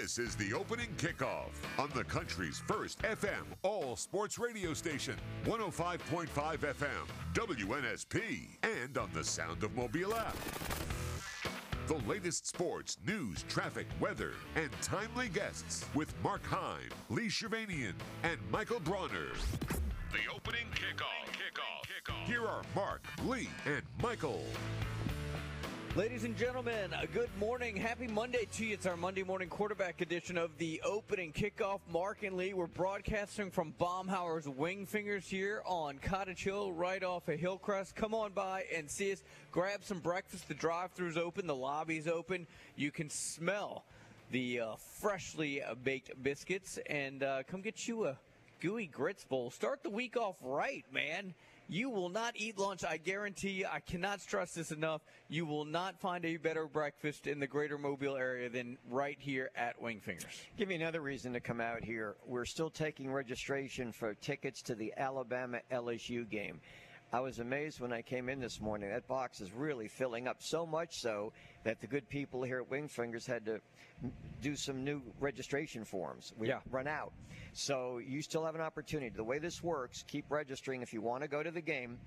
This is the opening kickoff on the country's first FM all sports radio station, 105.5 FM, WNSP, and on the Sound of Mobile app. The latest sports, news, traffic, weather, and timely guests with Mark Heim, Lee Shervanian, and Michael Bronner. The opening kickoff. Kickoff. Kickoff. Here are Mark, Lee, and Michael. Ladies and gentlemen, a good morning. Happy Monday to you. It's our Monday morning quarterback edition of the opening kickoff. Mark and Lee, we're broadcasting from Baumhauer's Wing Fingers here on Cottage Hill, right off of Hillcrest. Come on by and see us. Grab some breakfast. The drive thru's open, the lobby's open. You can smell the uh, freshly baked biscuits and uh, come get you a gooey grits bowl. Start the week off right, man. You will not eat lunch. I guarantee you. I cannot stress this enough. You will not find a better breakfast in the greater Mobile area than right here at Wing Fingers. Give me another reason to come out here. We're still taking registration for tickets to the Alabama LSU game. I was amazed when I came in this morning. That box is really filling up so much so that the good people here at Wingfingers had to do some new registration forms. We yeah. run out. So you still have an opportunity. The way this works, keep registering if you want to go to the game.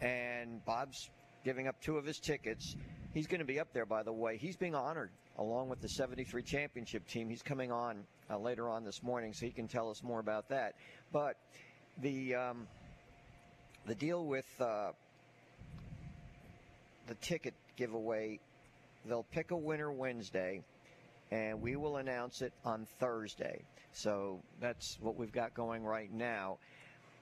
And Bob's giving up two of his tickets. He's going to be up there, by the way. He's being honored along with the 73 championship team. He's coming on uh, later on this morning, so he can tell us more about that. But the um, the deal with uh, the ticket giveaway, they'll pick a winner Wednesday, and we will announce it on Thursday. So that's what we've got going right now.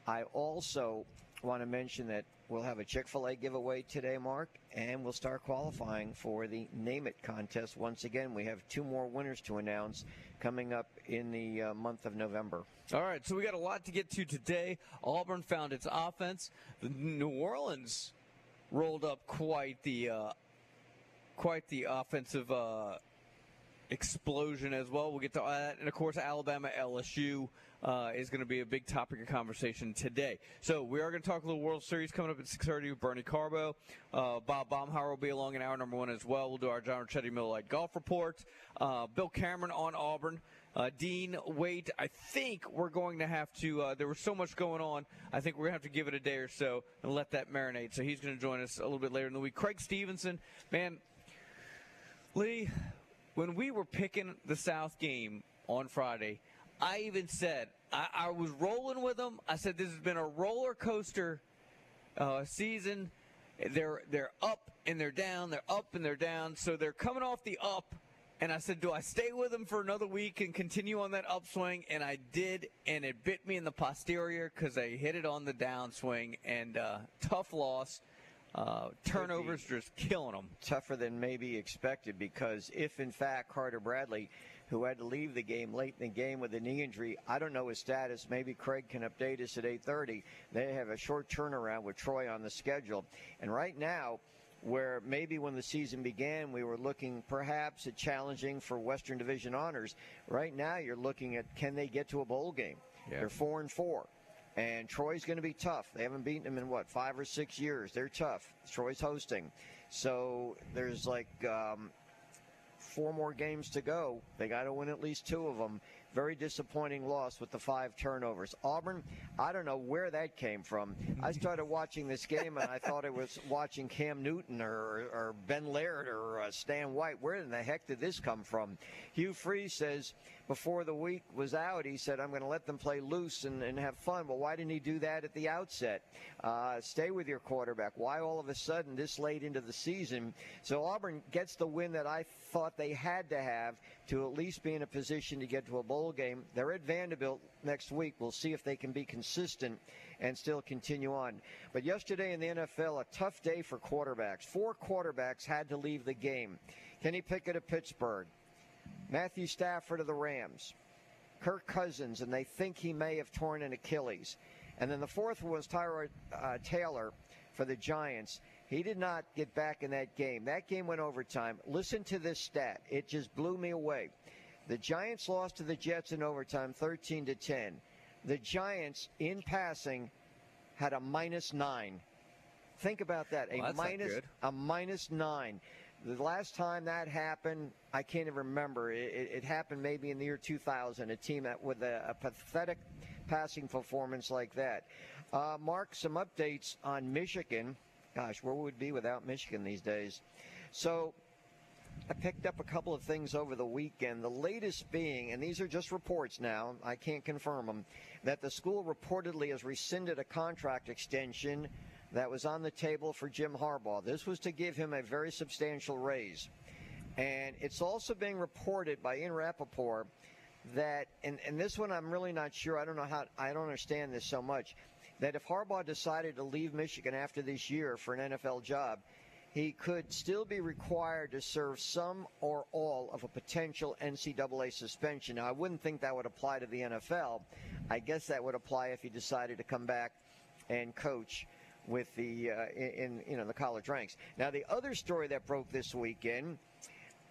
I also want to mention that we'll have a Chick fil A giveaway today, Mark, and we'll start qualifying for the Name It contest. Once again, we have two more winners to announce coming up in the uh, month of November. All right, so we got a lot to get to today. Auburn found its offense. New Orleans rolled up quite the uh, quite the offensive uh, explosion as well. We'll get to that, and of course, Alabama LSU. Uh, is going to be a big topic of conversation today. So we are going to talk a little World Series coming up at 6:30 with Bernie Carbo. Uh, Bob Baumhauer will be along in hour number one as well. We'll do our John Ricchetti Middle Light Golf Report. Uh, Bill Cameron on Auburn. Uh, Dean, wait, I think we're going to have to. Uh, there was so much going on. I think we're going to have to give it a day or so and let that marinate. So he's going to join us a little bit later in the week. Craig Stevenson, man, Lee, when we were picking the South game on Friday, I even said I, I was rolling with them. I said this has been a roller coaster uh, season. They're they're up and they're down. They're up and they're down. So they're coming off the up. And I said, do I stay with them for another week and continue on that upswing? And I did, and it bit me in the posterior because I hit it on the downswing. And uh, tough loss. Uh, turnovers just killing them. Tougher than maybe expected because if, in fact, Carter Bradley, who had to leave the game late in the game with a knee injury, I don't know his status. Maybe Craig can update us at 8:30. They have a short turnaround with Troy on the schedule, and right now where maybe when the season began we were looking perhaps at challenging for Western Division honors. Right now you're looking at can they get to a bowl game? Yeah. They're four and four. And Troy's going to be tough. They haven't beaten them in what five or six years. They're tough. Troy's hosting, so there's like um, four more games to go. They got to win at least two of them. Very disappointing loss with the five turnovers. Auburn, I don't know where that came from. I started watching this game and I thought it was watching Cam Newton or, or Ben Leard or uh, Stan White. Where in the heck did this come from? Hugh Freeze says before the week was out, he said, I'm going to let them play loose and, and have fun. Well, why didn't he do that at the outset? Uh, stay with your quarterback. Why all of a sudden this late into the season? So Auburn gets the win that I thought they had to have to at least be in a position to get to a bowl game. They're at Vanderbilt next week. We'll see if they can be consistent and still continue on. But yesterday in the NFL, a tough day for quarterbacks. Four quarterbacks had to leave the game. Kenny Pickett of Pittsburgh, Matthew Stafford of the Rams, Kirk Cousins, and they think he may have torn an Achilles. And then the fourth was Tyrod uh, Taylor for the Giants. He did not get back in that game. That game went overtime. Listen to this stat. It just blew me away. The Giants lost to the Jets in overtime 13 to 10. The Giants in passing had a minus 9. Think about that. Well, a minus a minus 9. the last time that happened, I can't even remember. It, it, it happened maybe in the year 2000. A team that with a, a pathetic passing performance like that. Uh, Mark, some updates on Michigan. Gosh, where would we be without Michigan these days? So I picked up a couple of things over the weekend. The latest being, and these are just reports now, I can't confirm them, that the school reportedly has rescinded a contract extension that was on the table for Jim Harbaugh. This was to give him a very substantial raise. And it's also being reported by Ian Rapoport that, and, and this one I'm really not sure, I don't know how, I don't understand this so much, that if Harbaugh decided to leave Michigan after this year for an NFL job, he could still be required to serve some or all of a potential NCAA suspension. Now, I wouldn't think that would apply to the NFL. I guess that would apply if he decided to come back and coach with the uh, in, you know the college ranks. Now, the other story that broke this weekend,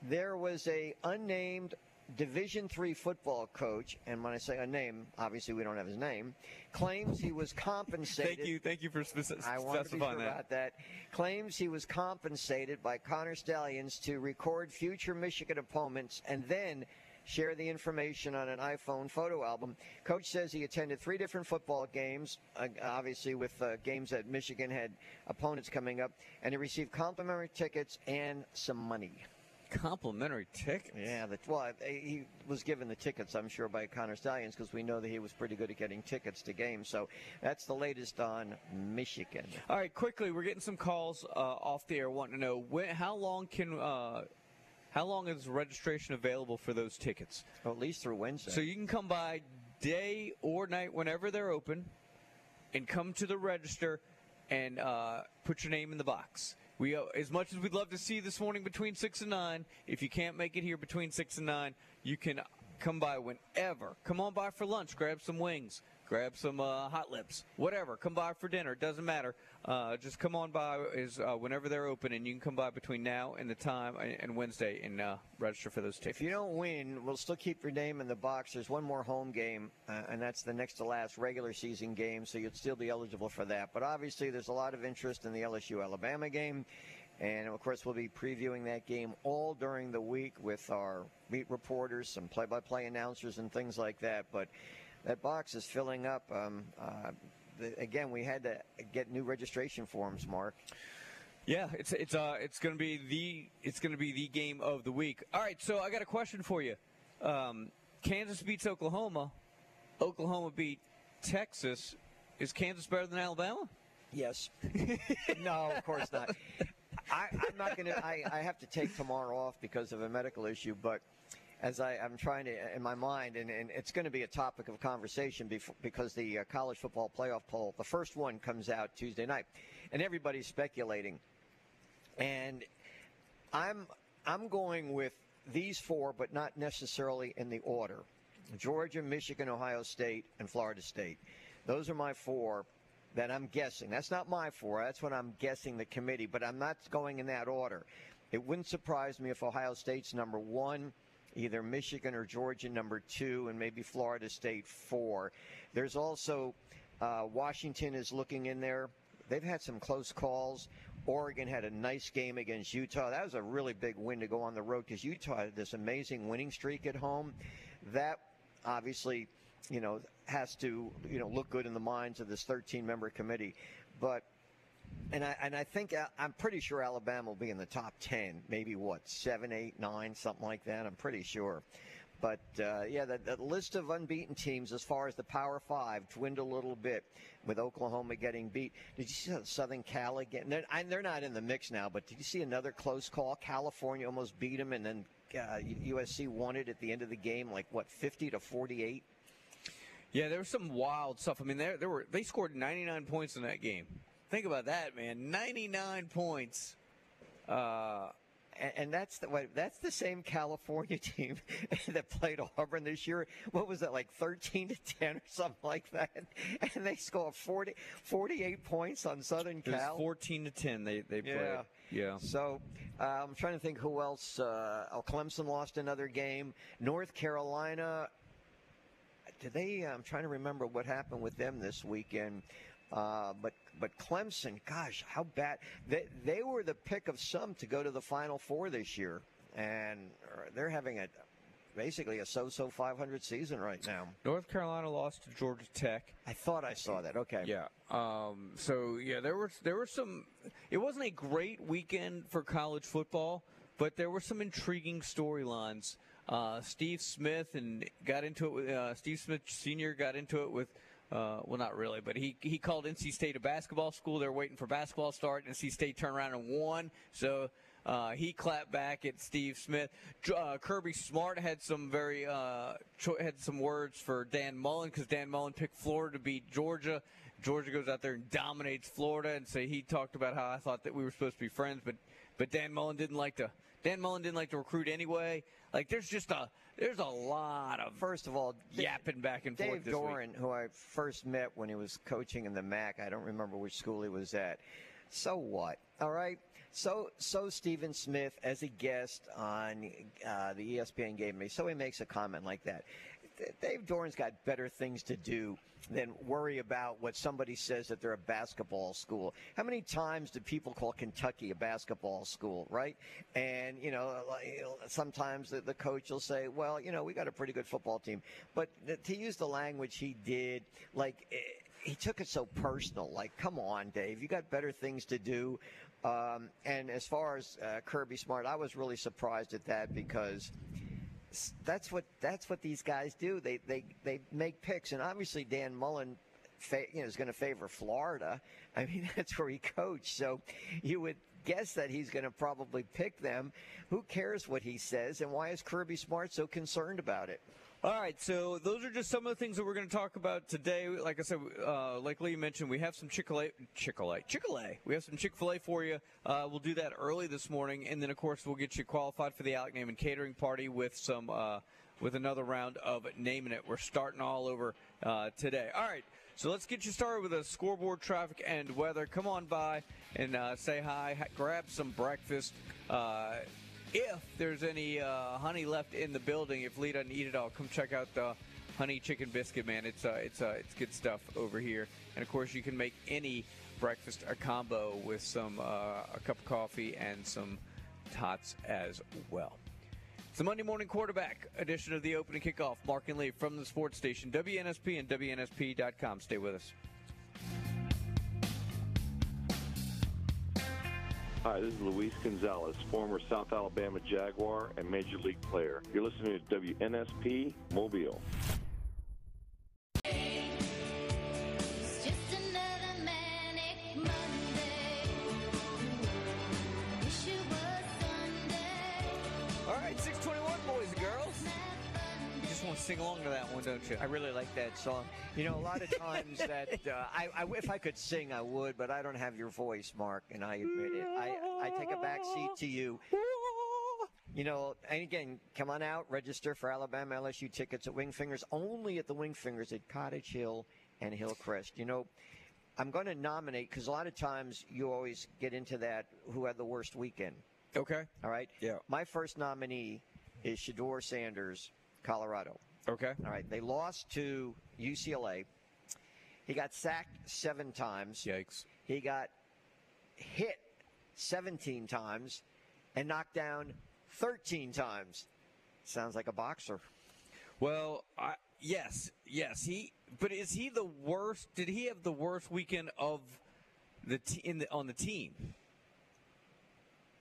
there was a unnamed Division three football coach, and when I say a name, obviously we don't have his name, claims he was compensated. Thank you, thank you for speci- I want to be sure that. about that. Claims he was compensated by Connor Stalions to record future Michigan opponents and then share the information on an iPhone photo album. Coach says he attended three different football games, uh, obviously with uh, games that Michigan had opponents coming up, and he received complimentary tickets and some money. Complimentary tickets. Yeah, the, well, he was given the tickets, I'm sure, by Connor Stalions because we know that he was pretty good at getting tickets to games. So that's the latest on Michigan. All right, quickly, we're getting some calls uh, off the air wanting to know when, how long can uh, how long is registration available for those tickets? Well, at least through Wednesday. So you can come by day or night whenever they're open, and come to the register and uh, put your name in the box. We, uh, as much as we'd love to see you this morning between six and nine, if you can't make it here between six and nine, you can come by whenever. Come on by for lunch, grab some wings, grab some uh, hot lips, whatever. Come by for dinner, it doesn't matter. Uh, just come on by is uh, whenever they're open, and you can come by between now and the time and, and Wednesday and uh, register for those tickets. If you don't win, we'll still keep your name in the box. There's one more home game, uh, and that's the next to last regular season game, so you'd still be eligible for that. But obviously, there's a lot of interest in the LSU Alabama game. And of course, we'll be previewing that game all during the week with our beat reporters, some play by play announcers, and things like that. But that box is filling up. Um, uh, again, we had to get new registration forms, Mark. Yeah, it's it's uh it's gonna be the it's gonna be the game of the week. All right, so I got a question for you. Um, Kansas beats Oklahoma. Oklahoma beat Texas. Is Kansas better than Alabama? Yes. no, of course not. I, I'm not going to. I, I have to take tomorrow off because of a medical issue, but as I, I'm trying to, in my mind, and, and it's going to be a topic of conversation before, because the uh, college football playoff poll, the first one comes out Tuesday night, and everybody's speculating. And I'm I'm going with these four, but not necessarily in the order: Georgia, Michigan, Ohio State, and Florida State. Those are my four that I'm guessing. That's not my four. That's what I'm guessing the committee, but I'm not going in that order. It wouldn't surprise me if Ohio State's number one, either Michigan or Georgia number two, and maybe Florida State four. There's also uh, Washington is looking in there. They've had some close calls. Oregon had a nice game against Utah. That was a really big win to go on the road because Utah had this amazing winning streak at home. That obviously you know, has to, you know, look good in the minds of this 13 member committee. But, and I, and I think, uh, I'm pretty sure Alabama will be in the top 10, maybe what, 7, 8, 9, something like that. I'm pretty sure. But uh, yeah, the, the, list of unbeaten teams as far as the Power Five dwindled a little bit with Oklahoma getting beat. Did you see Southern Cal again? They're, I, they're not in the mix now, but did you see another close call? California almost beat them, and then uh, USC won it at the end of the game, like what, 50 to 48? Yeah, there was some wild stuff. I mean, there there were they scored 99 points in that game. Think about that, man. 99 points. Uh, and, and that's the that's the same California team that played Auburn this year. What was that like 13 to 10 or something like that? And they scored 40, 48 points on Southern it was Cal. 14 to 10. They they played. Yeah. Yeah. So uh, I'm trying to think who else. Uh, oh, Clemson lost another game. North Carolina. Did they? I'm trying to remember what happened with them this weekend. Uh, but But Clemson, gosh, how bad they they were the pick of some to go to the Final Four this year, and they're having a basically a so-so 500 season right now. North Carolina lost to Georgia Tech. I thought I saw that. Okay. Yeah. Um, so yeah, there was there were some. It wasn't a great weekend for college football, but there were some intriguing storylines. Uh, Steve Smith and got into it with uh, Steve Smith Senior got into it with. Uh, well, not really, but he he called NC State a basketball school. They're waiting for basketball start. And NC State turned around and won. So uh, he clapped back at Steve Smith. Uh, Kirby Smart had some very uh, cho- had some words for Dan Mullen because Dan Mullen picked Florida to beat Georgia. Georgia goes out there and dominates Florida, and so he talked about how I thought that we were supposed to be friends, but but Dan Mullen didn't like to. Dan Mullen didn't like to recruit anyway. Like there's just a there's a lot of first of all yapping back and Dave forth. Dave Doeren, who I first met when he was coaching in the MAC, I don't remember which school he was at. So what? All right. So, so Stephen Smith, as a guest on uh, the ESPN game, so he makes a comment like that. Dave Doeren's got better things to do than worry about what somebody says that they're a basketball school. How many times do people call Kentucky a basketball school, right? And, you know, sometimes the, the coach will say, well, you know, we got a pretty good football team. But to use the language he did, like, eh, he took it so personal. Like, come on, Dave, you got better things to do. Um, and as far as uh, Kirby Smart, I was really surprised at that because that's what that's what these guys do. They they they make picks, and obviously Dan Mullen. You know, is going to favor Florida. I mean, that's where he coached. So you would guess that he's going to probably pick them. Who cares what he says, and why is Kirby Smart so concerned about it? All right, so those are just some of the things that we're going to talk about today. Like I said, uh, like Lee mentioned, we have some Chick Fil A, Chick Fil A, Chick Fil A. We have some Chick Fil A for you. Uh, we'll do that early this morning, and then of course we'll get you qualified for the Alec Naaman catering party with some uh, with another round of naming it. We're starting all over uh, today. All right. So let's get you started with a scoreboard, traffic, and weather. Come on by and uh, say hi. Grab some breakfast uh, if there's any uh, honey left in the building, if Lee doesn't eat it all, come check out the honey chicken biscuit, man. It's uh, it's uh, it's good stuff over here. And of course, you can make any breakfast a combo with some uh, a cup of coffee and some tots as well. It's the Monday morning quarterback edition of the opening kickoff. Mark and Lee from the sports station WNSP and WNSP.com. Stay with us. Hi, this is Luis Gonzalez, former South Alabama Jaguar and Major League player. You're listening to WNSP Mobile. Sing along to that one, don't you? I really like that song. You know, a lot of times that uh, I, I, if I could sing, I would, but I don't have your voice, Mark, and I admit it. I, I take a back seat to you. You know, and again, come on out, register for Alabama LSU tickets at Wingfingers, only at the Wingfingers at Cottage Hill and Hillcrest. You know, I'm going to nominate because a lot of times you always get into that who had the worst weekend. Okay. All right. Yeah. My first nominee is Shedeur Sanders, Colorado. Okay. All right. They lost to UCLA. He got sacked seven times. Yikes. He got hit 17 times and knocked down 13 times. Sounds like a boxer. Well, I, yes, yes. He, but is he the worst? Did he have the worst weekend of the t- in the, on the team?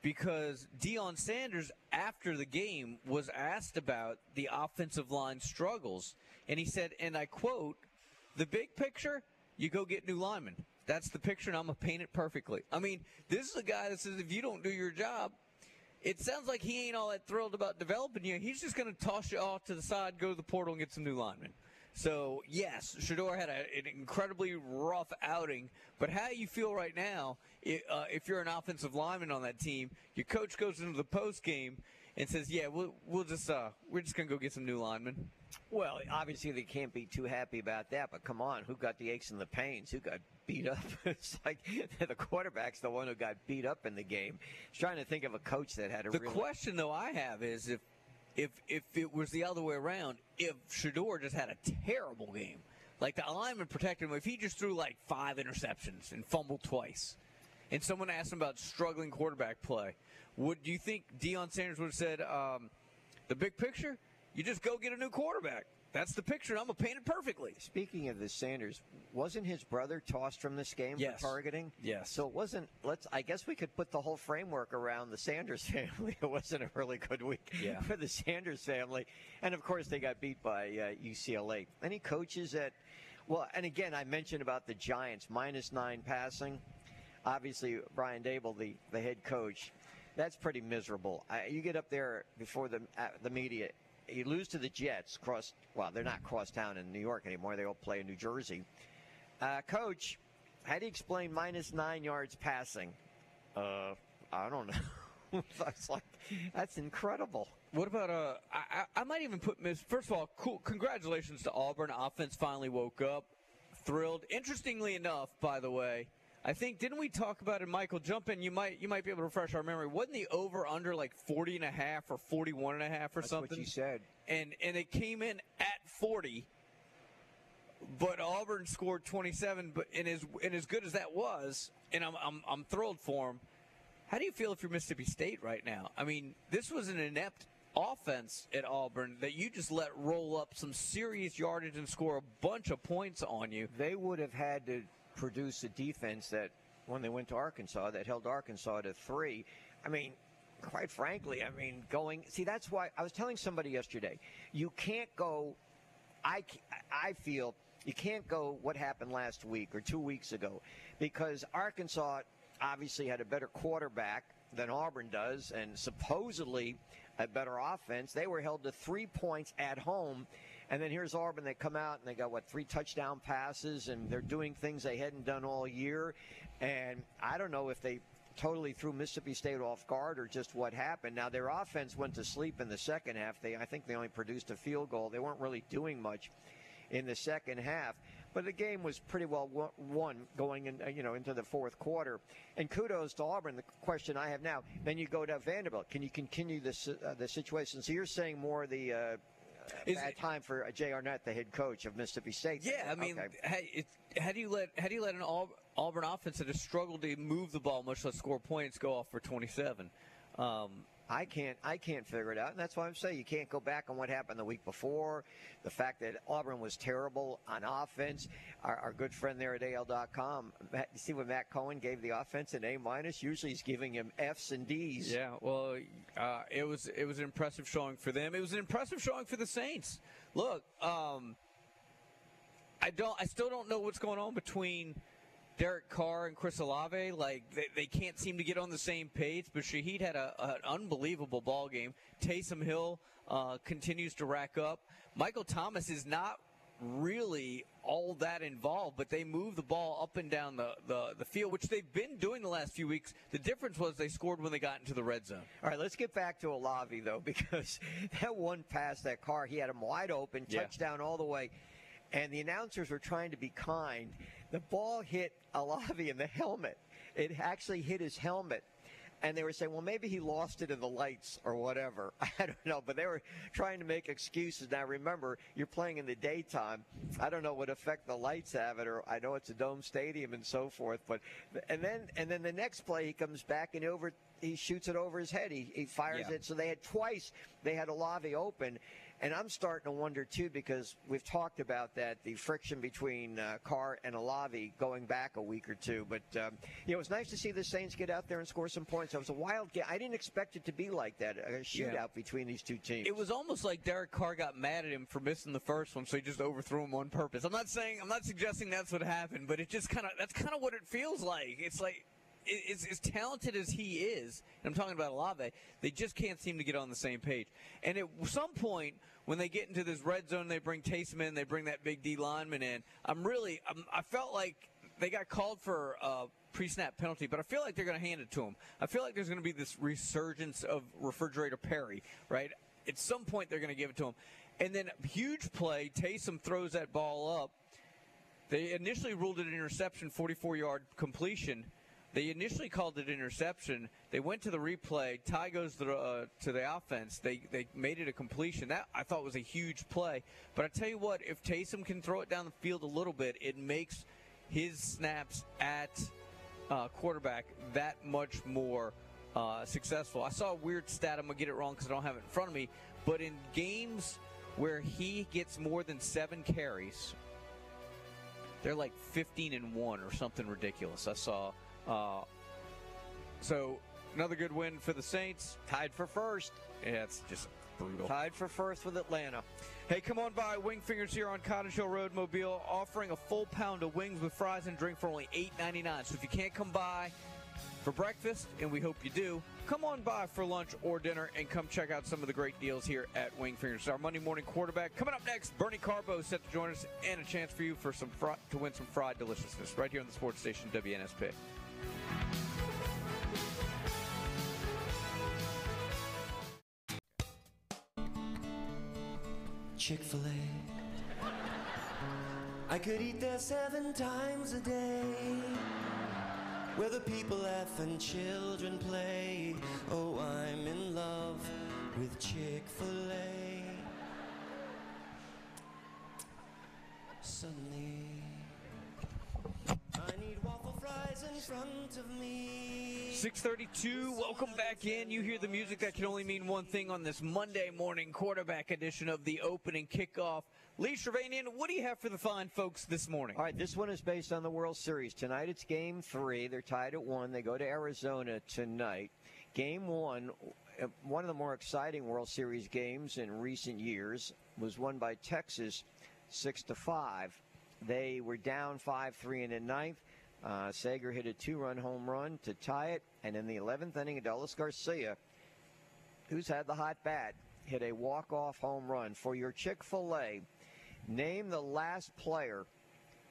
Because Deion Sanders, after the game, was asked about the offensive line struggles. And he said, and I quote, the big picture, you go get new linemen. That's the picture, and I'm going to paint it perfectly. I mean, this is a guy that says if you don't do your job, it sounds like he ain't all that thrilled about developing you. He's just going to toss you off to the side, go to the portal, and get some new linemen. So, yes, Shedeur had a, an incredibly rough outing. But how you feel right now, uh, if you're an offensive lineman on that team, your coach goes into the post game and says, "Yeah, we'll we'll just uh, we're just gonna go get some new linemen." Well, obviously they can't be too happy about that. But come on, who got the aches and the pains? Who got beat up? it's like the quarterback's the one who got beat up in the game. I was trying to think of a coach that had a. The really... question though I have is if if if it was the other way around, if Shedeur just had a terrible game, like the lineman protected him. If he just threw like five interceptions and fumbled twice, and someone asked him about struggling quarterback play, would you think Deion Sanders would have said, um, "The big picture, you just go get a new quarterback"? That's the picture. I'm gonna paint it perfectly. Speaking of the Sanders, wasn't his brother tossed from this game Yes. for targeting? Yes. So it wasn't. Let's. I guess we could put the whole framework around the Sanders family. It wasn't a really good week Yeah. for the Sanders family, and of course they got beat by uh, UCLA. Any coaches at? Well, and again, I mentioned about the Giants minus nine passing. Obviously, Brian Daboll, the the head coach, that's pretty miserable. I, you get up there before the uh, the media. You lose to the Jets. Cross. Well, they're not cross town in New York anymore. They all play in New Jersey. Uh, coach, how do you explain minus nine yards passing? Uh, I don't know. that's like that's incredible. What about uh? I, I might even put Miss. First of all, cool. Congratulations to Auburn. Offense finally woke up. Thrilled. Interestingly enough, by the way, I think didn't we talk about it, Michael? Jump in. You might you might be able to refresh our memory. Wasn't the over under like 40 and a half or 41 and a half or That's something? what you said. and and it came in at 40 but Auburn scored 27 but and as and as good as that was and I'm I'm I'm thrilled for him how do you feel if you're Mississippi State right now I mean this was an inept offense at Auburn that you just let roll up some serious yardage and score a bunch of points on you They would have had to produce a defense that, when they went to Arkansas, that held Arkansas to three. I mean, quite frankly, I mean, going. See, that's why I was telling somebody yesterday. You can't go. I I feel you can't go what happened last week or two weeks ago, because Arkansas obviously had a better quarterback than Auburn does, and supposedly a better offense. They were held to three points at home. And then here's Auburn. They come out and they got what three touchdown passes, and they're doing things they hadn't done all year. And I don't know if they totally threw Mississippi State off guard or just what happened. Now their offense went to sleep in the second half. They I think they only produced a field goal. They weren't really doing much in the second half. But the game was pretty well won going in, uh, you know, into the fourth quarter. And kudos to Auburn. The question I have now, then you go to Vanderbilt. Can you continue this uh, the situation? So you're saying more the uh, Is bad it- time for uh, Jay Arnett, the head coach of Mississippi State. Yeah, I mean, Okay. how, how do you let how do you let an Auburn offense that has struggled to move the ball, much less score points, go off for 27? Um, I can't I can't figure it out, and that's why I'm saying you can't go back on what happened the week before. The fact that Auburn was terrible on offense. Our, our good friend there at AL.com, Matt, you see what Matt Cohen gave the offense an A minus. Usually he's giving him Fs and Ds. Yeah, well, uh, it was it was an impressive showing for them. It was an impressive showing for the Saints. Look, um, I don't, I still don't know what's going on between Derek Carr and Chris Olave. Like they, they can't seem to get on the same page. But Shaheed had a, an unbelievable ball game. Taysom Hill uh, continues to rack up. Michael Thomas is not really all that involved, but they move the ball up and down the, the, the field, which they've been doing the last few weeks. The difference was they scored when they got into the red zone. All right, let's get back to Olave though, because that one pass, that Carr, he had him wide open, Yeah. touchdown all the way, and the announcers were trying to be kind. The ball hit Olave in the helmet. It actually hit his helmet. And they were saying, well, maybe he lost it in the lights or whatever. I don't know. But they were trying to make excuses. Now, remember, you're playing in the daytime. I don't know what effect the lights have it, or I know it's a dome stadium and so forth. But and then and then the next play, he comes back and over, he shoots it over his head. He, he fires Yeah. it. So they had twice. They had Olave open. And I'm starting to wonder too because we've talked about that the friction between uh, Carr and Olave going back a week or two. But um, you know, it was nice to see the Saints get out there and score some points. It was a wild game. I didn't expect it to be like that a shootout Yeah. between these two teams. It was almost like Derek Carr got mad at him for missing the first one, so he just overthrew him on purpose. I'm not saying, I'm not suggesting that's what happened, but it just kind of, that's kind of what it feels like. It's like, as talented as he is, and I'm talking about Olave, they just can't seem to get on the same page. And at some point, when they get into this red zone, they bring Taysom in, they bring that big D lineman in. I'm really, I'm, I felt like they got called for a pre-snap penalty, but I feel like they're going to hand it to him. I feel like there's going to be this resurgence of refrigerator Perry, right? At some point, they're going to give it to him, and then huge play. Taysom throws that ball up. They initially ruled it an interception, 44-yard completion. They initially called it interception. They went to the replay. Ty goes to the, uh, to the offense. They they made it a completion. That I thought was a huge play. But I tell you what, if Taysom can throw it down the field a little bit, it makes his snaps at uh, quarterback that much more uh, successful. I saw a weird stat. I'm gonna get it wrong because I don't have it in front of me. But in games where he gets more than seven carries, they're like 15 and one or something ridiculous. I saw. Uh, so another good win for the Saints. Tied for first. Yeah, it's just brutal. Tied for first with Atlanta. Hey, come on by Wingfingers here on Cottage Hill Road, Mobile, offering a full pound of wings with fries and drink for only $8.99. So if you can't come by for breakfast, and we hope you do, come on by for lunch or dinner and come check out some of the great deals here at Wingfingers. Our Monday morning quarterback coming up next. Bernie Carbo set to join us, and a chance for you for some fr- to win some fried deliciousness right here on the sports station WNSP. Chick fil A. I could eat there seven times a day. Where the people laugh and children play. Oh, I'm in love with Chick fil A. Suddenly, I need waffle fries in front of me. 632, welcome back in. You hear the music that can only mean one thing on this Monday morning quarterback edition of the opening kickoff. Lee Shervanian, what do you have for the fine folks this morning? All right, this one is based on the World Series. Tonight it's game three. They're tied at one. They go to Arizona tonight. Game one, uh, one of the more exciting World Series games in recent years, was won by Texas six to five. They were down five three in the ninth. Uh, Sager hit a two-run home run to tie it, and in the 11th inning, Adolis Garcia, who's had the hot bat, hit a walk-off home run for your Chick-fil-A. Name the last player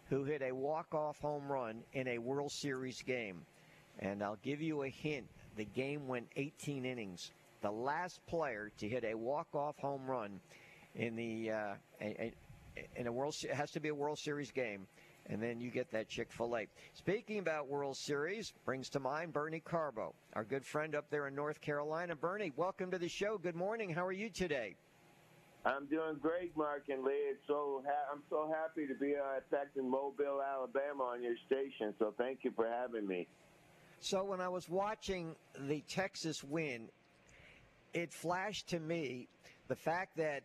who hit a walk-off home run in a World Series game. And I'll give you a hint. The game went 18 innings. The last player to hit a walk-off home run in the uh, in a World it has to be a World Series game, and then you get that Chick-fil-A. Speaking about World Series, brings to mind Bernie Carbo, our good friend up there in North Carolina. Bernie, welcome to the show. Good morning. How are you today? I'm doing great, Mark and Lee. It's so ha- I'm so happy to be uh, back in Mobile, Alabama, on your station. So thank you for having me. So when I was watching the Texas win, it flashed to me the fact that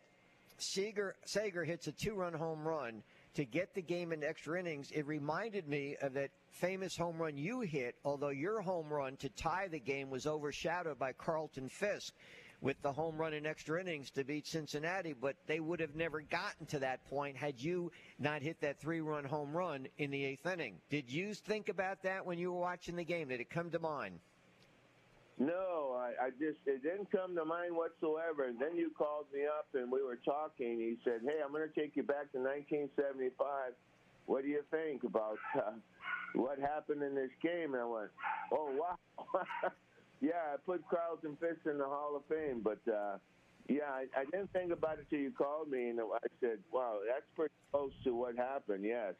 Seager, Sager hits a two-run home run to get the game in extra innings. It reminded me of that famous home run you hit, although your home run to tie the game was overshadowed by Carlton Fisk with the home run in extra innings to beat Cincinnati, but they would have never gotten to that point had you not hit that three run home run in the eighth inning. Did you think about that when you were watching the game? Did it come to mind? No, I, I just it didn't come to mind whatsoever. And then you called me up and we were talking. He said, "Hey, I'm going to take you back to 1975. What do you think about uh, what happened in this game?" And I went, "Oh wow." yeah, I put Carlton Fisk in the Hall of Fame, but uh, yeah, I, I didn't think about it till you called me, and I said, "Wow, that's pretty close to what happened." Yes,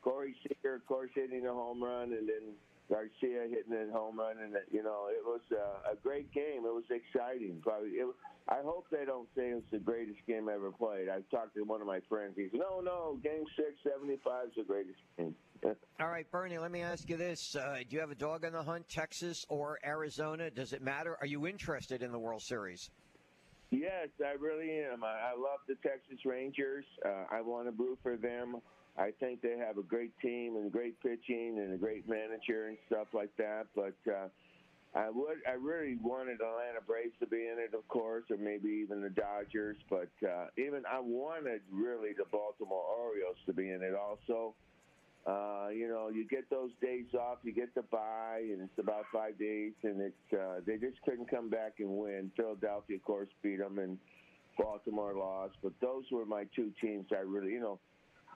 Corey Seager, of course, hitting a home run, and then Garcia hitting a home run, and you know, it was uh, a great game. It was exciting. Probably, it, I hope they don't say it's the greatest game ever played. I talked to one of my friends. He said, "No, no, Game Six, seventy-five is the greatest game." All right, Bernie, let me ask you this. Uh, do you have a dog on the hunt, Texas or Arizona? Does it matter? Are you interested in the World Series? Yes, I really am. I, I love the Texas Rangers. Uh, I want to root for them. I think they have a great team and great pitching and a great manager and stuff like that. But uh, I would, I really wanted Atlanta Braves to be in it, of course, or maybe even the Dodgers. But uh, even I wanted really the Baltimore Orioles to be in it also. Uh, you know, you get those days off, you get the bye, and it's about five days, and it's uh, they just couldn't come back and win. Philadelphia, of course, beat them, and Baltimore lost. But those were my two teams. I really, you know,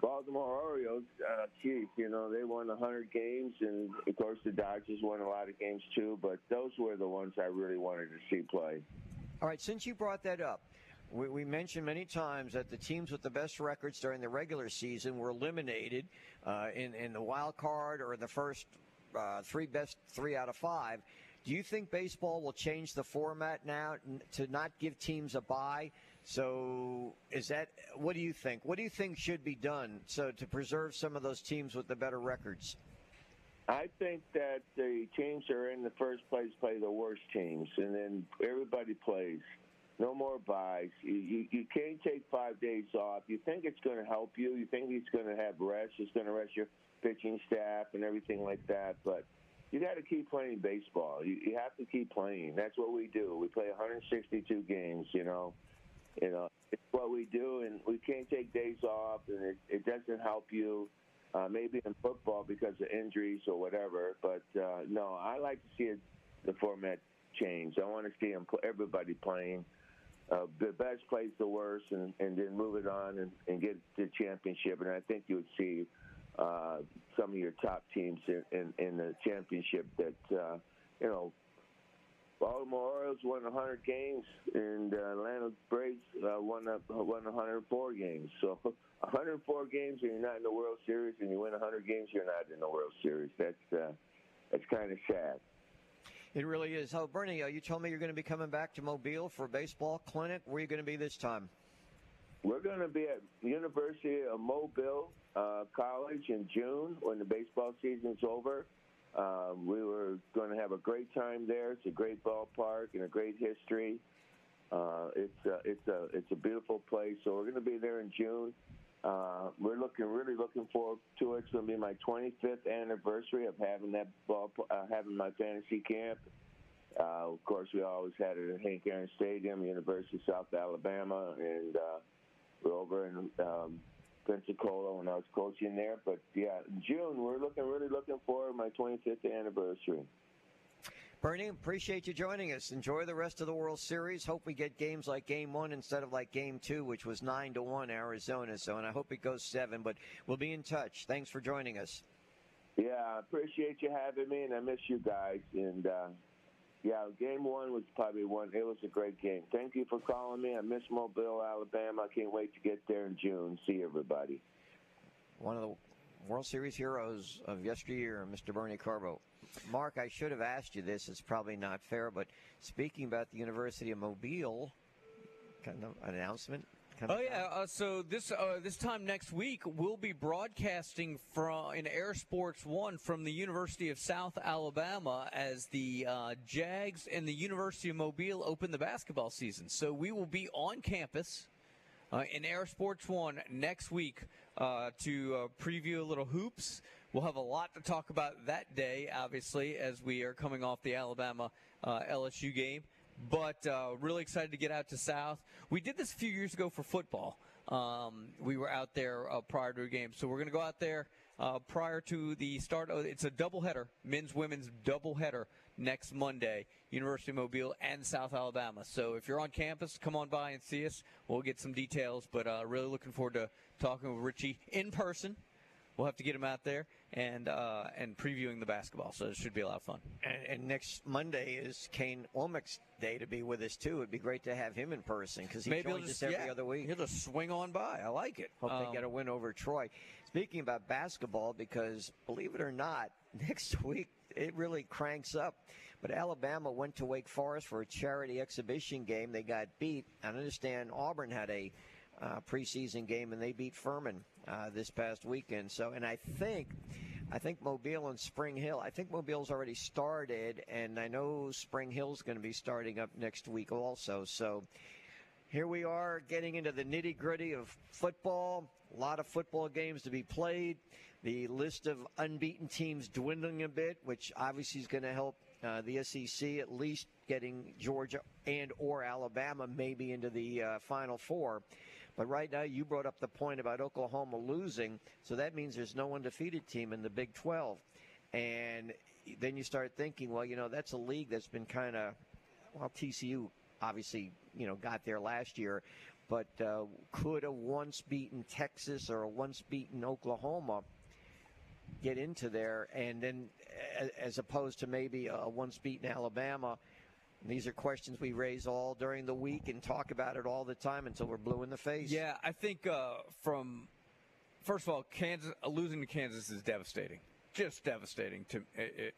Baltimore Orioles, uh, geez, you know, they won 100 games, and of course the Dodgers won a lot of games too. But those were the ones I really wanted to see play. All right, since you brought that up, we, we mentioned many times that the teams with the best records during the regular season were eliminated uh, in in the wild card or the first uh, three best three out of five. Do you think baseball will change the format now to not give teams a bye? So is that what do you think? What do you think should be done so to preserve some of those teams with the better records? I think that the teams that are in the first place play the worst teams, and then everybody plays. No more buys. You, you, you can't take five days off. You think it's going to help you. You think it's going to have rest. It's going to rest your pitching staff and everything like that. But you got to keep playing baseball. You, you have to keep playing. That's what we do. We play 162 games. You know, you know, it's what we do, and we can't take days off, and it, it doesn't help you. Uh, maybe in football because of injuries or whatever, but uh, no, I like to see it, the format change. I want to see them, everybody playing. Uh, the best plays the worst, and, and then move it on and, and get the championship. And I think you would see uh, some of your top teams in, in, in the championship that, uh, you know, Baltimore Orioles won 100 games, and uh, Atlanta Braves uh, won uh, won 104 games. So 104 games, and you're not in the World Series, and you win 100 games, you're not in the World Series. That's uh, that's kind of sad. It really is. Oh, Bernie, uh, you told me you're going to be coming back to Mobile for a baseball clinic. Where are you going to be this time? We're going to be at University of Mobile uh, College in June when the baseball season's over. Um, we were going to have a great time there. It's a great ballpark and a great history. Uh, it's a, it's a it's a beautiful place. So we're going to be there in June. Uh, we're looking really looking forward to it. It's going to be my 25th anniversary of having that ball, uh, having my fantasy camp. Uh, of course, we always had it at Hank Aaron Stadium, University of South Alabama, and uh, we're over in um, Pensacola when I was coaching there. But yeah, June we're looking really looking forward to my 25th anniversary. Bernie, appreciate you joining us. Enjoy the rest of the World Series. Hope we get games like Game One instead of like Game Two, which was nine to one Arizona. So, and I hope it goes seven. But we'll be in touch. Thanks for joining us. Yeah, I appreciate you having me, and I miss you guys. And uh, yeah, Game One was probably one. It was a great game. Thank you for calling me. I miss Mobile, Alabama. I can't wait to get there in June. See everybody. One of the World Series heroes of yesteryear, Mr. Bernie Carbo. Mark, I should have asked you this. It's probably not fair, but speaking about the University of Mobile, kind of an announcement. Oh yeah. Uh, so this uh, this time next week, we'll be broadcasting from in Air Sports One from the University of South Alabama as the uh, Jags and the University of Mobile open the basketball season. So we will be on campus uh, in Air Sports One next week uh, to uh, preview a little hoops. We'll have a lot to talk about that day, obviously, as we are coming off the Alabama uh, LSU game. But uh, really excited to get out to South. We did this a few years ago for football. Um, we were out there uh, prior to a game, so we're going to go out there prior to the start. Of, it's a doubleheader, men's women's doubleheader next Monday, University of Mobile and South Alabama. So if you're on campus, come on by and see us. We'll get some details, but uh, really looking forward to talking with Richie in person. We'll have to get him out there and uh, and previewing the basketball, so it should be a lot of fun. And, and next Monday is Kane Wommack's day to be with us too. It'd be great to have him in person because he Maybe joins just, us every yeah, other week. He'll just swing on by. I like it. Hope Um, they get a win over Troy. Speaking about basketball, because believe it or not, next week it really cranks up. But Alabama went to Wake Forest for a charity exhibition game. They got beat. I understand Auburn had a uh, preseason game and they beat Furman uh, this past weekend. So, and I think, I think Mobile and Spring Hill. I think Mobile's already started, and I know Spring Hill's going to be starting up next week also. So. Here we are getting into the nitty gritty of football. A lot of football games to be played. The list of unbeaten teams dwindling a bit, which obviously is going to help uh, the SEC at least getting Georgia and or Alabama maybe into the uh, Final Four. But right now, you brought up the point about Oklahoma losing, so that means there's no undefeated team in the Big 12. And then you start thinking, well, you know, that's a league that's been kind of, well, TCU obviously, you know, got there last year, but uh, could a once beaten Texas or a once beaten Oklahoma get into there? And then, as opposed to maybe a once beaten Alabama, these are questions we raise all during the week and talk about it all the time until we're blue in the face. Yeah, I think uh, from first of all, Kansas losing to Kansas is devastating. just devastating to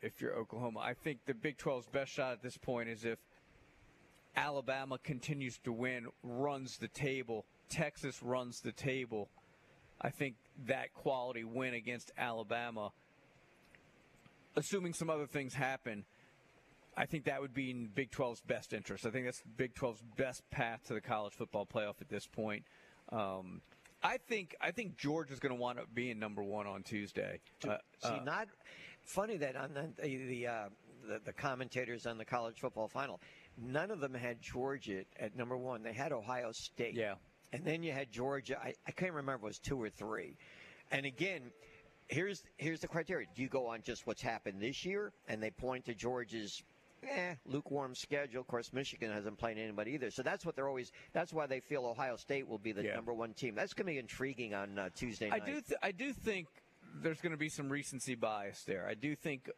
if you're Oklahoma. I think the Big 12's best shot at this point is if Alabama continues to win, runs the table, Texas runs the table. I think that quality win against Alabama, assuming some other things happen, I think that would be in Big 12's best interest. I think that's Big 12's best path to the college football playoff at this point. Um, I think I think George is going to wind up being number one on Tuesday. Uh, See, uh, not funny that on the the, uh, the, the commentators on the college football final, none of them had Georgia at number one. They had Ohio State. Yeah, and then you had Georgia. I, I can't remember it was two or three. And again, here's here's the criteria. Do you go on just what's happened this year, and they point to Georgia's eh, lukewarm schedule. Of course, Michigan hasn't played anybody either. So that's what they're always. That's why they feel Ohio State will be the yeah. number one team. That's going to be intriguing on uh, Tuesday night. I do. Th- I do think there's going to be some recency bias there. I do think.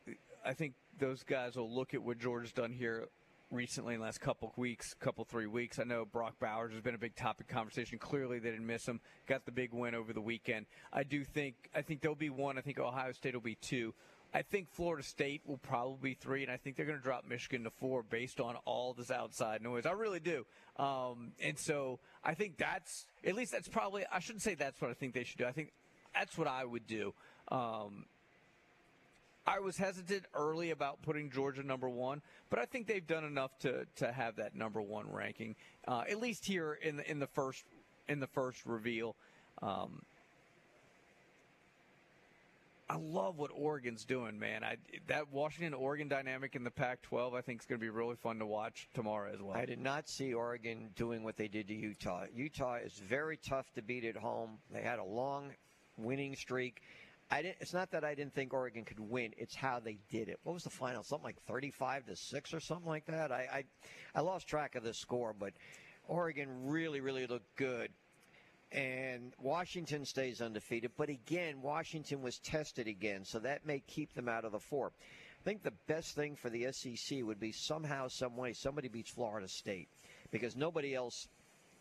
I think those guys will look at what Georgia's done here recently in the last couple weeks, couple three weeks. I know Brock Bowers has been a big topic conversation. Clearly, they didn't miss him. Got the big win over the weekend. I do think. I think there'll be one. I think Ohio State will be two. I think Florida State will probably be three, and I think they're going to drop Michigan to four based on all this outside noise. I really do. Um, and so I think that's, at least that's probably, I shouldn't say that's what I think they should do. I think that's what I would do. Um, I was hesitant early about putting Georgia number one, but I think they've done enough to, to have that number one ranking, uh, at least here in the, in the first in the first reveal. Um, I love what Oregon's doing, man. I, that Washington Oregon dynamic in the Pac-12, I think is going to be really fun to watch tomorrow as well. I did not see Oregon doing what they did to Utah. Utah is very tough to beat at home. They had a long winning streak. I didn't. It's not that I didn't think Oregon could win. It's how they did it. What was the final? Something like 35 to six or something like that. I I, I lost track of the score, but Oregon really really looked good and Washington stays undefeated. But again, Washington was tested again, so that may keep them out of the four. I think the best thing for the SEC would be somehow, some way, somebody beats Florida State because nobody else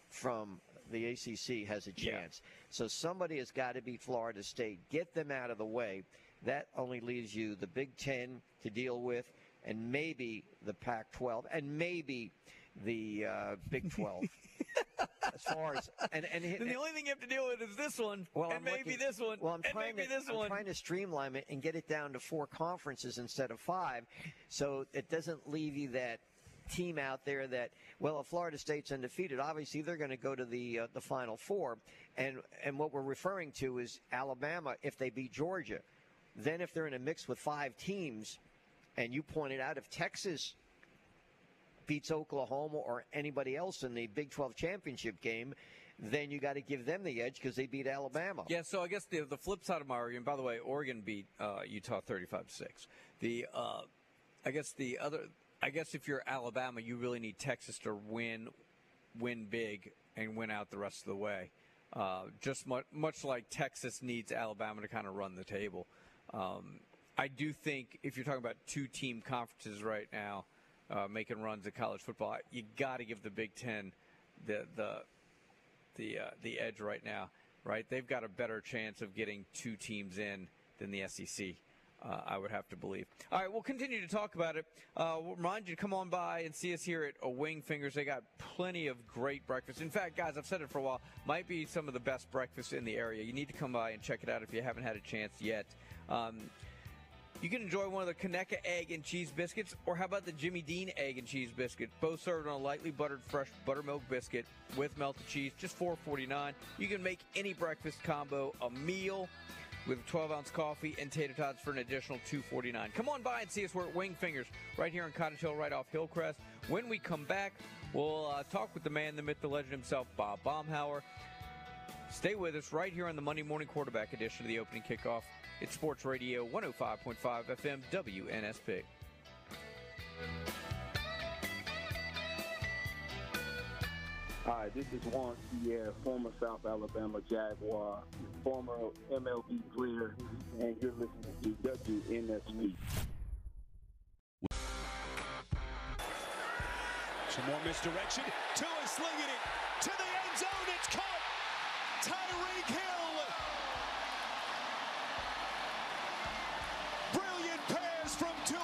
from the ACC has a chance. Yeah. So somebody has got to beat Florida State, get them out of the way. That only leaves you the Big Ten to deal with, and maybe the Pac 12, and maybe the uh, Big 12. as far as and and, and, the only thing you have to deal with is this one, well, and I'm maybe looking, this one, well, I'm trying to, I'm one. trying to streamline it and get it down to four conferences instead of five, so it doesn't leave you that team out there that well, if Florida State's undefeated, obviously they're going to go to the uh, the Final Four, and and what we're referring to is Alabama if they beat Georgia, then if they're in a mix with five teams, and you pointed out if Texas beats Oklahoma or anybody else in the Big 12 championship game, then you got to give them the edge because they beat Alabama. Yeah, so I guess the the flip side of my argument. By the way, Oregon beat uh, Utah 35 6. The uh, I guess the other. I guess if you're Alabama, you really need Texas to win, win big, and win out the rest of the way. Uh, just much, much like Texas needs Alabama to kind of run the table. Um, I do think if you're talking about two team conferences right now, uh, making runs at college football. You got to give the Big Ten the the the uh, the edge right now. Right, they've got a better chance of getting two teams in than the SEC. Uh, I would have to believe. All right, we'll continue to talk about it. Uh, we'll remind you to come on by and see us here at a Wing Fingers. They got plenty of great breakfast. In fact, guys, I've said it for a while. Might be some of the best breakfast in the area. You need to come by and check it out if you haven't had a chance yet. Um, you can enjoy one of the Conecuh egg and cheese biscuits, or how about the Jimmy Dean egg and cheese biscuit? Both served on a lightly buttered fresh buttermilk biscuit with melted cheese, just $4.49. You can make any breakfast combo a meal with 12 ounce coffee and tater tots for an additional $2.49. Come on by and see us. We're at Wing Fingers right here in Cottage Hill, right off Hillcrest. When we come back, we'll uh, talk with the man, the myth, the legend himself, Bob Baumhauer. Stay with us right here on the Monday Morning Quarterback edition of the opening kickoff it's Sports Radio 105.5 FM WNSP. Hi, this is Juan Pierre, former South Alabama Jaguar, former MLB player, and you're listening to WNSP. Some more misdirection. Tua slinging it to the end zone. It's caught. Tyreek Hill. Brilliant pass from Tua.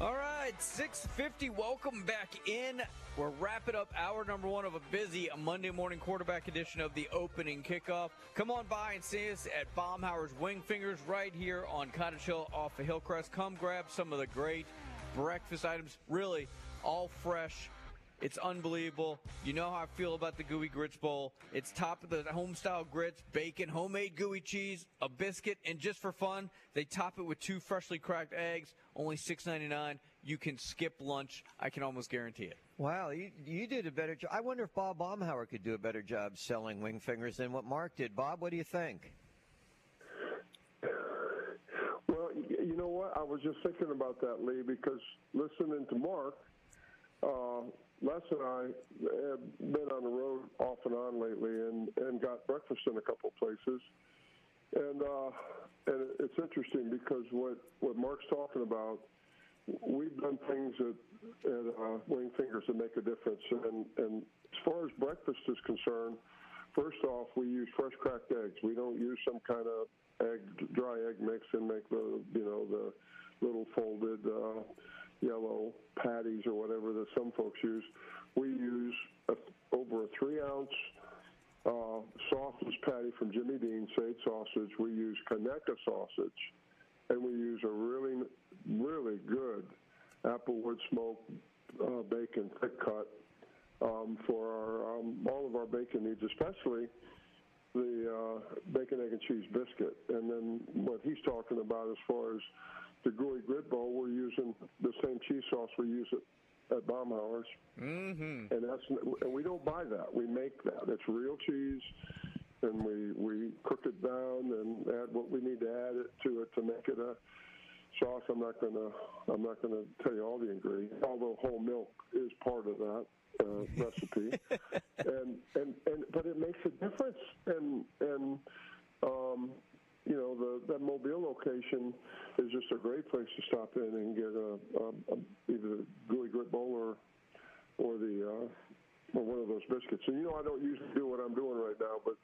All right, 650. Welcome back in. We're wrapping up hour number one of a busy Monday morning quarterback edition of the opening kickoff. Come on by and see us at Baumhauer's Wing Fingers right here on Cottage Hill off of Hillcrest. Come grab some of the great breakfast items, really all fresh it's unbelievable. You know how I feel about the Gooey Grits Bowl. It's top of the home style grits, bacon, homemade gooey cheese, a biscuit, and just for fun, they top it with two freshly cracked eggs, only $6.99. You can skip lunch. I can almost guarantee it. Wow, you, you did a better job. I wonder if Bob Baumhauer could do a better job selling wing fingers than what Mark did. Bob, what do you think? Well, you know what? I was just thinking about that, Lee, because listening to Mark, uh, Les and I have been on the road off and on lately, and and got breakfast in a couple places, and uh, and it's interesting because what what Mark's talking about, we've done things at, at uh, Wing Fingers that make a difference, and and as far as breakfast is concerned, first off, we use fresh cracked eggs. We don't use some kind of egg dry egg mix and make the you know the little folded. Uh, yellow patties or whatever that some folks use. We use a, over a three ounce uh, patty from Jimmy Dean Sage sausage. We use Conecuh sausage, and we use a really, really good applewood smoked uh, bacon, thick cut, um, for our um, all of our bacon needs, especially the uh, bacon, egg, and cheese biscuit. And then what he's talking about as far as the gooey grit bowl, we're using the same cheese sauce we use at, at Baumhauer's. Mm-hmm. And that's and we don't buy that. We make that. It's real cheese, and we we cook it down and add what we need to add it to it to make it a sauce. I'm not gonna I'm not gonna tell you all the ingredients, although whole milk is part of that. Uh, recipe, and and and but it makes a difference, and and um, you know, the that Mobile location is just a great place to stop in and get a, a, a either the gooey grit bowl or or the uh, or one of those biscuits. And you know, I don't usually do what I'm doing right now, but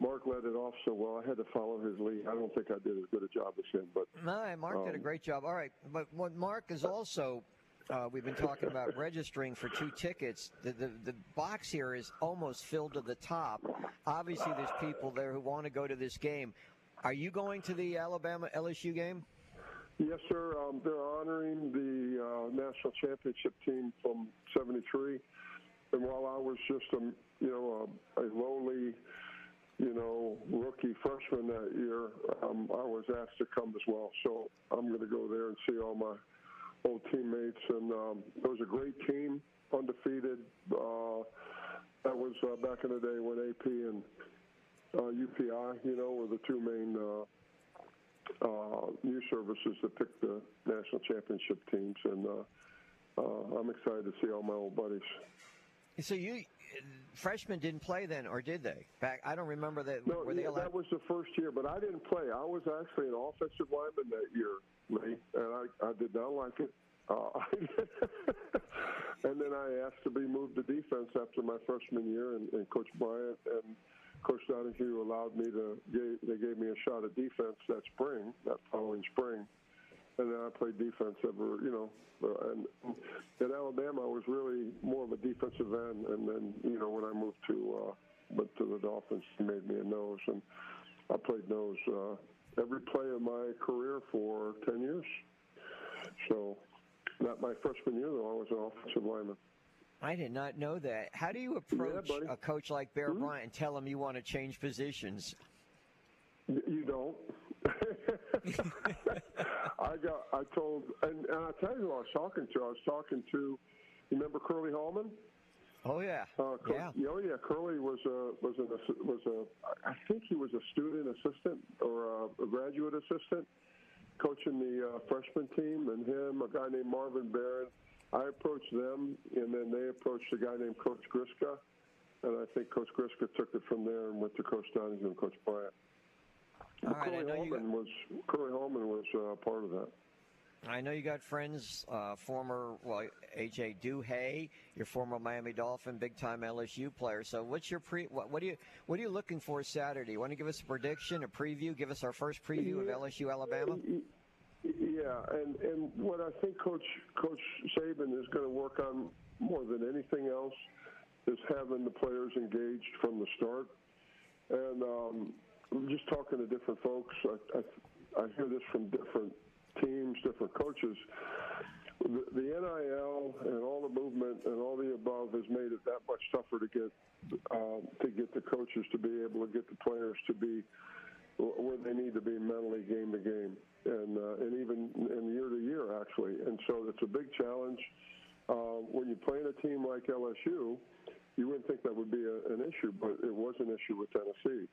Mark led it off so well. I had to follow his lead. I don't think I did as good a job as him, but no, Mark um, did a um, great job. All right, but what Mark is also. Uh, we've been talking about registering for two tickets. The, the the box here is almost filled to the top. Obviously, there's people there who want to go to this game. Are you going to the Alabama LSU game? Yes, sir. Um, they're honoring the uh, national championship team from '73, and while I was just a you know a, a lowly you know rookie freshman that year, um, I was asked to come as well. So I'm going to go there and see all my old teammates, and um, it was a great team, undefeated. Uh, that was uh, back in the day when AP and UPI, you know, were the two main uh, uh, news services that picked the national championship teams, and uh, uh, I'm excited to see all my old buddies. So you freshmen didn't play then, or did they? Back, I don't remember that. No, yeah, that was the first year, but I didn't play. I was actually an offensive lineman that year, Lee, and I, I did not like it. Uh, and then I asked to be moved to defense after my freshman year, and, and Coach Bryant and Coach Donahue allowed me to. they gave me a shot at defense that spring, that following spring, and then I played defense ever. You know, and at Alabama, I was really more of a defensive end, and then you know when I moved to uh, but to the Dolphins, he made me a nose, and I played nose uh, every play of my career for ten years. So, not my freshman year though, I was an offensive lineman. I did not know that. How do you approach yeah, a coach like Bear hmm? Bryant and tell him you want to change positions? You don't. I got. I told, and, and I tell you who I was talking to. I was talking to. You remember Curly Hallman? Oh yeah. Uh, Cur- yeah. Oh yeah. Curly was a was an was a. I think he was a student assistant or a, a graduate assistant, coaching the uh, freshman team, and him, a guy named Marvin Barron I approached them, and then they approached a guy named Coach Griska, and I think Coach Griska took it from there and went to Coach Donahue and Coach Bryant. All right, Curly Hallman got... was Curly Hallman was uh, part of that. I know you got friends, uh, former well AJ Duhe, your former Miami Dolphin, big time LSU player. So what's your pre? What, what are you what are you looking for Saturday? Want to give us a prediction, a preview? Give us our first preview of LSU Alabama. Yeah, and and what I think Coach Coach Saban is going to work on more than anything else is having the players engaged from the start. And um, just talking to different folks, I, I, I hear this from different teams, different coaches. The, the NIL and all the movement and all the above has made it that much tougher to get uh, to get the coaches to be able to get the players to be where they need to be mentally game to game and uh, and even in year to year actually. And so it's a big challenge. Uh, when you play in a team like LSU, you wouldn't think that would be a, an issue, but it was an issue with Tennessee.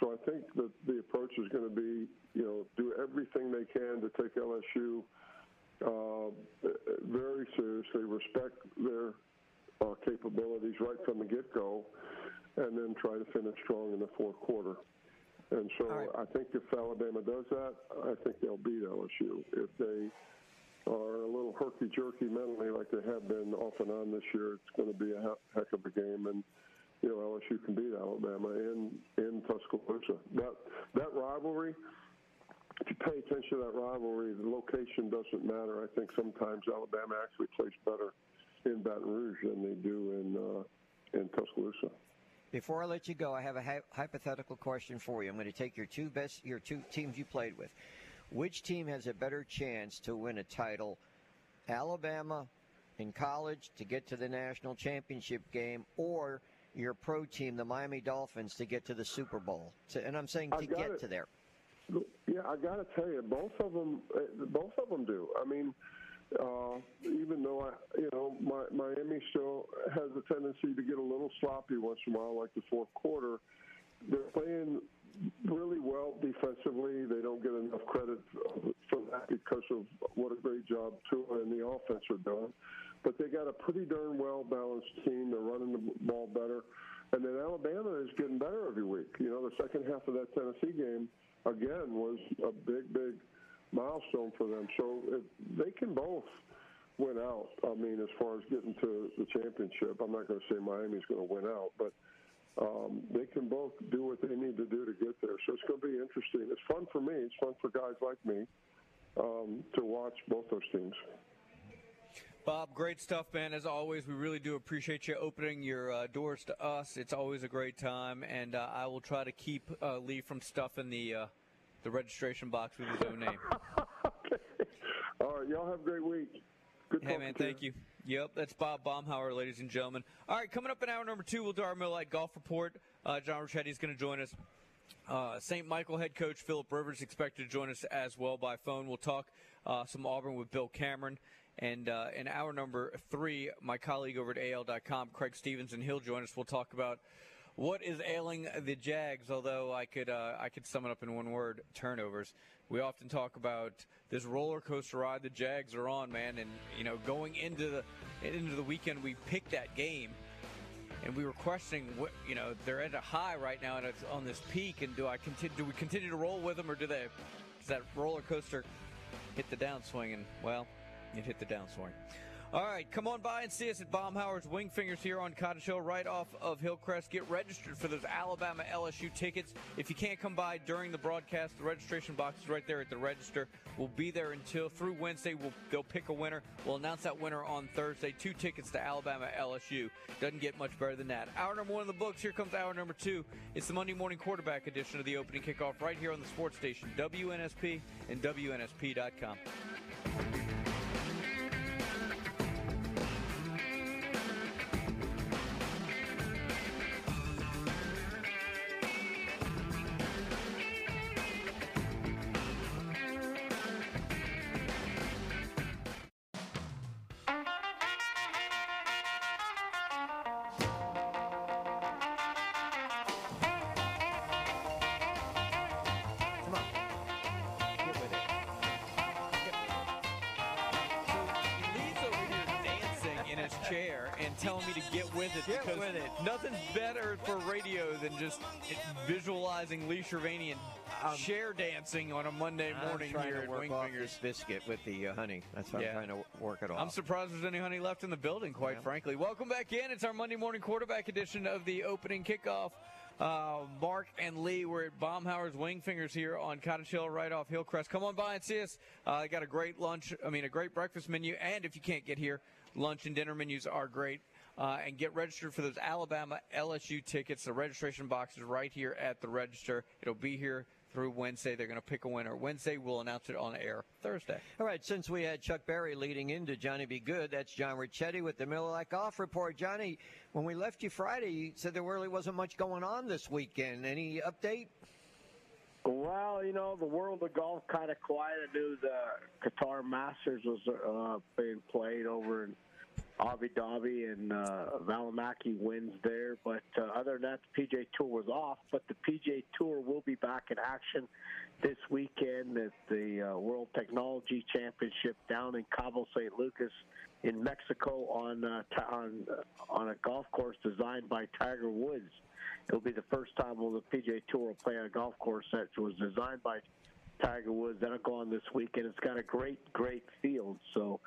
So I think that the approach is going to be, you know, do everything they can to take LSU uh, very seriously, respect their uh, capabilities right from the get-go, and then try to finish strong in the fourth quarter. And so right. I think if Alabama does that, I think they'll beat LSU. If they are a little herky-jerky mentally like they have been off and on this year, it's going to be a heck of a game. And you know LSU can beat Alabama in in Tuscaloosa. That that rivalry. If you pay attention to that rivalry, the location doesn't matter. I think sometimes Alabama actually plays better in Baton Rouge than they do in uh, in Tuscaloosa. Before I let you go, I have a hi- hypothetical question for you. I'm going to take your two best your two teams you played with. Which team has a better chance to win a title? Alabama in college to get to the national championship game or your pro team, the Miami Dolphins, to get to the Super Bowl. So, and I'm saying to get it. to there. Yeah, I got to tell you, both of them, uh, both of them do. I mean, uh, even though I, you know, my, Miami still has a tendency to get a little sloppy once in a while, like the fourth quarter. They're playing really well defensively. They don't get enough credit for that because of what a great job Tua and the offense are doing. But they got a pretty darn well balanced team. They're running the ball better. And then Alabama is getting better every week. You know, the second half of that Tennessee game, again, was a big, big milestone for them. So they can both win out. I mean, as far as getting to the championship, I'm not going to say Miami's going to win out, but um, they can both do what they need to do to get there. So it's going to be interesting. It's fun for me. It's fun for guys like me um, to watch both those teams. Bob, great stuff, man. As always, we really do appreciate you opening your uh, doors to us. It's always a great time, and uh, I will try to keep uh, Lee from stuffing the uh, the registration box with his own name. okay. All right, y'all have a great week. Good morning. hey, man, thank you. Yep, that's Bob Baumhauer, ladies and gentlemen. All right, coming up in hour number two, we'll do our Miller Lite Golf Report. Uh, John Ricchetti is going to join us. Uh, St. Michael head coach Philip Rivers expected to join us as well by phone. We'll talk uh, some Auburn with Bill Cameron. And uh, in hour number three, my colleague over at AL.com, Craig Stevenson, he'll join us. We'll talk about what is ailing the Jags. Although I could uh, I could sum it up in one word: turnovers. We often talk about this roller coaster ride the Jags are on, man. And you know, going into the into the weekend, we picked that game, and we were questioning what you know they're at a high right now and it's on this peak. And do I continue? Do we continue to roll with them, or do they? Does that roller coaster hit the downswing? And well it hit the downswing. All right, come on by and see us at Baumhauer's Wing Fingers here on Cottage Hill, right off of Hillcrest. Get registered for those Alabama LSU tickets. If you can't come by during the broadcast, the registration box is right there at the register. We'll be there until through Wednesday. We'll, they'll pick a winner. We'll announce that winner on Thursday. Two tickets to Alabama LSU. Doesn't get much better than that. Hour number one of the books. Here comes hour number two. It's the Monday morning quarterback edition of the opening kickoff right here on the sports station, WNSP and WNSP.com. than just visualizing Lee Shervanian um, chair dancing on a Monday morning here at Wing Fingers. biscuit with the uh, honey. That's what yeah. I'm trying to work it off. I'm surprised there's any honey left in the building, quite yeah. frankly. Welcome back in. It's our Monday morning quarterback edition of the opening kickoff. Uh, Mark and Lee, we're at Baumhauer's Wing Fingers here on Cottage Hill, right off Hillcrest. Come on by and see us. Uh, they got a great lunch, I mean, a great breakfast menu. And if you can't get here, lunch and dinner menus are great. Uh, and get registered for those Alabama LSU tickets. The registration box is right here at the register. It'll be here through Wednesday. They're going to pick a winner. Wednesday, we'll announce it on air Thursday. All right, since we had Chuck Berry leading into Johnny B. Goode, that's John Ricchetti with the Miller Lite Golf Report. Johnny, when we left you Friday, you said there really wasn't much going on this weekend. Any update? Well, you know, the world of golf kind of quiet. I knew the Qatar Masters was uh, being played over in Abu Dhabi and uh, Valimaki wins there. But uh, other than that, the PGA Tour was off. But the PGA Tour will be back in action this weekend at the uh, World Technology Championship down in Cabo San Lucas in Mexico on uh, t- on uh, on a golf course designed by Tiger Woods. It'll be the first time well, the PGA Tour will play on a golf course that was designed by Tiger Woods. That'll go on this weekend. It's got a great, great field. So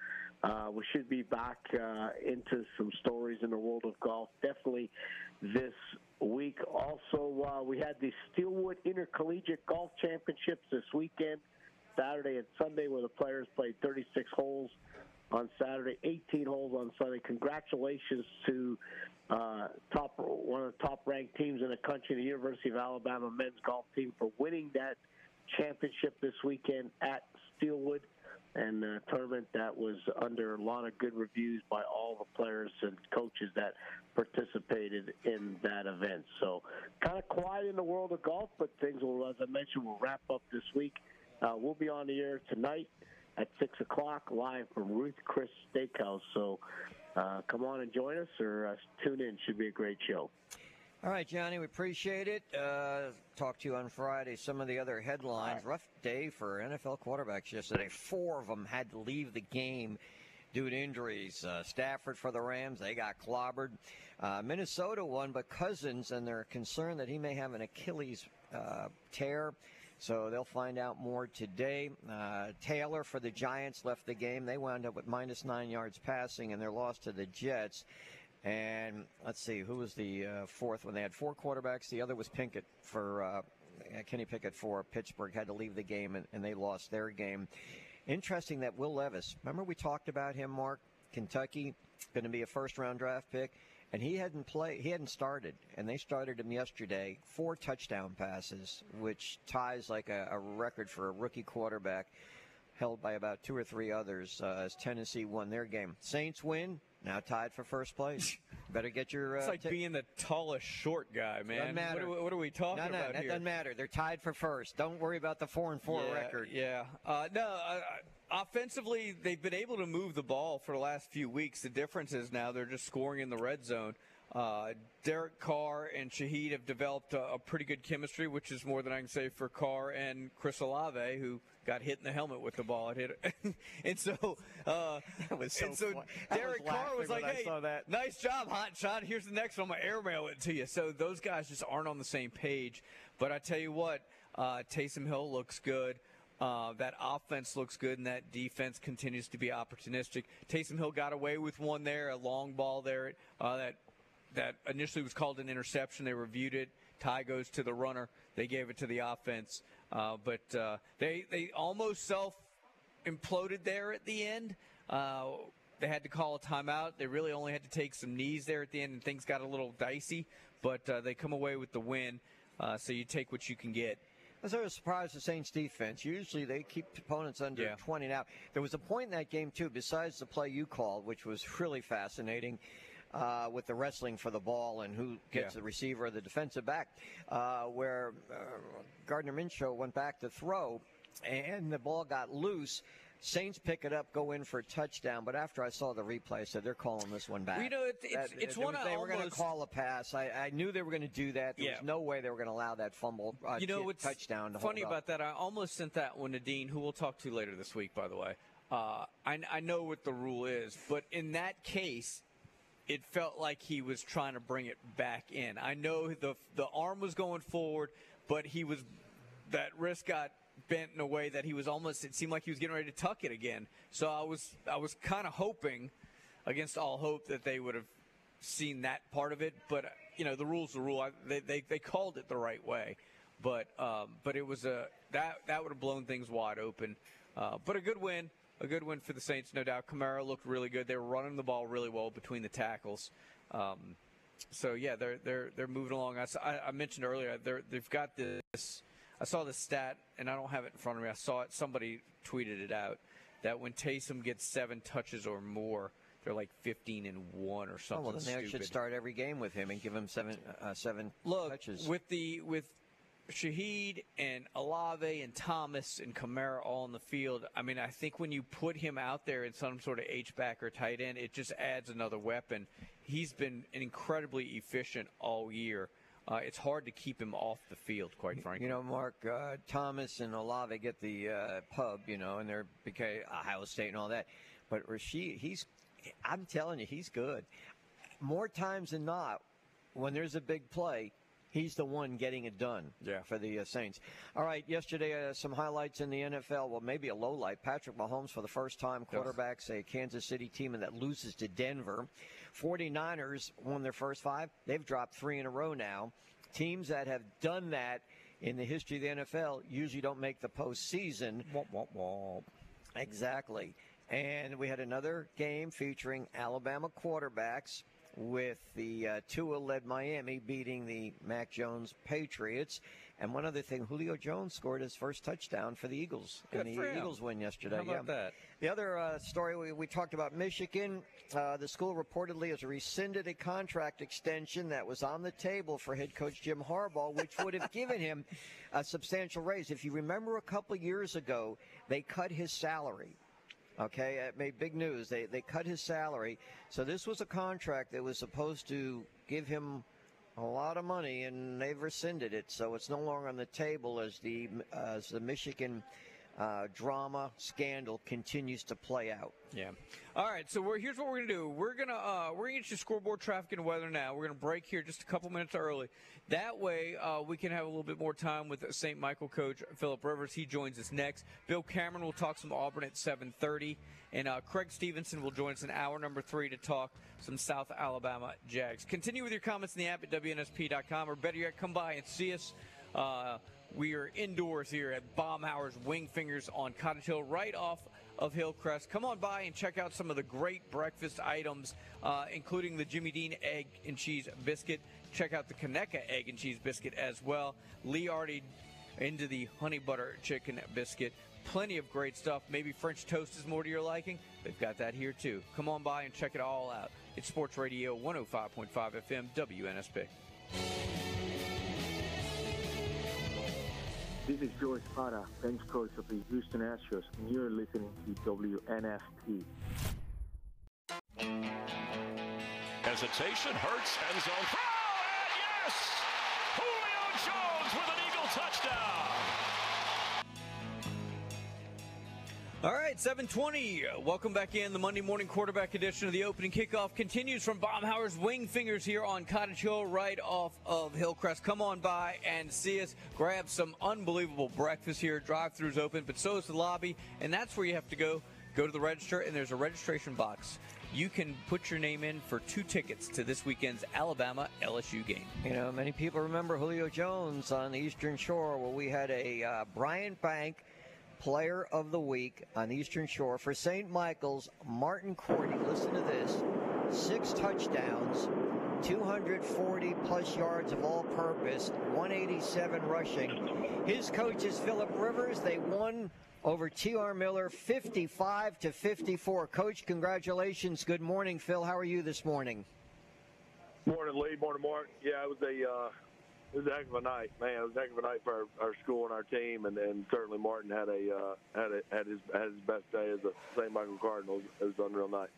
uh, we should be back uh, into some stories in the world of golf definitely this week. Also, uh, we had the Steelwood Intercollegiate Golf Championships this weekend, Saturday and Sunday, where the players played 36 holes on Saturday, 18 holes on Sunday. Congratulations to uh, top one of the top ranked teams in the country, the University of Alabama men's golf team, for winning that championship this weekend at Steelwood and a tournament that was under a lot of good reviews by all the players and coaches that participated in that event. So, kind of quiet in the world of golf, but things will, as I mentioned, will wrap up this week. Uh, we'll be on the air tonight at 6 o'clock live from Ruth Chris Steakhouse. So, uh, come on and join us or uh, tune in. Should be a great show. All right, Johnny, we appreciate it. Uh, talk to you on Friday. Some of the other headlines. Rough day for NFL quarterbacks yesterday. Four of them had to leave the game due to injuries. Uh, Stafford for the Rams, they got clobbered. Uh, Minnesota won, but Cousins, and they're concerned that he may have an Achilles uh, tear. So they'll find out more today. Uh, Taylor for the Giants left the game. They wound up with minus nine yards passing, and their loss to the Jets. And let's see, who was the uh, fourth one? They had four quarterbacks. The other was Pinkett for uh, Kenny Pickett for Pittsburgh. Had to leave the game, and, and they lost their game. Interesting that Will Levis. Remember we talked about him, Mark. Kentucky going to be a first round draft pick, and he hadn't played. He hadn't started, and they started him yesterday. Four touchdown passes, which ties like a, a record for a rookie quarterback. Held by about two or three others uh, as Tennessee won their game. Saints win. Now tied for first place. Better get your. Uh, It's like t- being the tallest short guy, man. Doesn't matter. What, are, what are we talking no, no, about that here? doesn't matter. They're tied for first. Don't worry about the four and four yeah, record. Yeah. Uh, no, uh, offensively, they've been able to move the ball for the last few weeks. The difference is now they're just scoring in the red zone. Uh, Derek Carr and Shaheed have developed a, a pretty good chemistry, which is more than I can say for Carr and Chris Olave, who got hit in the helmet with the ball. It hit, and so, uh, was so and so fun- I was Derek Carr was like, "Hey, saw that." nice job, hot shot. Here's the next one. I'm gonna airmail it to you." So those guys just aren't on the same page. But I tell you what, uh, Taysom Hill looks good. Uh, that offense looks good, and that defense continues to be opportunistic. Taysom Hill got away with one there, a long ball there uh, that that initially was called an interception. They reviewed it. Tie goes to the runner. They gave it to the offense, uh, but uh, they they almost self imploded there at the end. Uh, they had to call a timeout. They really only had to take some knees there at the end, and things got a little dicey. But uh, they come away with the win. Uh, so you take what you can get. I was sort of surprised the Saints defense. Usually they keep opponents under Yeah. 20. Now, there was a point in that game, too, besides the play you called, which was really fascinating. Uh, with the wrestling for the ball and who gets Yeah. the receiver or the defensive back, uh, where uh, Gardner Minshew went back to throw and the ball got loose. Saints pick it up, go in for a touchdown, but after I saw the replay, I said they're calling this one back. You know, it's- it's- That- it's it one was- I they were going to call a pass. I, I knew they were going to do that. There Yeah. was no way they were going to allow that fumble. Uh, you know what's touchdown. To funny about that? I almost sent that one to Dean, who we'll talk to later this week, by the way. Uh, I, I know what the rule is, but in that case, it felt like he was trying to bring it back in. I know the the arm was going forward, but he was that wrist got bent in a way that he was almost. It seemed like he was getting ready to tuck it again. So I was I was kind of hoping, against all hope, that they would have seen that part of it, but you know the rules the rule. I, they, they they called it the right way, but um, but it was a that that would have blown things wide open. Uh, but a good win, a good win for the Saints, no doubt. Kamara looked really good. They were running the ball really well between the tackles. Um, so yeah, they're they're they're moving along. I, I, mentioned earlier they they've got this. I saw the stat, and I don't have it in front of me. I saw it. Somebody tweeted it out that when Taysom gets seven touches or more, they're like 15 and one or something. Oh, well, then stupid. they should start every game with him and give him seven uh, seven Look, touches. with the with Shaheed and Olave and Thomas and Kamara all in the field, I mean, I think when you put him out there in some sort of H back or tight end, it just adds another weapon. He's been incredibly efficient all year. Uh, it's hard to keep him off the field, quite frankly. You know, Mark uh, Thomas and Olave get the uh, pub, you know, and they're because Ohio State and all that. But Rashid, he's, I'm telling you, he's good. More times than not, when there's a big play, he's the one getting it done Yeah. for the uh, Saints. All right, yesterday, uh, some highlights in the NFL. Well, maybe a low light. Patrick Mahomes, for the first time, quarterbacks a Kansas City team and that loses to Denver. 49ers won their first five. They've dropped three in a row now. Teams that have done that in the history of the NFL usually don't make the postseason. Womp, womp, womp. Exactly. And we had another game featuring Alabama quarterbacks with the uh, Tua led Miami beating the Mac Jones Patriots. And one other thing, Julio Jones scored his first touchdown for the Eagles Good in the him. Eagles win yesterday. How about yeah. that? The other uh, story we, we talked about Michigan. Uh, the school reportedly has rescinded a contract extension that was on the table for head coach Jim Harbaugh, which would have given him a substantial raise. If you remember a couple years ago, they cut his salary. Okay, it made big news. They they cut his salary. So this was a contract that was supposed to give him a lot of money, and they've rescinded it. So it's no longer on the table as the as the Michigan uh, drama scandal continues to play out. Yeah. All right. So here's what we're gonna do. We're gonna uh, we're gonna get you scoreboard traffic and weather now. We're gonna break here just a couple minutes early. That way uh, we can have a little bit more time with St. Michael coach Philip Rivers. He joins us next. Bill Cameron will talk some Auburn at 7:30, and uh, Craig Stevenson will join us in hour number three to talk some South Alabama Jags. Continue with your comments in the app at wnsp.com, or better yet, come by and see us. We are indoors here at Baumhauer's Wing Fingers on Cottage Hill, right off of Hillcrest. Come on by and check out some of the great breakfast items, uh, including the Jimmy Dean egg and cheese biscuit. Check out the Conecuh egg and cheese biscuit as well. Lee already into the honey butter chicken biscuit. Plenty of great stuff. Maybe French toast is more to your liking. They've got that here too. Come on by and check it all out. It's Sports Radio 105.5 FM WNSP. This is George Espada, bench coach of the Houston Astros, and you're listening to WNSP. Hesitation hurts. End zone throw. All right, 720. Welcome back in. The Monday morning quarterback edition of the opening kickoff continues from Baumhauer's Wing Fingers here on Cottage Hill, right off of Hillcrest. Come on by and see us. Grab some unbelievable breakfast here. Drive throughs open, but so is the lobby, and that's where you have to go. Go to the register, and there's a registration box. You can put your name in for two tickets to this weekend's Alabama LSU game. You know, many people remember Julio Jones on the Eastern Shore, where we had a uh, Bryant Bank Player of the Week on Eastern Shore for St. Michael's. Martin Cordy, listen to this: six touchdowns, 240 plus yards of all-purpose, 187 rushing. His coach is Philip Rivers. They won over T.R. Miller, 55 to 54. Coach, congratulations. Good morning, Phil. How are you this morning? Morning, Lee. Morning, Mark. Yeah, it was a uh, it was a heck of a night, man. It was a heck of a night for our, our school and our team, and, and certainly Martin had a uh, had a, had his had his best day as a St. Michael Cardinals. It was an unreal night.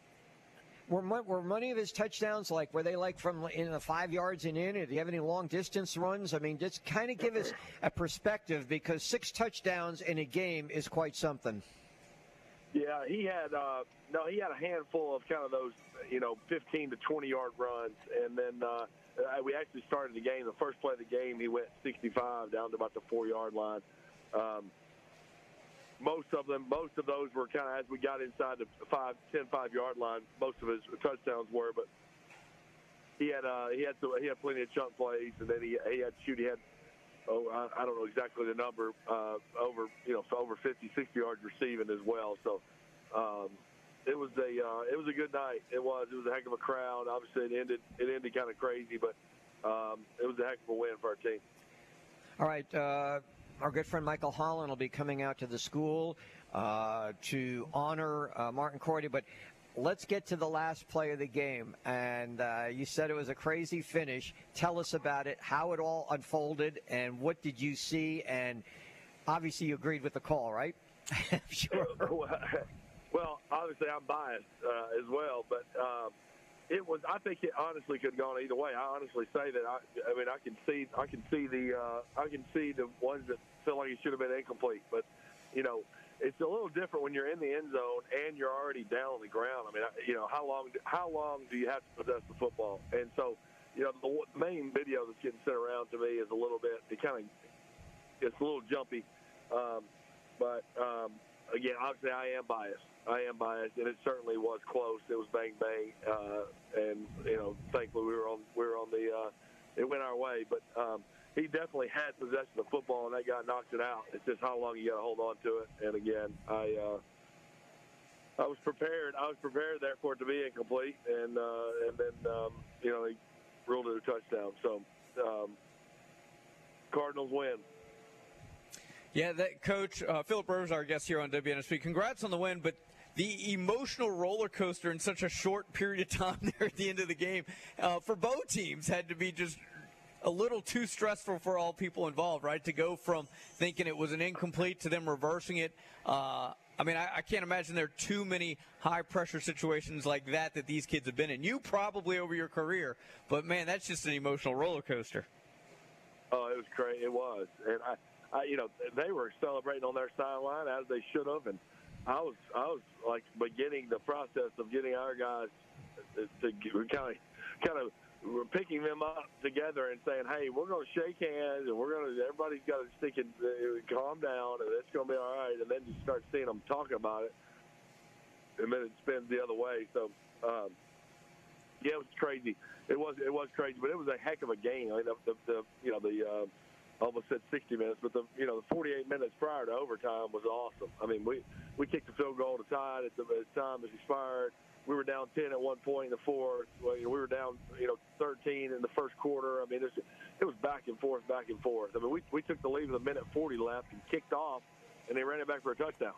Were, were many of his touchdowns like were they like from in the five yards and in? Do you have any long distance runs? I mean, just kind of give us a perspective because six touchdowns in a game is quite something. Yeah, he had uh, no, he had a handful of kind of those, you know, 15 to 20 yard runs, and then uh, uh, we actually started the game. The first play of the game, he went 65 down to about the four yard line. Um, most of them, most of those were kind of as we got inside the five, 10, five yard line. Most of his touchdowns were, but he had uh, he had some, he had plenty of chunk plays, and then he he had shoot he had oh I, I don't know exactly the number uh, over you know over 50 60 yards receiving as well. So um, it was a uh, it was a good night. It was it was a heck of a crowd. Obviously it ended it ended kind of crazy, but um, it was a heck of a win for our team. All right. Uh, our good friend Michael Holland will be coming out to the school uh, to honor uh, Martin Cordy. But let's get to the last play of the game. And uh, you said it was a crazy finish. Tell us about it, how it all unfolded, and what did you see? And obviously, you agreed with the call, right? sure. Well, obviously, I'm biased uh, as well, but. Um, it was. I think it honestly could have gone either way. I honestly say that. I, I mean, I can see. I can see the. Uh, I can see the ones that feel like it should have been incomplete. But you know, it's a little different when you're in the end zone and you're already down on the ground. I mean, you know, how long? How long do you have to possess the football? And so, you know, the main video that's getting sent around to me is a little bit. It kind of. It's a little jumpy, um, but um, again, obviously, I am biased. I am biased, and it certainly was close. It was bang bang, uh, and you know, thankfully we were on we were on the. Uh, it went our way, but um, he definitely had possession of the football, and that guy knocked it out. It's just how long you got to hold on to it. And again, I uh, I was prepared. I was prepared there for it to be incomplete, and uh, and then um, you know he ruled it a touchdown. So um, Cardinals win. Yeah, that coach uh, Philip Rivers, our guest here on WNSP. Congrats on the win, but the emotional roller coaster in such a short period of time there at the end of the game uh, for both teams had to be just a little too stressful for all people involved, right? To go from thinking it was an incomplete to them reversing it. Uh, I mean, I, I, can't imagine there are too many high pressure situations like that that these kids have been in. You probably over your career, but man, that's just an emotional roller coaster. Oh, it was great. It was, and I I, you know, they were celebrating on their sideline as they should have, and I was, I was like beginning the process of getting our guys to, kind of, kind of we're picking them up together and saying, "Hey, we're going to shake hands, and we're going to. Everybody's got to stick and calm down, and it's going to be all right." And then you start seeing them talking about it, and then it spins the other way. So, um, yeah, it was crazy. It was it was crazy, but it was a heck of a game. I mean, the, the, the you know the uh, almost said 60 minutes, but the you know the 48 minutes prior to overtime was awesome. I mean, we we kicked the field goal to tie it. As time has expired. We were down 10 at one point in the fourth. We were down, you know, 13 in the first quarter. I mean, it was, it was back and forth, back and forth. I mean, we, we took the lead with a minute 40 left and kicked off, and they ran it back for a touchdown.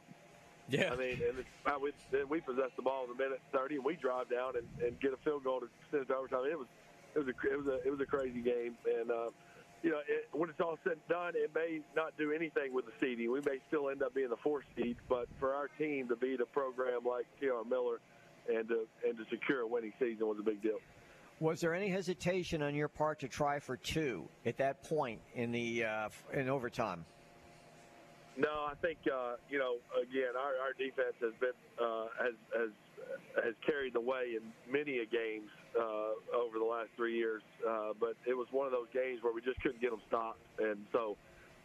Yeah. I mean, and it's, we, we possessed the ball in a minute 30, and we drive down and, and get a field goal to send it to overtime. It was, it was a, it was a, it was a crazy game, and uh, you know, it, when it's all said and done, it may not do anything with the seeding. We may still end up being the fourth seed, but for our team to beat a program like T.R. Miller and to, and to secure a winning season was a big deal. Was there any hesitation on your part to try for two at that point in the uh, in overtime? No, I think uh, you know. Again, our, our defense has been uh, has has has carried the way in many a games uh, over the last three years. Uh, but it was one of those games where we just couldn't get them stopped, and so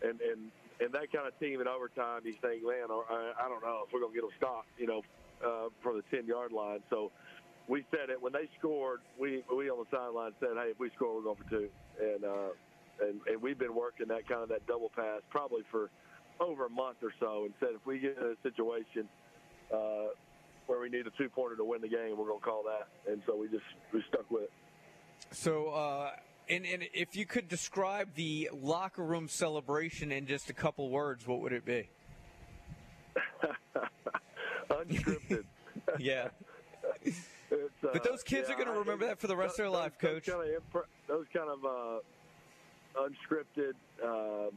and and and that kind of team in overtime, you think, man, I, I don't know if we're gonna get them stopped, you know, uh, from the ten yard line. So we said it when they scored. We we on the sideline said, hey, if we score, we're going for two, and uh, and and we've been working that kind of that double pass probably for over a month or so, and said if we get in a situation. Uh, where we need a two pointer to win the game, we're going to call that. And so we just we stuck with it. So, uh, and, and if you could describe the locker room celebration in just a couple words, what would it be? Unscripted. yeah. Uh, but those kids yeah, are going to remember that for the rest those, of their life, those Coach. Kind of, those kind of uh, unscripted, uh,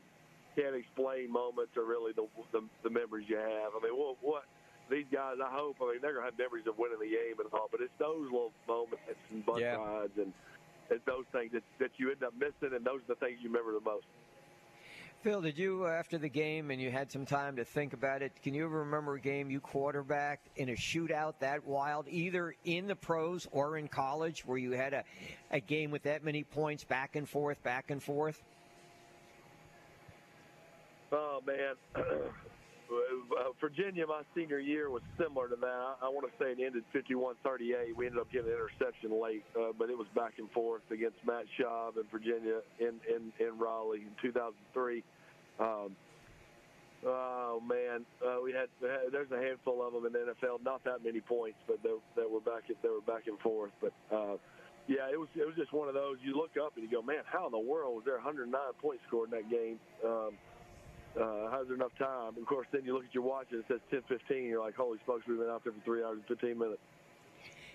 can't explain moments are really the, the, the memories you have. I mean, what what these guys, I hope, I mean, they're going to have memories of winning the game and all, but it's those little moments and butt yeah. rides and it's those things that, that you end up missing, and those are the things you remember the most. Phil, did you, uh, after the game and you had some time to think about it, can you ever remember a game you quarterbacked in a shootout that wild, either in the pros or in college, where you had a, a game with that many points back and forth, back and forth? Oh, man. uh, Virginia, my senior year was similar to that. I, I want to say it ended 51-38. We ended up getting an interception late, uh, but it was back and forth against Matt Schaub and Virginia in, in, in Raleigh in 2003. Um, oh man, uh, we had there's a handful of them in the NFL. Not that many points, but they, they were back they were back and forth. But uh, yeah, it was it was just one of those. You look up and you go, man, how in the world was there 109 points scored in that game? Um, uh, how's there enough time? Of course, then you look at your watch and it says 10:15. You're like, holy smokes, we've been out there for three hours and 15 minutes.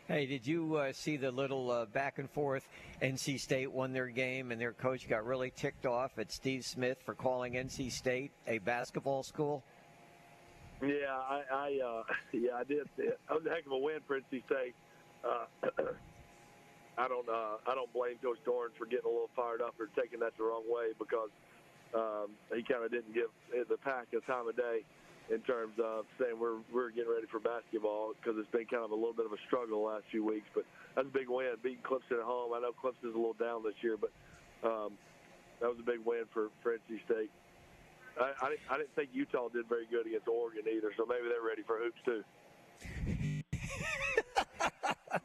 Hey, did you uh, see the little uh, back and forth? NC State won their game, and their coach got really ticked off at Steve Smith for calling NC State a basketball school. Yeah, I, I uh, yeah, I did. It was a heck of a win for NC State. Uh, I don't, uh, I don't blame Coach Doeren for getting a little fired up or taking that the wrong way because um, he kind of didn't give the pack a time of day in terms of saying we're we're getting ready for basketball because it's been kind of a little bit of a struggle the last few weeks. But that's a big win, beating Clemson at home. I know Clemson's a little down this year, but um, that was a big win for, for NC State. I, I, I didn't think Utah did very good against Oregon either, so maybe they're ready for hoops too.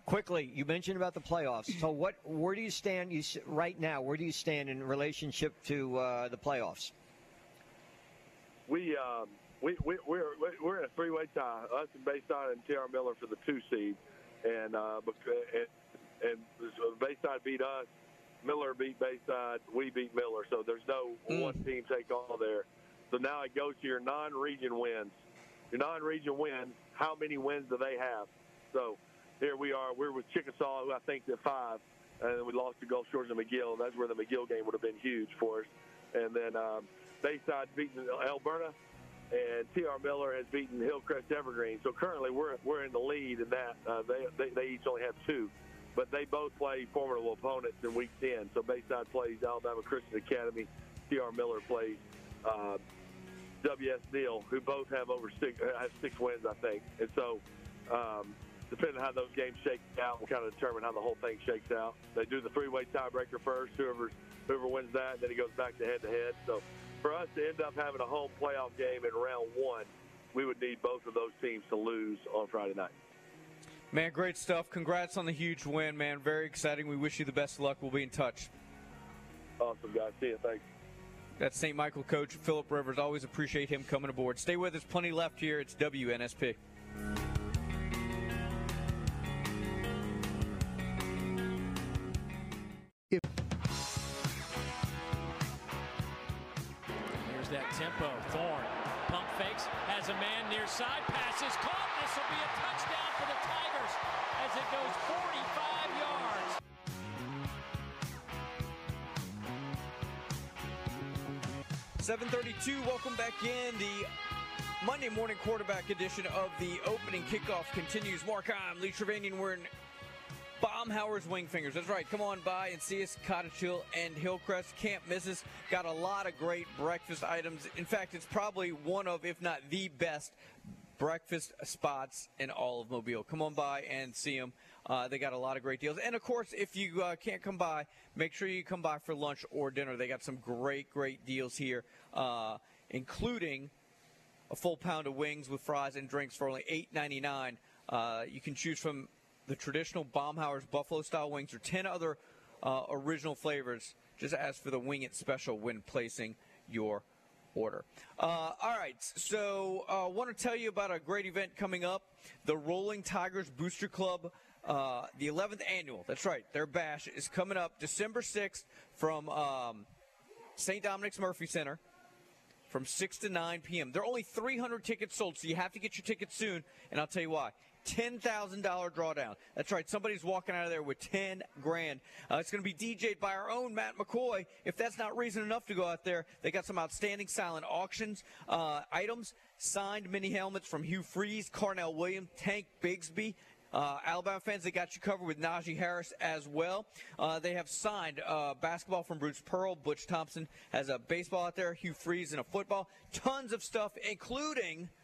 Quickly, you mentioned about the playoffs. So, what? Where do you stand? You right now? Where do you stand in relationship to uh, the playoffs? We, um, we we we're we're in a three-way tie. Us and Bayside and T.R. Miller for the two seed, and uh, and, and Bayside beat us. Miller beat Bayside. We beat Miller. So there's no mm. one team take all there. So now it goes to your non-region wins. Your non-region wins. How many wins do they have? So here we are. We're with Chickasaw, who I think at five, and we lost to Gulf Shores and McGill. That's where the McGill game would have been huge for us. And then um, Bayside beating Alberta, and T.R. Miller has beaten Hillcrest Evergreen. So currently we're we're in the lead in that. Uh, they, they they each only have two, but they both play formidable opponents in Week 10. So Bayside plays Alabama Christian Academy. T.R. Miller plays. Uh, W.S. Neal, who both have over six have six wins, I think, and so um, depending on how those games shake out, will kind of determine how the whole thing shakes out. They do the three-way tiebreaker first. Whoever whoever wins that, then it goes back to head-to-head. So for us to end up having a home playoff game in round one, we would need both of those teams to lose on Friday night. Man, great stuff. Congrats on the huge win, man. Very exciting. We wish you the best of luck. We'll be in touch. Awesome, guys. See you. Thanks. That's St. Michael coach Philip Rivers. Always appreciate him coming aboard. Stay with us. Plenty left here. It's WNSP. Side pass is caught. This will be a touchdown for the Tigers as it goes 45 yards. 732, welcome back in. The Monday morning quarterback edition of the opening kickoff continues. Mark, I'm Lee Trevanian. We're in Baumhower's Wing Fingers. That's right. Come on by and see us, Cottage Hill and Hillcrest. Can't miss us. Got a lot of great breakfast items. In fact, it's probably one of, if not the best, breakfast spots in all of Mobile. Come on by and see them. Uh, they got a lot of great deals. And of course, if you uh, can't come by, make sure you come by for lunch or dinner. They got some great, great deals here, uh, including a full pound of wings with fries and drinks for only $8.99. Uh, you can choose from the traditional Baumhower's Buffalo style wings or 10 other uh, original flavors. Just ask for the Wing It special when placing your order. Uh, all right, so I uh, want to tell you about a great event coming up the Rolling Tigers Booster Club. Uh, the 11th annual, that's right, their bash is coming up December 6th from um, St. Dominic's Murphy Center from 6 to 9 p.m. There are only 300 tickets sold, so you have to get your tickets soon, and I'll tell you why. $10,000 drawdown. That's right. Somebody's walking out of there with 10 grand. Uh, it's going to be DJ'd by our own Matt McCoy. If that's not reason enough to go out there, they got some outstanding silent auctions uh, items, signed mini helmets from Hugh Freeze, Carnell Williams, Tank Bigsby. Uh, Alabama fans, they got you covered with Najee Harris as well. Uh, they have signed uh, basketball from Bruce Pearl. Butch Thompson has a baseball out there. Hugh Freeze and a football. Tons of stuff, including –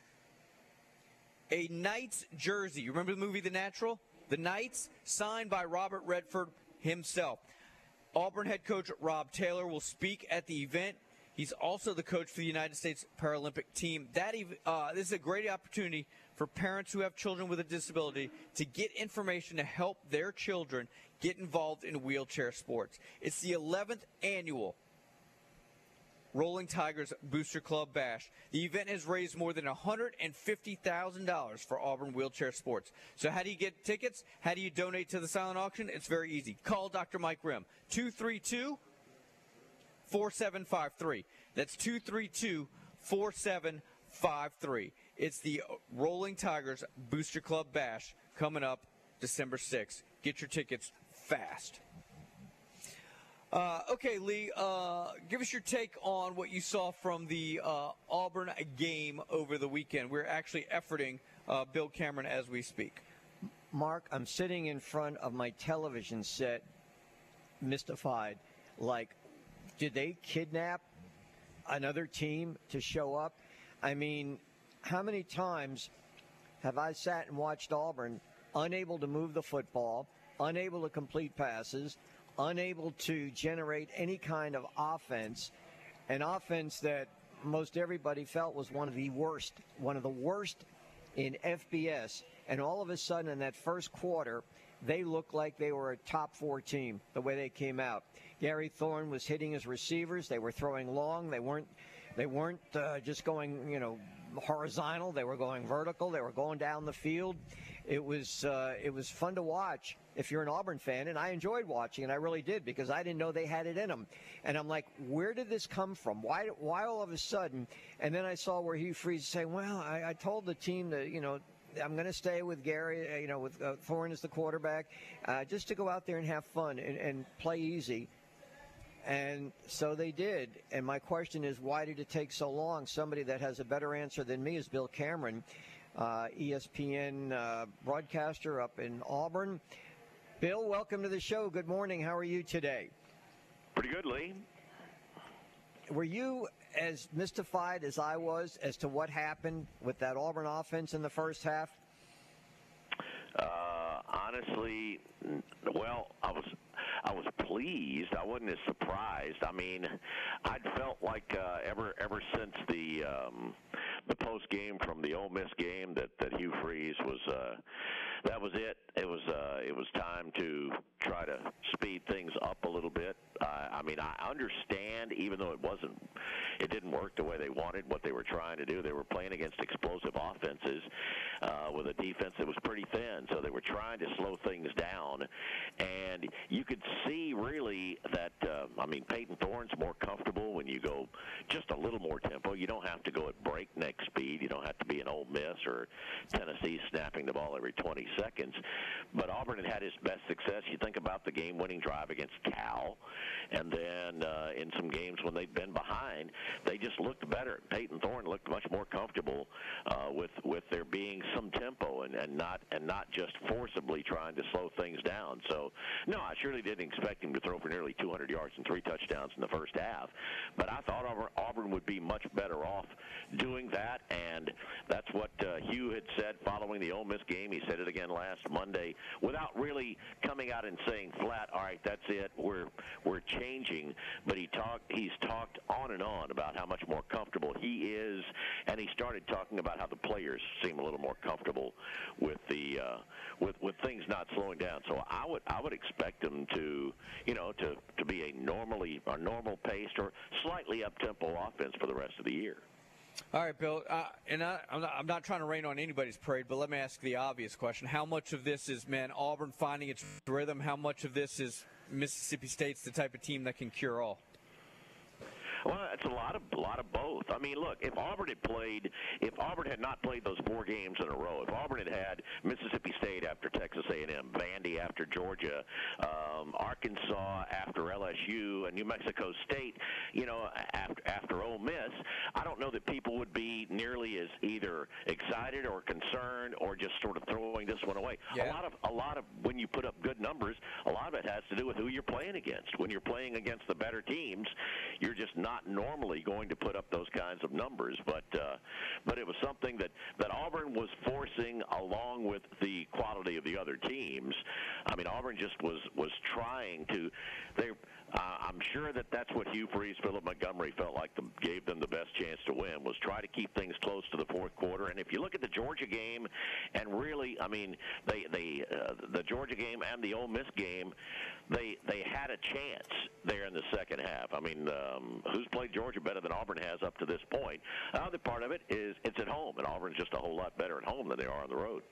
a Knights jersey. You remember the movie The Natural? The Knights, signed by Robert Redford himself. Auburn head coach Rob Taylor will speak at the event. He's also the coach for the United States Paralympic team. That uh, this is a great opportunity for parents who have children with a disability to get information to help their children get involved in wheelchair sports. It's the 11th annual Rolling Tigers Booster Club Bash. The event has raised more than $150,000 for Auburn wheelchair sports. So, how do you get tickets? How do you donate to the silent auction? It's very easy. Call Dr. Mike Rim, 232 4753. That's 232 4753. It's the Rolling Tigers Booster Club Bash coming up December 6th. Get your tickets fast. Uh, okay, Lee, uh, give us your take on what you saw from the uh, Auburn game over the weekend. We're actually efforting uh, Bill Cameron as we speak. Mark, I'm sitting in front of my television set, mystified. Like, did they kidnap another team to show up? I mean, how many times have I sat and watched Auburn unable to move the football, unable to complete passes, unable to generate any kind of offense, an offense that most everybody felt was one of the worst, one of the worst in FBS. And all of a sudden, in that first quarter, they looked like they were a top four team the way they came out. Gary Thorne was hitting his receivers. They were throwing long. They weren't. They weren't uh, just going, you know, horizontal. They were going vertical. They were going down the field. It was uh, it was fun to watch if you're an Auburn fan, and I enjoyed watching, and I really did because I didn't know they had it in them. And I'm like, where did this come from? Why why all of a sudden? And then I saw where Hugh Freeze say, well, I, I told the team that you know I'm going to stay with Gary, uh, you know, with uh, Thorne as the quarterback, uh, just to go out there and have fun and, and play easy. And so they did. And my question is, why did it take so long? Somebody that has a better answer than me is Bill Cameron, uh, ESPN uh, broadcaster up in Auburn. Bill, welcome to the show. Good morning. How are you today? Pretty good, Lee. Were you as mystified as I was as to what happened with that Auburn offense in the first half? Uh, honestly, well, I was I was pleased. I wasn't as surprised. I mean, I'd felt like uh, ever ever since the um, the post game from the Ole Miss game that that Hugh Freeze was uh, that was it. It was uh, it was time to try to speed things up a little bit. Uh, I mean, I understand, even though it wasn't, it didn't work the way they wanted. What they were trying to do, they were playing against explosive offenses uh, with a defense that was pretty thin. So they were trying to slow things down, and you could see really that. Uh, I mean, Payton Thorne's more comfortable when you go just a little more tempo. You don't have to go at breakneck speed. You don't have to be an Ole Miss or Tennessee snapping the ball every 20 seconds. But Auburn had had his best success. You think about the game-winning drive against Cal, and then uh, in some games when they'd been behind, they just looked better. Payton Thorne looked much more comfortable uh, with with there being some tempo and, and not and not just forcibly trying to slow things down. So, no, I surely didn't expect him to throw for nearly 200 yards and three touchdowns in the first half. But I thought Auburn would be much better off doing that, and that's what uh, Hugh had said following the Ole Miss game. He said it again last Monday without really coming out and saying flat, "All right, that's it. We're we're changing." But he talked. He's talked on and on about how much more comfortable he is, and he started talking about how the players seem a little more comfortable with the uh, with with things not slowing down. So I would I would expect them to you know to to be a normally a normal paced or slightly up tempo offense for the rest of the year. All right, Bill, uh, and I, am not, I'm not trying to rain on anybody's parade, but let me ask the obvious question: How much of this is, man, Auburn finding its rhythm? How much of this is Mississippi State's the type of team that can cure all? Well, it's a lot of a lot of both. I mean, look, if Auburn had played, if Auburn had not played those four games in a row, if Auburn had had Mississippi State after Texas A&M, Vandy after Georgia, um, Arkansas after LSU, and New Mexico State, you know, after after Ole Miss, I don't know that people would be nearly as either excited or concerned or just sort of throwing this one away. Yeah. A lot of a lot of when you put up good numbers, a lot of it has to do with who you're playing against. When you're playing against the better teams, you're just not not normally going to put up those kinds of numbers, but uh, but it was something that that Auburn was forcing along with the quality of the other teams. I mean, Auburn just was was trying to. They, uh, I'm sure that that's what Hugh Freeze, Philip Montgomery felt like them, gave them the best chance to win was try to keep things close to the fourth quarter. And if you look at the Georgia game, and really, I mean, they they uh, the Georgia game and the Ole Miss game, they they had a chance there in the second half. I mean, um, who's played Georgia better than Auburn has up to this point? The other part of it is it's at home, and Auburn's just a whole lot better at home than they are on the road.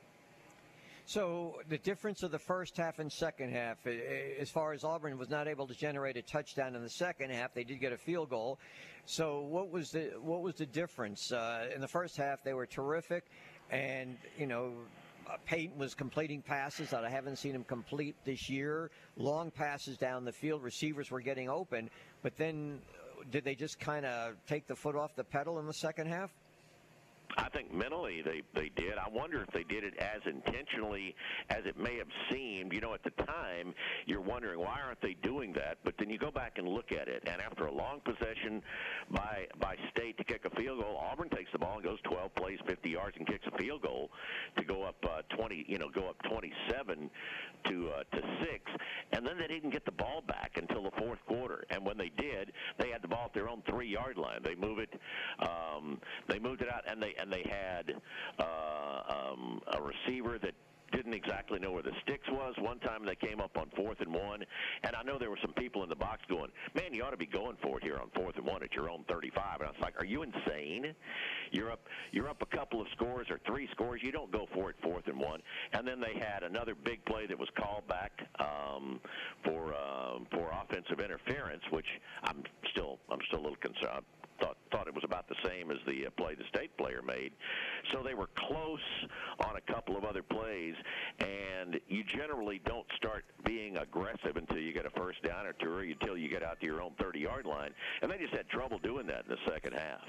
So the difference of the first half and second half, as far as Auburn was not able to generate a touchdown in the second half, they did get a field goal. So what was the what was the difference uh, in the first half? They were terrific, and you know. Uh, Payton was completing passes that I haven't seen him complete this year. Long passes down the field. Receivers were getting open. But then, uh, did they just kind of take the foot off the pedal in the second half? I think mentally they they did. I wonder if they did it as intentionally as it may have seemed. You know, at the time you're wondering why aren't they doing that? But then you go back and look at it, and after a long possession by by State to kick a field goal, Auburn takes the ball and goes 12 plays, 50 yards, and kicks a field goal to go up uh, 20. You know, go up 27 to uh, to six, and then they didn't get the ball back until the fourth quarter. And when they did, they had the ball at their own three yard line. They move it, um, they moved it out, and they and they had uh, um, a receiver that didn't exactly know where the sticks was. One time they came up on fourth and one, and I know there were some people in the box going, "Man, you ought to be going for it here on fourth and one at your own 35." And I was like, "Are you insane? You're up, you're up a couple of scores or three scores. You don't go for it fourth and one." And then they had another big play that was called back um, for uh, for offensive interference, which I'm still I'm still a little concerned thought thought it was about the same as the uh, play the state player made. So they were close on a couple of other plays, and you generally don't start being aggressive until you get a first down or two, or until you get out to your own 30-yard line. And they just had trouble doing that in the second half.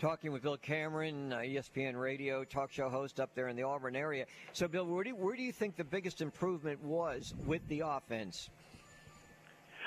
Talking with Bill Cameron, uh, ESPN radio talk show host up there in the Auburn area. So, Bill, where do, you, where do you think the biggest improvement was with the offense?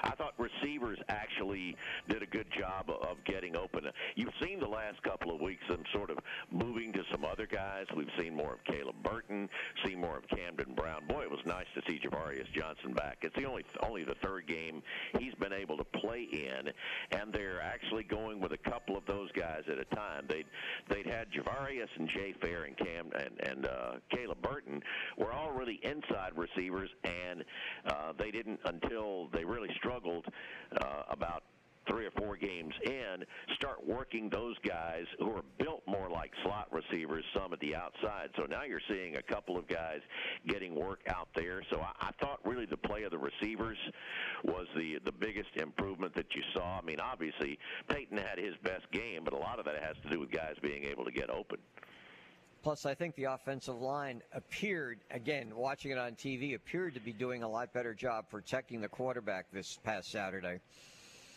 I thought receivers actually did a good job of getting open. You've seen the last couple of weeks them sort of moving to some other guys. We've seen more of Caleb Burton, seen more of Camden Brown. Boy, it was nice to see Ja'Varrius Johnson back. It's the only only the third game he's been able to play in, and they're actually going with a couple of those guys at a time. They'd they'd had Ja'Varrius and Jay Fair and Cam and and uh, Caleb Burton were all really inside receivers, and uh, they didn't until they really struggled struggled uh, about three or four games in, start working those guys who are built more like slot receivers, some at the outside. So now you're seeing a couple of guys getting work out there. So I, I thought really the play of the receivers was the the biggest improvement that you saw. I mean, obviously Payton had his best game, but a lot of that has to do with guys being able to get open. Plus, I think the offensive line appeared, again, watching it on TV, appeared to be doing a lot better job protecting the quarterback this past Saturday.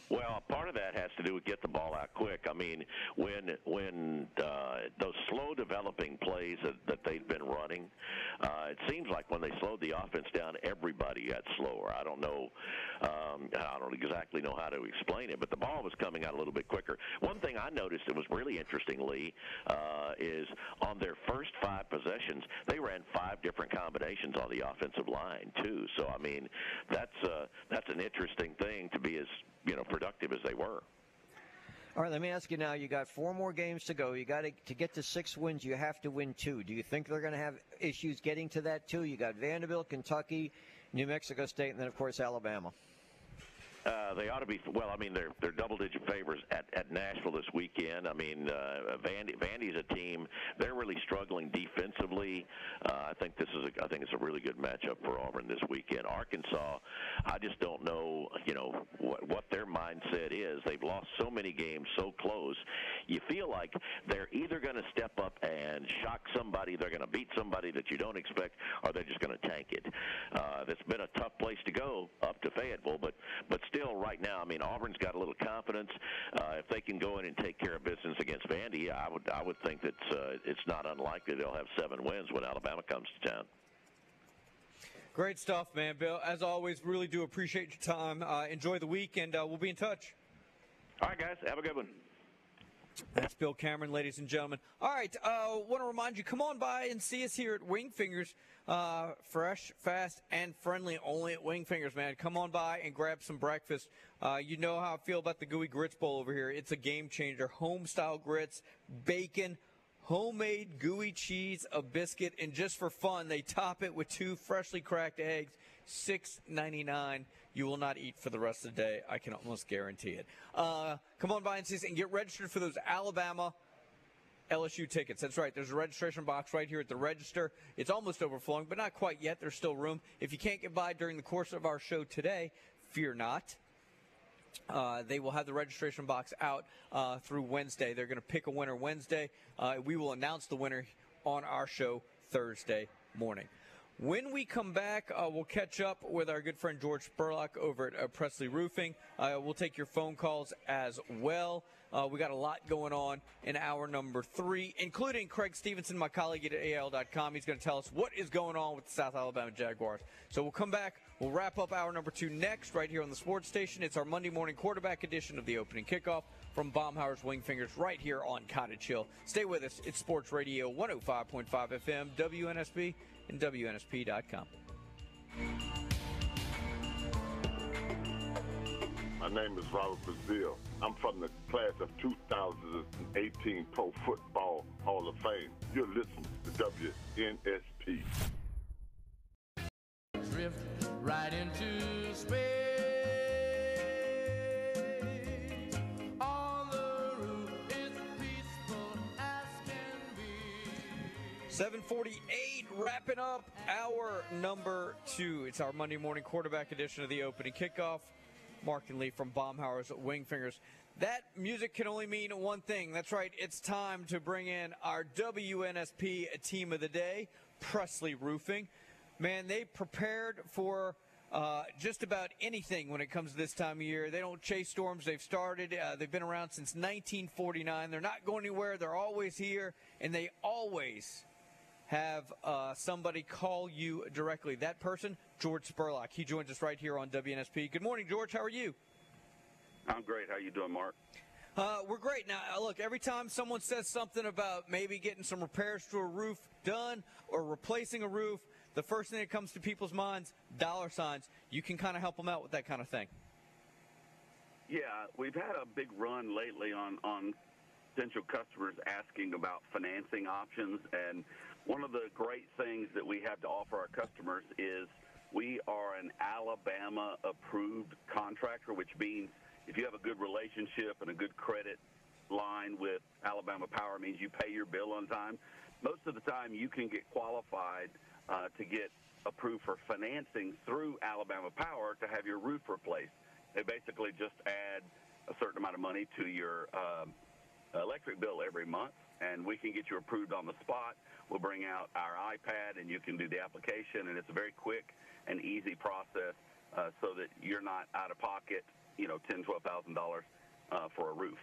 Well, part of that has to do with get the ball out quick. I mean, when when uh, slow developing plays that, that they've been running, uh, it seems like when they slowed the offense down, everybody got slower. I don't know, um, I don't exactly know how to explain it, but the ball was coming out a little bit quicker. One thing I noticed that was really interesting, Lee, uh, is on their first five possessions, they ran five different combinations on the offensive line too. So I mean, that's uh, that's an interesting thing to be as you know productive as they were. All right, let me ask you now. You got four more games to go. You got to to get to six wins. You have to win two. Do you think they're going to have issues getting to that two? You got Vanderbilt, Kentucky, New Mexico State, and then of course Alabama. Uh, they ought to be. Well, I mean, they're they're double-digit favorites at, at Nashville this weekend. I mean, uh, Vandy Vandy's a team. They're really struggling defensively. Uh, I think this is. A, I think it's a really good matchup for Auburn this weekend. Arkansas. I just don't know. You know what what their mindset is. They've lost so many games so close. You feel like they're either going to step up and shock somebody, they're going to beat somebody that you don't expect, or they're just going to tank it. Uh, that's been a tough place to go up to Fayetteville, but but still still, right now, I mean, Auburn's got a little confidence. Uh, if they can go in and take care of business against Vandy, I would I would think that uh, it's not unlikely they'll have seven wins when Alabama comes to town. Great stuff, man, Bill. As always, really do appreciate your time. Uh, enjoy the week, and uh, we'll be in touch. All right, guys. Have a good one. That's Bill Cameron, ladies and gentlemen. All right, uh, want to remind you, come on by and see us here at Wing Fingers. Uh, fresh, fast, and friendly. Only at Wing Fingers, man. Come on by and grab some breakfast. Uh, you know how I feel about the Gooey Grits Bowl over here. It's a game changer. Home style grits, bacon, homemade gooey cheese, a biscuit, and just for fun, they top it with two freshly cracked eggs. Six ninety nine. You will not eat for the rest of the day. I can almost guarantee it. Uh, come on by and see us and get registered for those Alabama LSU tickets. That's right. There's a registration box right here at the register. It's almost overflowing, but not quite yet. There's still room. If you can't get by during the course of our show today, fear not. Uh, they will have the registration box out uh, through Wednesday. They're going to pick a winner Wednesday. Uh, we will announce the winner on our show Thursday morning. When we come back, uh, we'll catch up with our good friend George Spurlock over at uh, Presley Roofing. Uh, we'll take your phone calls as well. Uh, we got a lot going on in hour number three, including Craig Stevenson, my colleague at AL.com. He's going to tell us what is going on with the South Alabama Jaguars. So we'll come back. We'll wrap up hour number two next, right here on the sports station. It's our Monday morning quarterback edition of the opening kickoff from Baumhower's Wing Fingers right here on Cottage Hill. Stay with us. It's Sports Radio 105.5 FM, WNSP, and WNSP.com. My name is Robert Brazile. I'm from the class of 2018 Pro Football Hall of Fame. You're listening to WNSP. Drift right into space. 748, wrapping up hour number two. It's our Monday morning quarterback edition of the opening kickoff. Mark and Lee from Baumhower's Wing Fingers. That music can only mean one thing. That's right, it's time to bring in our WNSP team of the day, Presley Roofing. Man, they prepared for uh, just about anything when it comes to this time of year. They don't chase storms. They've started. Uh, they've been around since 1949. They're not going anywhere. They're always here, and they always have uh, somebody call you directly. That person, George Spurlock. He joins us right here on WNSP. Good morning, George. How are you? I'm great. How you doing, Mark? Uh, we're great. Now, uh, look, every time someone says something about maybe getting some repairs to a roof done or replacing a roof, the first thing that comes to people's minds, dollar signs. You can kind of help them out with that kind of thing. Yeah, we've had a big run lately on on potential customers asking about financing options, and one of the great things that we have to offer our customers is we are an Alabama approved contractor, which means if you have a good relationship and a good credit line with Alabama Power, means you pay your bill on time. Most of the time, you can get qualified uh, to get approved for financing through Alabama Power to have your roof replaced. They basically just add a certain amount of money to your um, electric bill every month, and we can get you approved on the spot. We'll bring out our iPad, and you can do the application, and it's a very quick and easy process uh, so that you're not out of pocket, you know, ten, twelve thousand dollars uh, for a roof.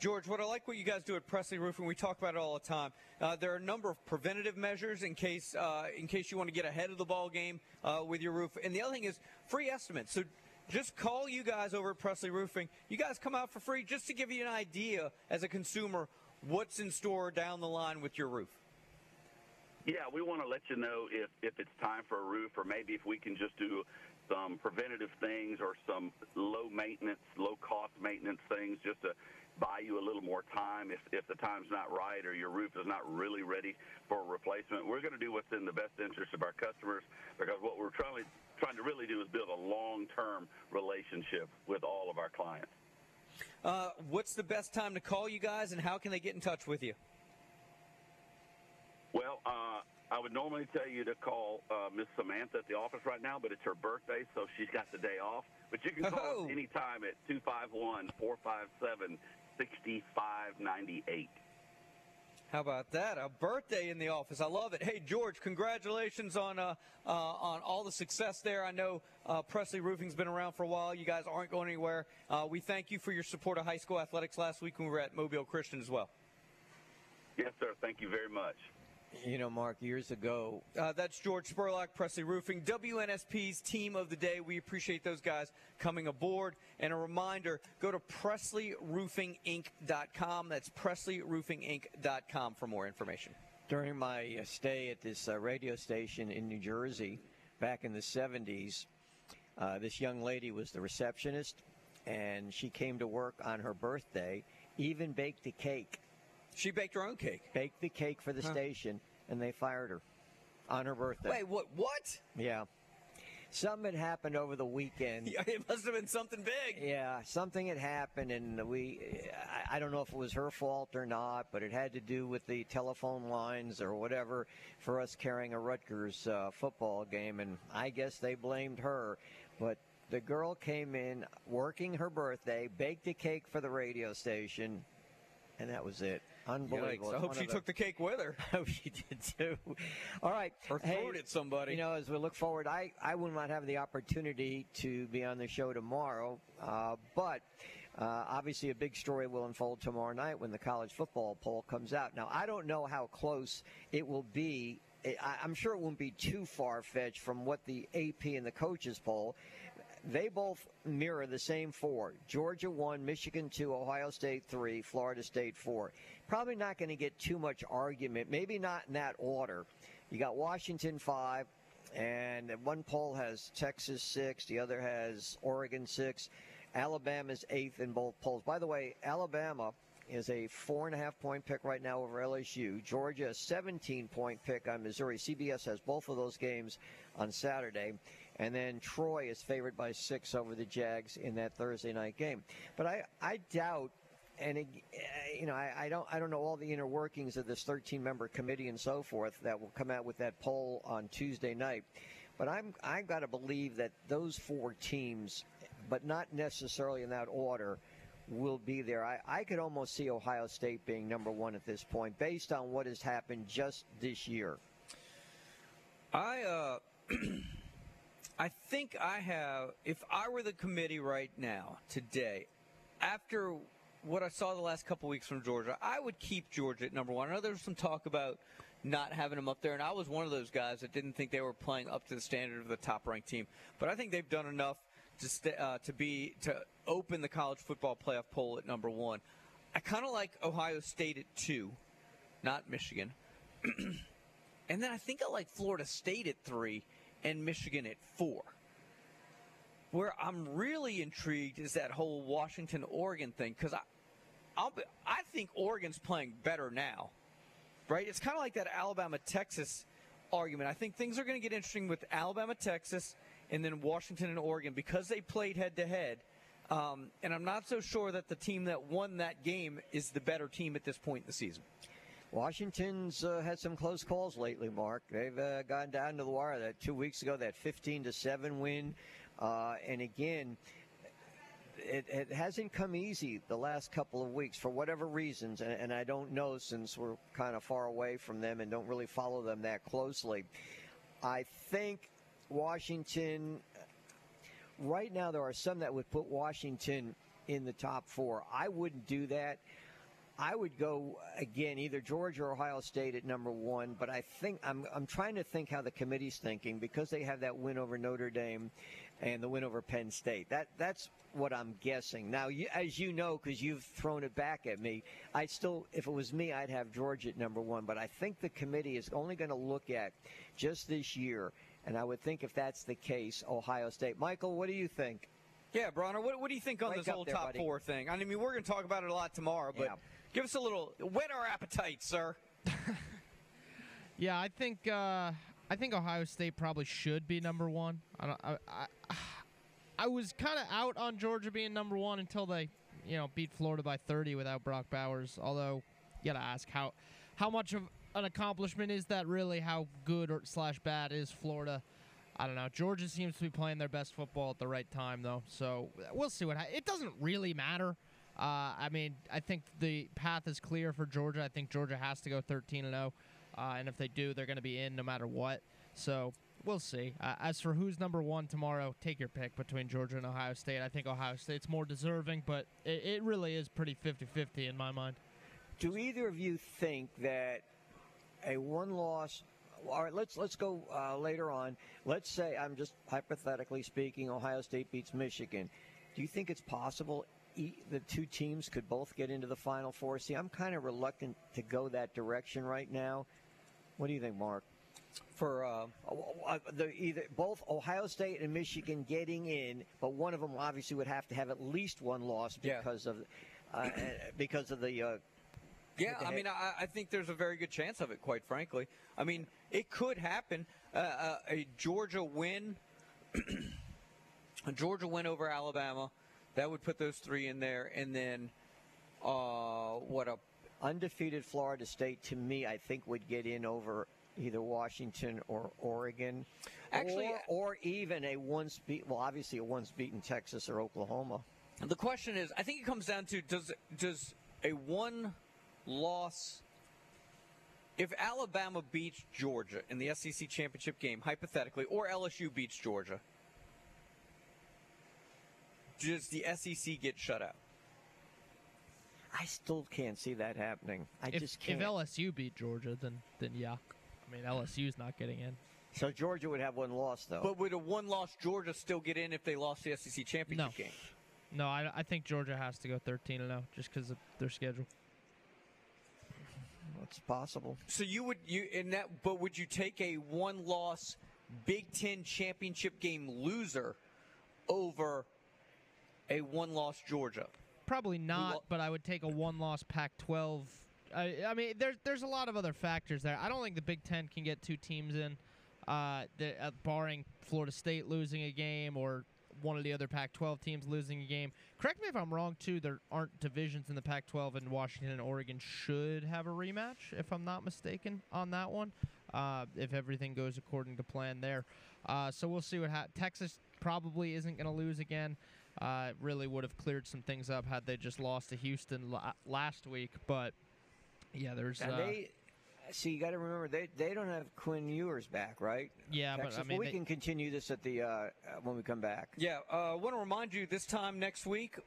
George, what I like what you guys do at Presley Roofing, we talk about it all the time. Uh, there are a number of preventative measures in case uh, in case you want to get ahead of the ball game uh, with your roof. And the other thing is free estimates. So just call you guys over at Presley Roofing. You guys come out for free just to give you an idea as a consumer what's in store down the line with your roof. Yeah, we want to let you know if, if it's time for a roof or maybe if we can just do some preventative things or some low maintenance, low cost maintenance things just to buy you a little more time if, if the time's not right or your roof is not really ready for a replacement. We're going to do what's in the best interest of our customers because what we're trying, trying to really do is build a long-term relationship with all of our clients. Uh, what's the best time to call you guys and how can they get in touch with you? Well, uh, I would normally tell you to call uh, Miss Samantha at the office right now, but it's her birthday, so she's got the day off. But you can call Oh. us anytime at 251 457 6598. How about that? A birthday in the office. I love it. Hey, George, congratulations on uh, uh, on all the success there. I know uh, Presley Roofing's been around for a while. You guys aren't going anywhere. Uh, we thank you for your support of high school athletics last week when we were at Mobile Christian as well. Yes, sir. Thank you very much. You know, Mark, years ago, Uh, that's George Spurlock, Presley Roofing, WNSP's team of the day. We appreciate those guys coming aboard. And a reminder go to PresleyRoofingInc.com. That's PresleyRoofingInc.com for more information. during my uh, stay at this uh, radio station in New Jersey back in the 70s, uh, this young lady was the receptionist, and she came to work on her birthday, even baked a cake. She baked her own cake? Baked the cake for the Huh. station, and they fired her on her birthday. Wait, what? What? Yeah. Something had happened over the weekend. Yeah, it must have been something big. Yeah, something had happened, and we, I, I don't know if it was her fault or not, but it had to do with the telephone lines or whatever for us carrying a Rutgers uh, football game, and I guess they blamed her. But the girl came in working her birthday, baked a cake for the radio station, and that was it. Unbelievable. Yikes. I hope she took the cake with her. I hope she did too. All right. Or threw it at somebody. You know, as we look forward, I, I will not have the opportunity to be on the show tomorrow, uh, but uh, obviously a big story will unfold tomorrow night when the college football poll comes out. Now, I don't know how close it will be. I, I'm sure it won't be too far fetched from what the AP and the coaches poll they both mirror the same four Georgia 1, Michigan 2, Ohio State 3, Florida State 4. Probably not going to get too much argument, maybe not in that order. You got Washington 5, and one poll has Texas 6, the other has Oregon 6. Alabama's eighth in both polls. By the way, Alabama is a four and a half point pick right now over LSU. Georgia, a 17 point pick on Missouri. CBS has both of those games on Saturday. And then Troy is favored by six over the Jags in that Thursday night game. But I, I doubt, and it, uh, you know, I, I don't, I don't know all the inner workings of this 13-member committee and so forth that will come out with that poll on Tuesday night. But I'm, I've got to believe that those four teams, but not necessarily in that order, will be there. I, I could almost see Ohio State being number one at this point, based on what has happened just this year. I uh I think I have if I were the committee right now today after what I saw the last couple weeks from Georgia, I would keep Georgia at number 1. I know there was some talk about not having them up there and I was one of those guys that didn't think they were playing up to the standard of the top ranked team. But I think they've done enough to uh, to be to open the college football playoff poll at number 1. I kind of like Ohio State at 2, not Michigan. And then I think I like Florida State at three and Michigan at four. Where I'm really intrigued is that whole Washington Oregon thing because I, I'll be, I think Oregon's playing better now, right? It's kind of like that Alabama Texas argument. I think things are going to get interesting with Alabama Texas and then Washington and Oregon because they played head to head. And I'm not so sure that the team that won that game is the better team at this point in the season. Washington's uh, had some close calls lately, Mark. They've uh, gone down to the wire. That two weeks ago, that 15 to seven win, uh, and again, it, it hasn't come easy the last couple of weeks for whatever reasons, and, and I don't know since we're kind of far away from them and don't really follow them that closely. I think Washington. Right now, there are some that would put Washington in the top four. I wouldn't do that. I would go again either Georgia or Ohio State at number one, but I think I'm I'm trying to think how the committee's thinking because they have that win over Notre Dame and the win over Penn State. That that's what I'm guessing. Now, you, as you know, because you've thrown it back at me, I still, if it was me, I'd have Georgia at number one. But I think the committee is only going to look at just this year, and I would think if that's the case, Ohio State. Michael, what do you think? Yeah, Bronner, what, what do you think on Wake this whole there, top buddy. four thing? I mean, we're going to talk about it a lot tomorrow, but Yeah. give us a little whet our appetite, sir. Yeah, I think uh, I think Ohio State probably should be number one. I don't, I, I, I was kind of out on Georgia being number one until they, you know, beat Florida by 30 without Brock Bowers. Although, you gotta ask how how much of an accomplishment is that really? How good or slash bad is Florida? I don't know. Georgia seems to be playing their best football at the right time, though. So we'll see what. Ha- it doesn't really matter. Uh, I mean, I think the path is clear for Georgia. I think Georgia has to go 13 and 0, uh, and if they do, they're going to be in no matter what. So we'll see. Uh, as for who's number one tomorrow, take your pick between Georgia and Ohio State. I think Ohio State's more deserving, but it, it really is pretty 50-50 in my mind. Do either of you think that a one loss. All right, let's let's go uh, later on. Let's say I'm just hypothetically speaking, Ohio State beats Michigan. Do you think it's possible e- the two teams could both get into the Final Four? See, I'm kind of reluctant to go that direction right now. What do you think, Mark? For uh, uh, the either both Ohio State and Michigan getting in, but one of them obviously would have to have at least one loss because of uh, because of the. Uh, Yeah, I mean, I, I think there's a very good chance of it. Quite frankly, I mean, it could happen. Uh, uh, a Georgia win, a Georgia win over Alabama, that would put those three in there, and then uh, what a undefeated Florida State to me, I think would get in over either Washington or Oregon, Actually- or, or even a once beat. Well, obviously a once beaten Texas or Oklahoma. The question is, I think it comes down to does does a one loss if Alabama beats Georgia in the SEC championship game, hypothetically, or LSU beats Georgia, does the SEC get shut out? I still can't see that happening. I if, just can't. If LSU beat Georgia, then then yeah. I mean, LSU's not getting in. so Georgia would have one loss though. But would a one loss Georgia still get in if they lost the SEC championship No. game? No, I, I think Georgia has to go 13 0 just because of their schedule. It's possible. So you would you in that but would you take a one loss Big Ten championship game loser over a one loss Georgia? Probably not, but I would take a one-loss Pac-12. I, I mean, there's there's a lot of other factors there. I don't think the Big Ten can get two teams in, uh, the, uh, barring Florida State losing a game or one of the other Pac-12 teams losing a game. Correct me if I'm wrong too. There aren't divisions in the Pac-12, and Washington and Oregon should have a rematch, if I'm not mistaken, on that one. Uh, if everything goes according to plan there, uh, so we'll see what happens. Texas probably isn't going to lose again. Uh, it really would have cleared some things up had they just lost to Houston la- last week. But yeah, there's And uh, they see. You got to remember they they don't have Quinn Ewers back, right? Yeah, but, I Texas. mean, we they- can continue this at the uh, uh, when we come back. Yeah, uh, I want to remind you this time next week,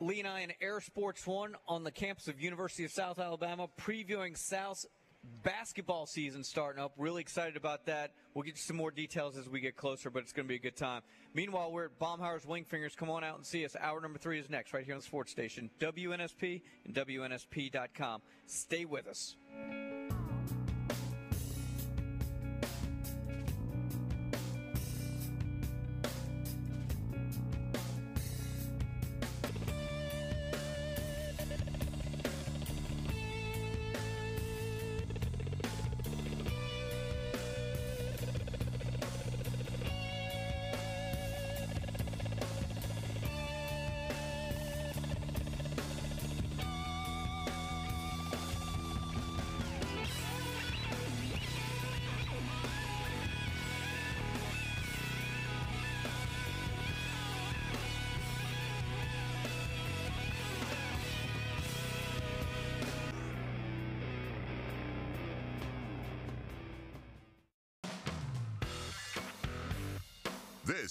Lee and I in Air Sports One on the campus of University of South Alabama, previewing South's basketball season starting up. Really excited about that. We'll get you some more details as we get closer, but it's going to be a good time. Meanwhile, we're at Baumhower's Wing Fingers. Come on out and see us. Hour number three is next, right here on the sports station, WNSP and WNSP.com. Stay with us.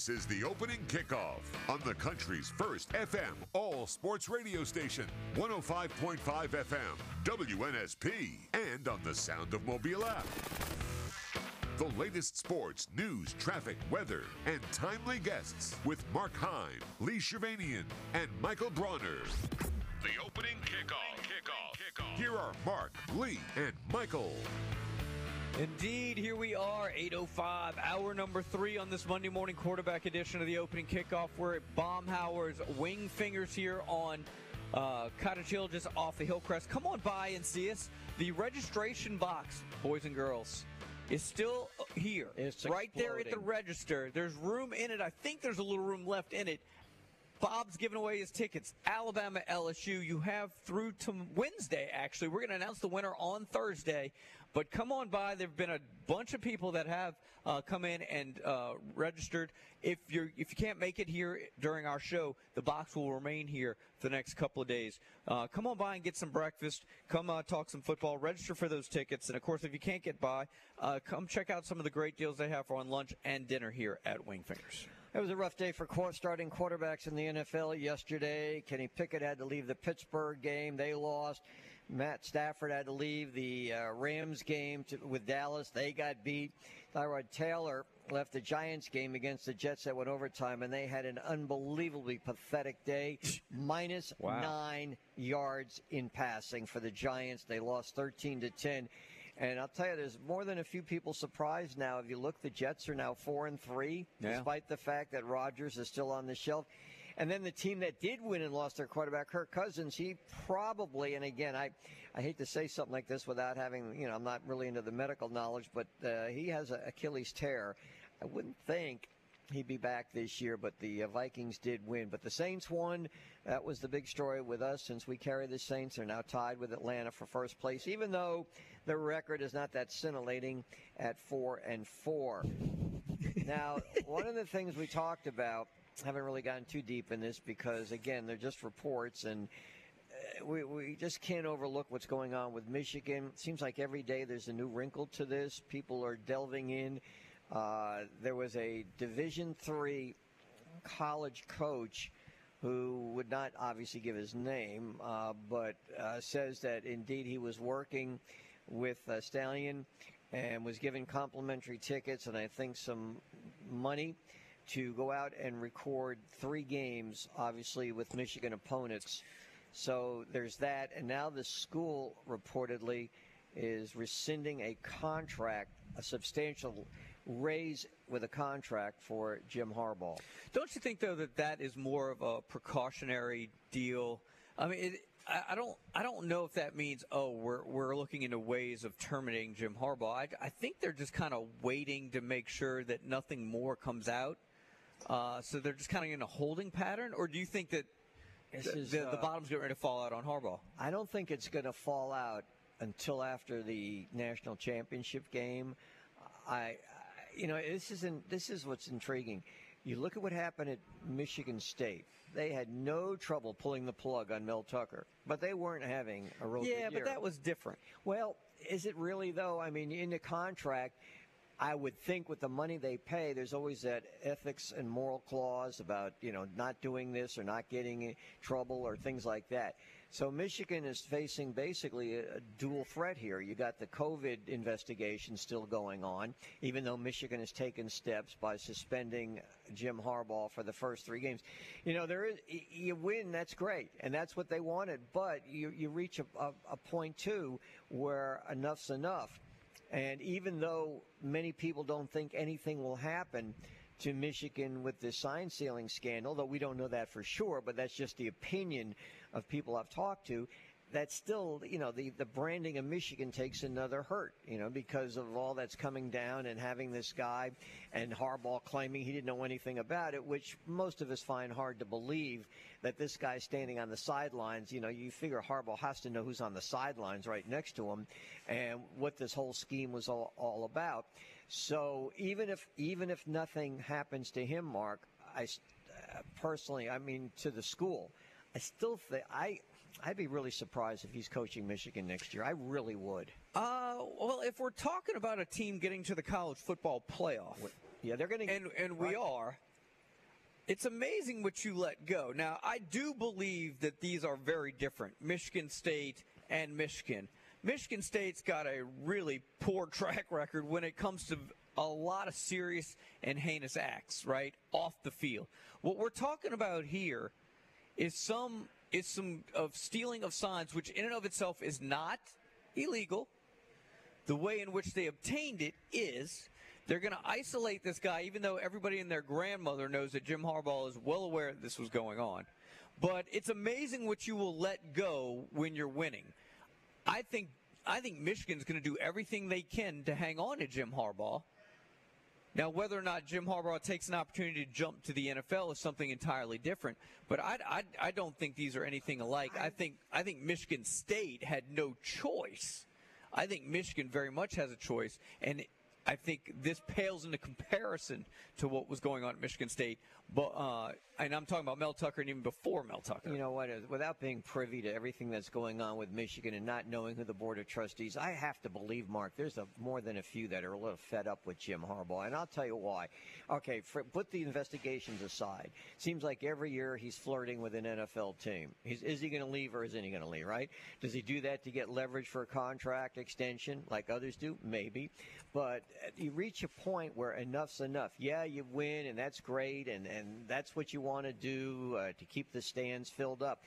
This is the opening kickoff on the country's first FM all sports radio station, 105.5 FM, WNSP, and on the Sound of Mobile app. The latest sports, news, traffic, weather, and timely guests with Mark Heim, Lee Shirvanian, and Michael Bronner. The opening kickoff. Kickoff. Kickoff. Here are Mark, Lee, and Michael. Indeed, here we are, 8.05, hour number three on this Monday morning quarterback edition of the opening kickoff. We're at Baumhower's Wing Fingers here on uh, Cottage Hill, just off the Hillcrest. Come on by and see us. The registration box, boys and girls, is still here. It's right there at the register. There's room in it. I think there's a little room left in it. Bob's giving away his tickets. Alabama, LSU. You have through to Wednesday, actually. We're going to announce the winner on Thursday. But come on by. There have been a bunch of people that have uh, come in and uh, registered. If you're if you can't make it here during our show, the box will remain here for the next couple of days. Uh, come on by and get some breakfast. Come uh, talk some football. Register for those tickets. And of course, if you can't get by, uh, come check out some of the great deals they have on lunch and dinner here at Wingfingers. It was a rough day for starting quarterbacks in the NFL yesterday. Kenny Pickett had to leave the Pittsburgh game. They lost. Matt Stafford had to leave the uh, Rams game to, with Dallas. They got beat. Tyrod Taylor left the Giants game against the Jets that went overtime, and they had an unbelievably pathetic day. Minus Wow. nine yards in passing for the Giants. They lost 13 to 10. And I'll tell you, there's more than a few people surprised now. If you look, the Jets are now four and three, Yeah. despite the fact that Rodgers is still on the shelf. And then the team that did win and lost their quarterback, Kirk Cousins, he probably, and again, I, I hate to say something like this without having, you know, I'm not really into the medical knowledge, but uh, he has an Achilles tear. I wouldn't think he'd be back this year, but the uh, Vikings did win. But the Saints won. That was the big story with us since we carry the Saints. They're now tied with Atlanta for first place, even though the record is not that scintillating at four and four. now, one of the things we talked about, haven't really gotten too deep in this because, again, they're just reports and uh, we, we just can't overlook what's going on with Michigan. Seems like every day there's a new wrinkle to this. People are delving in. Uh, there was a Division three college coach who would not obviously give his name, uh, but uh, says that indeed he was working with uh, Stallion and was given complimentary tickets and I think some money to go out and record three games, obviously with Michigan opponents. So there's that, and now the school reportedly is rescinding a contract, a substantial raise with a contract for Jim Harbaugh. Don't you think though that that is more of a precautionary deal? I mean, it, I, don't, I don't know if that means oh we're we're looking into ways of terminating Jim Harbaugh. I, I think they're just kind of waiting to make sure that nothing more comes out. Uh, so they're just kind of in a holding pattern, or do you think that the, is, the, the uh, bottom's getting ready to fall out on Harbaugh? I don't think it's going to fall out until after the national championship game. I, you know, this isn't. This is what's intriguing. You look at what happened at Michigan State. They had no trouble pulling the plug on Mel Tucker, but they weren't having a real Yeah, but year. that was different. Well, is it really though? I mean, in the contract, I would think with the money they pay, there's always that ethics and moral clause about you know not doing this or not getting in trouble or things like that. So Michigan is facing basically a, dual threat here. You got the COVID investigation still going on, even though Michigan has taken steps by suspending Jim Harbaugh for the first three games. You know, there is you win, that's great, and that's what they wanted. But you you reach a, a, a point too where enough's enough. And even though many people don't think anything will happen to Michigan with the sign stealing scandal, though we don't know that for sure, but that's just the opinion of people I've talked to. That's still, you know, the, the branding of Michigan takes another hurt, you know, because of all that's coming down and having this guy and Harbaugh claiming he didn't know anything about it, which most of us find hard to believe that this guy standing on the sidelines, you know, you figure Harbaugh has to know who's on the sidelines right next to him and what this whole scheme was all, all about. So even if even if nothing happens to him, Mark, I uh, personally, I mean, to the school, I still think I. I'd be really surprised if he's coaching Michigan next year. I really would. Uh, well, if we're talking about a team getting to the college football playoff, yeah, they're going to, and and we are. It's amazing what you let go. Now, I do believe that these are very different. Michigan State and Michigan. Michigan State's got a really poor track record when it comes to a lot of serious and heinous acts, right? Off the field. What we're talking about here is some is some of stealing of signs, which in and of itself is not illegal. The way in which they obtained it is they're going to isolate this guy, even though everybody and their grandmother knows that Jim Harbaugh is well aware this was going on. But it's amazing what you will let go when you're winning. I think I think Michigan's going to do everything they can to hang on to Jim Harbaugh. Now, whether or not Jim Harbaugh takes an opportunity to jump to the NFL is something entirely different. But I, I, I don't think these are anything alike. I think I think Michigan State had no choice. I think Michigan very much has a choice, and I think this pales into comparison to what was going on at Michigan State. But uh, and I'm talking about Mel Tucker and even before Mel Tucker. You know what? uh, Without being privy to everything that's going on with Michigan and not knowing who the board of trustees, I have to believe, Mark, there's a, more than a few that are a little fed up with Jim Harbaugh, and I'll tell you why. Okay, for, put the investigations aside. Seems like every year he's flirting with an NFL team. He's, is he going to leave or isn't he going to leave? Right? Does he do that to get leverage for a contract extension, like others do? Maybe, but uh, you reach a point where enough's enough. Yeah, you win, and that's great, and and that's what you want to do uh, to keep the stands filled up.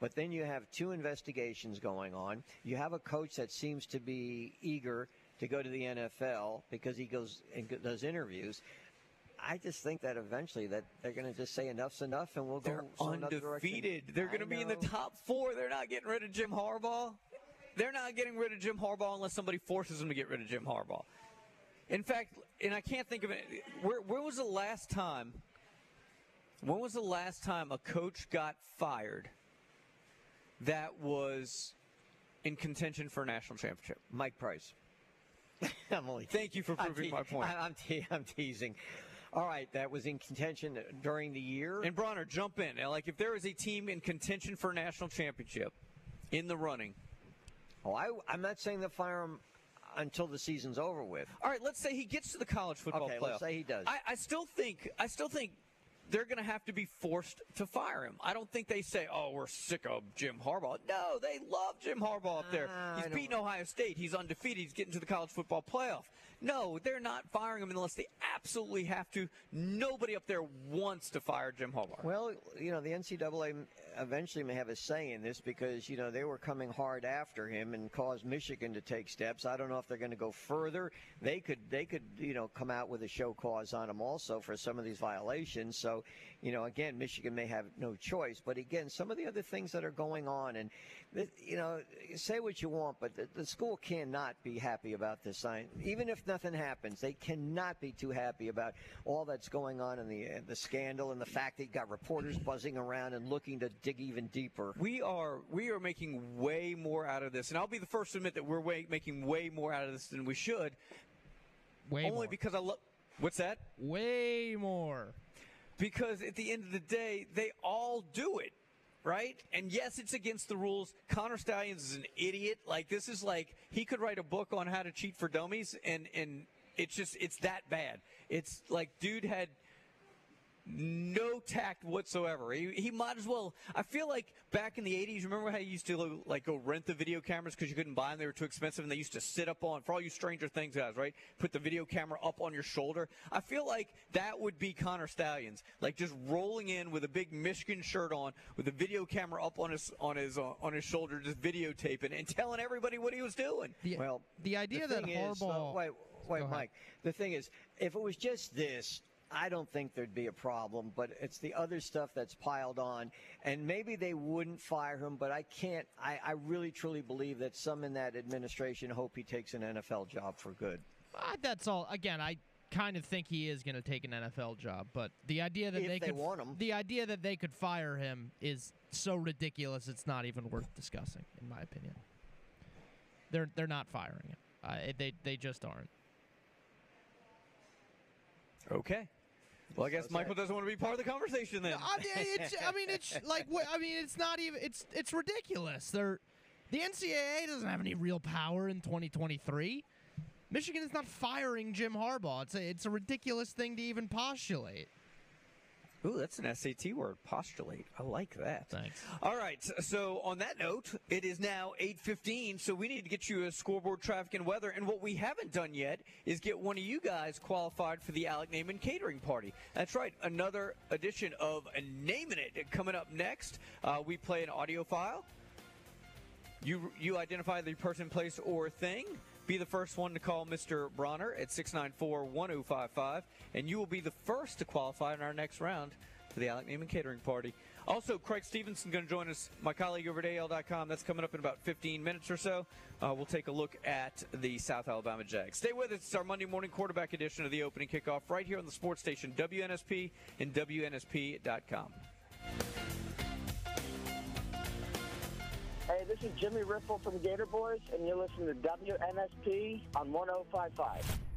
But then you have two investigations going on. You have a coach that seems to be eager to go to the NFL because he goes and does interviews. I just think that eventually that they're going to just say enough's enough and we'll They're go direction. undefeated. They're going to be in the top four. They're not getting rid of Jim Harbaugh. They're not getting rid of Jim Harbaugh unless somebody forces them to get rid of Jim Harbaugh. In fact, and I can't think of it. Where, where was the last time? When was the last time a coach got fired that was in contention for a national championship? Mike Price. I'm only Thank you for proving te- my point. I- I'm, te- I'm teasing. All right, that was in contention during the year. And Bronner, jump in. Now, Like if there is a team in contention for a national championship in the running. Oh, I, I'm not saying they'll fire him until the season's over with. All right, let's say he gets to the college football Okay, playoff. let's say he does. I, I still think I still think they're going to have to be forced to fire him. I don't think they say, "Oh, we're sick of Jim Harbaugh." No, they love Jim Harbaugh up there. Ah, He's beating Ohio State. He's undefeated. He's getting to the college football playoff. No, they're not firing him unless they absolutely have to. Nobody up there wants to fire Jim Harbaugh. Well, you know, the NCAA eventually may have a say in this because, you know, they were coming hard after him and caused Michigan to take steps. I don't know if they're going to go further. They could, they could, you know, come out with a show cause on him also for some of these violations. So, you know, again, Michigan may have no choice. But again, some of the other things that are going on, and, you know, say what you want, but the, the school cannot be happy about this sign. Even if nothing happens, they cannot be too happy about all that's going on in the uh, the scandal and the fact that you got reporters buzzing around and looking to dig even deeper. We are we are making way more out of this, and I'll be the first to admit that we're way, making way more out of this than we should. Way only more. because I look. What's that? Way more. Because at the end of the day, they all do it, right? And yes, it's against the rules. Connor Stalions is an idiot. Like this is like he could write a book on how to cheat for dummies, and and it's just it's that bad. It's like dude had no tact whatsoever. He, he might as well. I feel like back in the '80s, remember how you used to like go rent the video cameras because you couldn't buy them; they were too expensive, and they used to sit up on. For all you Stranger Things guys, right? Put the video camera up on your shoulder. I feel like that would be Connor Stalions, like just rolling in with a big Michigan shirt on, with a video camera up on his on his uh, on his shoulder, just videotaping and telling everybody what he was doing. well, the idea the that thing is, uh, wait, wait, Mike. The thing is, if it was just this. I don't think there'd be a problem, but it's the other stuff that's piled on, and maybe they wouldn't fire him. But I can't. I, I really truly believe that some in that administration hope he takes an NFL job for good. Uh, that's all. Again, I kind of think he is going to take an NFL job, but the idea that If they, they could want him. the idea that they could fire him is so ridiculous. It's not even worth discussing, in my opinion. They're they're not firing him. Uh, they they just aren't. Okay. Well, I guess So Michael sad. doesn't want to be part of the conversation then. I mean, it's, I mean, it's like, I mean, it's not even, it's, it's ridiculous. They're, the NCAA doesn't have any real power in 2023. Michigan is not firing Jim Harbaugh. It's a, it's a ridiculous thing to even postulate. Ooh, that's an SAT word. Postulate. I like that. Thanks. All right. So on that note, it is now 8:15. So we need to get you a scoreboard, traffic, and weather. And what we haven't done yet is get one of you guys qualified for the Alec Naaman catering party. That's right. Another edition of Naming It coming up next. Uh, we play an audio file. You you identify the person, place, or thing. Be the first one to call Mr. Bronner at 694-1055, and you will be the first to qualify in our next round for the Alec Neiman Catering Party. Also, Creg Stephenson going to join us, my colleague over at AL.com. That's coming up in about 15 minutes or so. Uh, we'll take a look at the South Alabama Jags. Stay with us. It's our Monday morning quarterback edition of the opening kickoff right here on the sports station WNSP and WNSP.com. this is Jimmy Ripple from Gator Boys, and you're listening to WNSP on 1055.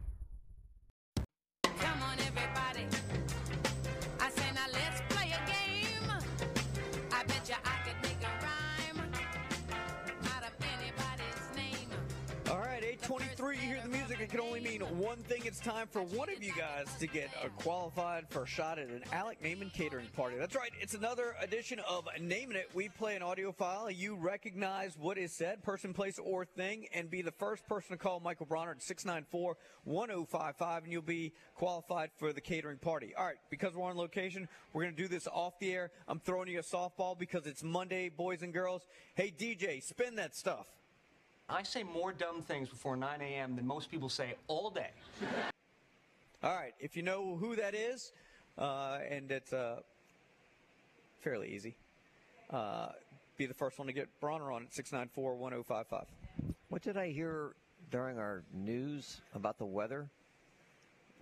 23 You hear the music. It can only mean one thing. It's time for one of you guys to get qualified for a shot at an Alec Naaman catering party. That's right. It's another edition of Naming It. We play an audio file. You recognize what is said, person, place, or thing, and be the first person to call Michael Bronner at 694 1055, and you'll be qualified for the catering party. All right. Because we're on location, we're going to do this off the air. I'm throwing you a softball because it's Monday, boys and girls. Hey, DJ, spin that stuff. I say more dumb things before 9 a.m. than most people say all day. All right, if you know who that is, uh, and it's uh, fairly easy, uh, be the first one to get Bronner on at 694 1055. What did I hear during our news about the weather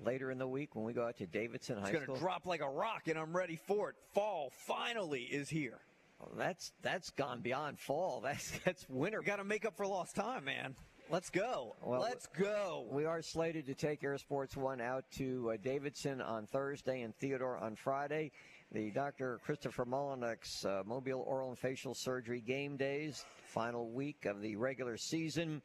later in the week when we go out to Davidson High School. It's going to drop like a rock, and I'm ready for it. Fall finally is here. Well, that's that's gone beyond fall. That's that's winter. Got to make up for lost time, man. Let's go. Well, Let's go. We are slated to take Air Sports One out to uh, Davidson on Thursday and Theodore on Friday. The Dr. Christopher Mullinex uh, Mobile Oral and Facial Surgery game days, final week of the regular season.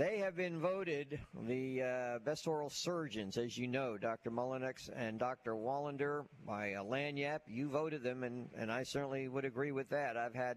They have been voted the uh, best oral surgeons, as you know, Dr. Mullinex and Dr. Wallander by uh, Lagniappe. You voted them, and, and I certainly would agree with that. I've had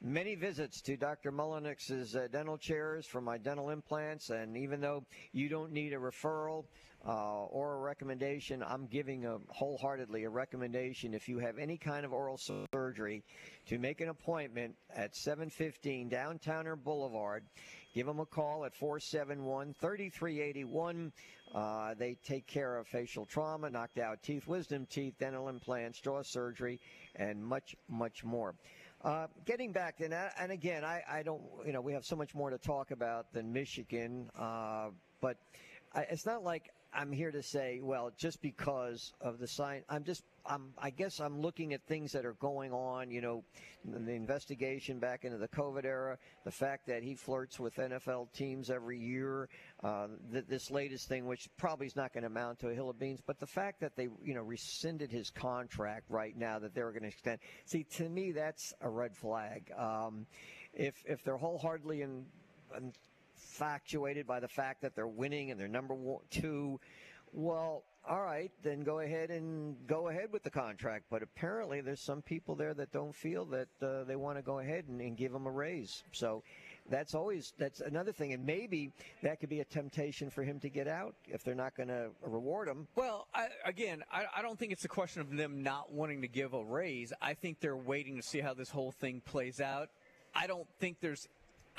many visits to Dr. Mullinex's uh, dental chairs for my dental implants, and even though you don't need a referral uh, or a recommendation, I'm giving a wholeheartedly a recommendation if you have any kind of oral surgery to make an appointment at 715 Downtowner Boulevard. Give them a call at 471 3381. Uh, They take care of facial trauma, knocked out teeth, wisdom teeth, dental implants, jaw surgery, and much, much more. Uh, getting back, and, I- and again, I, I don't, you know, we have so much more to talk about than Michigan, uh, but I, it's not like I'm here to say, well, just because of the sign, I'm just, I'm, I guess I'm looking at things that are going on, you know, the investigation back into the COVID era, the fact that he flirts with NFL teams every year, uh, th- this latest thing, which probably is not going to amount to a hill of beans, but the fact that they, you know, rescinded his contract right now, that they were going to extend. See, to me, that's a red flag. Um, if if they're wholeheartedly in, infatuated by the fact that they're winning and they're number two, well, all right, then go ahead and go ahead with the contract. But apparently, there's some people there that don't feel that uh, they want to go ahead and, and give them a raise. So that's always that's another thing, and maybe that could be a temptation for him to get out if they're not going to reward him. Well, I, again, I, I don't think it's a question of them not wanting to give a raise. I think they're waiting to see how this whole thing plays out. I don't think there's.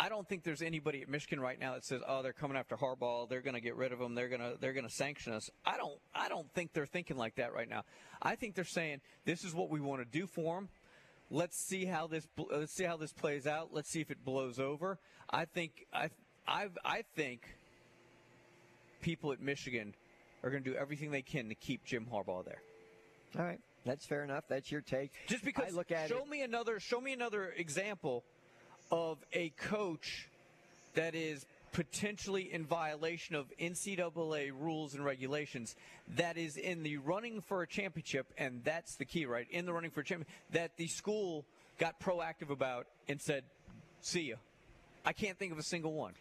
I don't think there's anybody at Michigan right now that says, "Oh, they're coming after Harbaugh. They're going to get rid of him. They're going to they're going to sanction us." I don't I don't think they're thinking like that right now. I think they're saying, "This is what we want to do for him. Let's see how this let's see how this plays out. Let's see if it blows over." I think I I I think people at Michigan are going to do everything they can to keep Jim Harbaugh there. All right, that's fair enough. That's your take. Just because I look at show it, me another show me another example of a coach that is potentially in violation of NCAA rules and regulations that is in the running for a championship and that's the key right? In the running for a championship, that the school got proactive about and said see ya. I can't think of a single one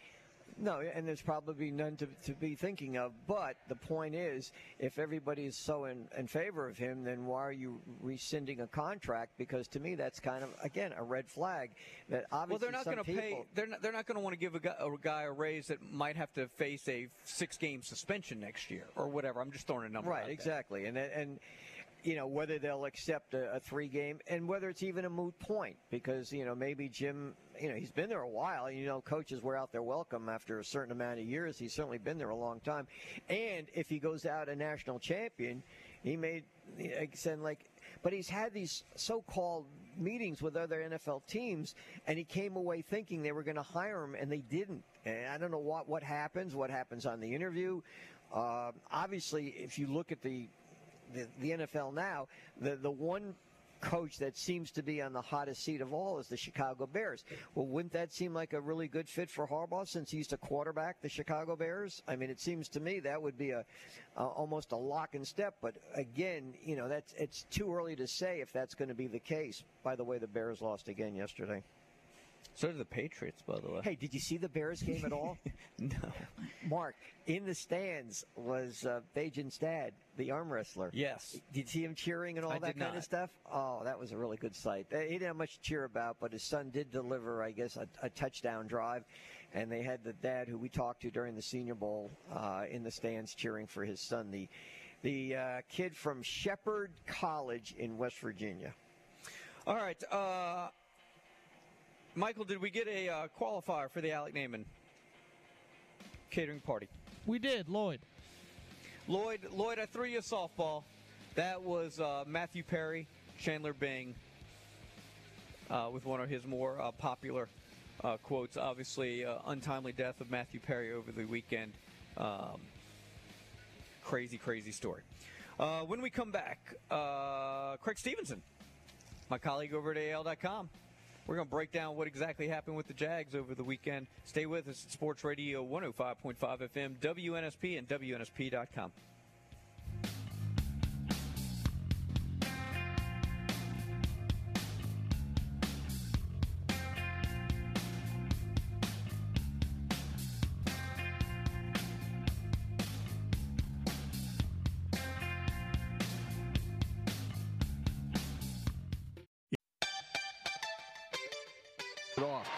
No, and there's probably none to, to be thinking of. But the point is, if everybody is so in, in favor of him, then why are you rescinding a contract? Because to me, that's kind of again a red flag. That obviously, well they're not going to pay they're not, they're not going to want to give a guy, a guy a raise that might have to face a six game suspension next year or whatever I'm just throwing a number out Right, there. exactly, and and you know whether they'll accept a, a three game and whether it's even a moot point because you know maybe Jim you know he's been there a while. You know coaches wear out their welcome after a certain amount of years. He's certainly been there a long time. And if he goes out a national champion he may send like but he's had these so-called meetings with other NFL teams and he came away thinking they were going to hire him and they didn't. And I don't know what what happens what happens on the interview. Uh, obviously if you look at the the, the NFL now, the, the one coach that seems to be on the hottest seat of all is the Chicago Bears. Well, wouldn't that seem like a really good fit for Harbaugh since he used to quarterback the Chicago Bears? I mean, it seems to me that would be a, a almost a lock and step. But again, you know, that's it's too early to say if that's going to be the case. By the way, the Bears lost again yesterday. So did the Patriots, by the way. Hey, did you see the Bears game at all? no. Mark, in the stands was uh, Bagent's dad, the arm wrestler. Yes. Did you see him cheering and all I that kind not. of stuff? Oh, that was a really good sight. He didn't have much to cheer about, but his son did deliver, I guess, a, a touchdown drive. And they had the dad who we talked to during the Senior Bowl uh, in the stands cheering for his son, the the uh, kid from Shepherd College in West Virginia. All right. Uh, Michael, did we get a uh, qualifier for the Alec Naaman catering party? We did, Lloyd. Lloyd, Lloyd, I threw you a softball. That was uh, Matthew Perry, Chandler Bing, uh, with one of his more uh, popular uh, quotes. Obviously, uh, untimely death of Matthew Perry over the weekend. Um, crazy, crazy story. Uh, when we come back, uh, Creg Stephenson, my colleague over at AL.com. We're going to break down what exactly happened with the Jags over the weekend. Stay with us at Sports Radio 105.5 FM, WNSP, and WNSP.com.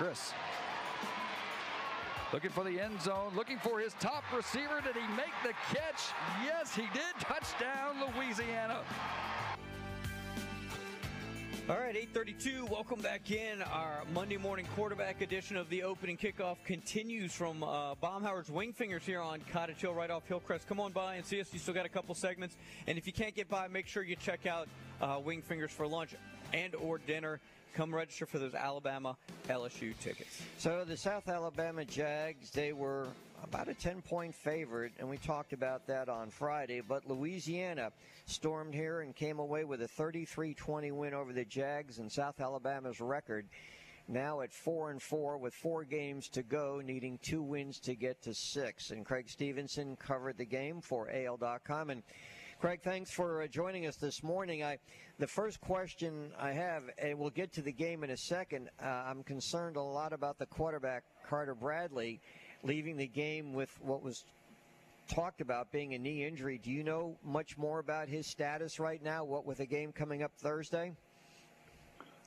Chris. Looking for the end zone, looking for his top receiver. Did he make the catch? Yes, he did. Touchdown, Louisiana. All right, 832. Welcome back in. Our Monday morning quarterback edition of the opening kickoff continues from uh, Baumhower's Wing Fingers here on Cottage Hill, right off Hillcrest. Come on by and see us. You still got a couple segments. And if you can't get by, make sure you check out uh, Wingfingers for lunch and or dinner. Come register for those Alabama LSU tickets. So the South Alabama Jags, they were about a 10 point favorite, and we talked about that on Friday. But Louisiana stormed here and came away with a 33 20 win over the Jags, and South Alabama's record now at 4 and 4 with four games to go, needing two wins to get to six. And Creg Stephenson covered the game for AL.com. And Creg, thanks for uh, joining us this morning. I, the first question I have, and we'll get to the game in a second. Uh, I'm concerned a lot about the quarterback Carter Bradley leaving the game with what was talked about being a knee injury. Do you know much more about his status right now? What with the game coming up Thursday?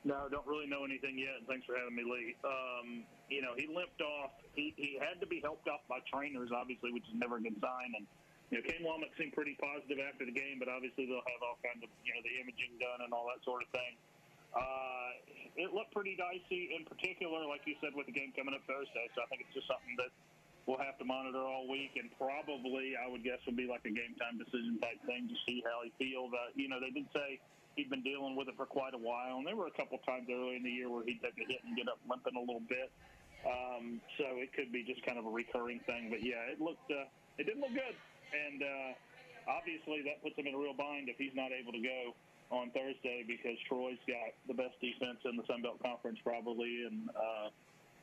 No, don't really know anything yet. Thanks for having me, Lee. Um, you know, he limped off. He, he had to be helped up by trainers, obviously, which is never a good sign. And you know, Kane Wommack seemed pretty positive after the game, but obviously they'll have all kinds of you know the imaging done and all that sort of thing. Uh, it looked pretty dicey, in particular, like you said, with the game coming up Thursday. So I think it's just something that we'll have to monitor all week, and probably I would guess will be like a game time decision type thing to see how he feels. Uh, you know, they did say he'd been dealing with it for quite a while, and there were a couple times early in the year where he'd take a hit and get up limping a little bit. Um, so it could be just kind of a recurring thing, but yeah, it looked uh, it didn't look good, and uh, obviously that puts him in a real bind if he's not able to go on Thursday because Troy's got the best defense in the Sun Belt Conference probably, and uh,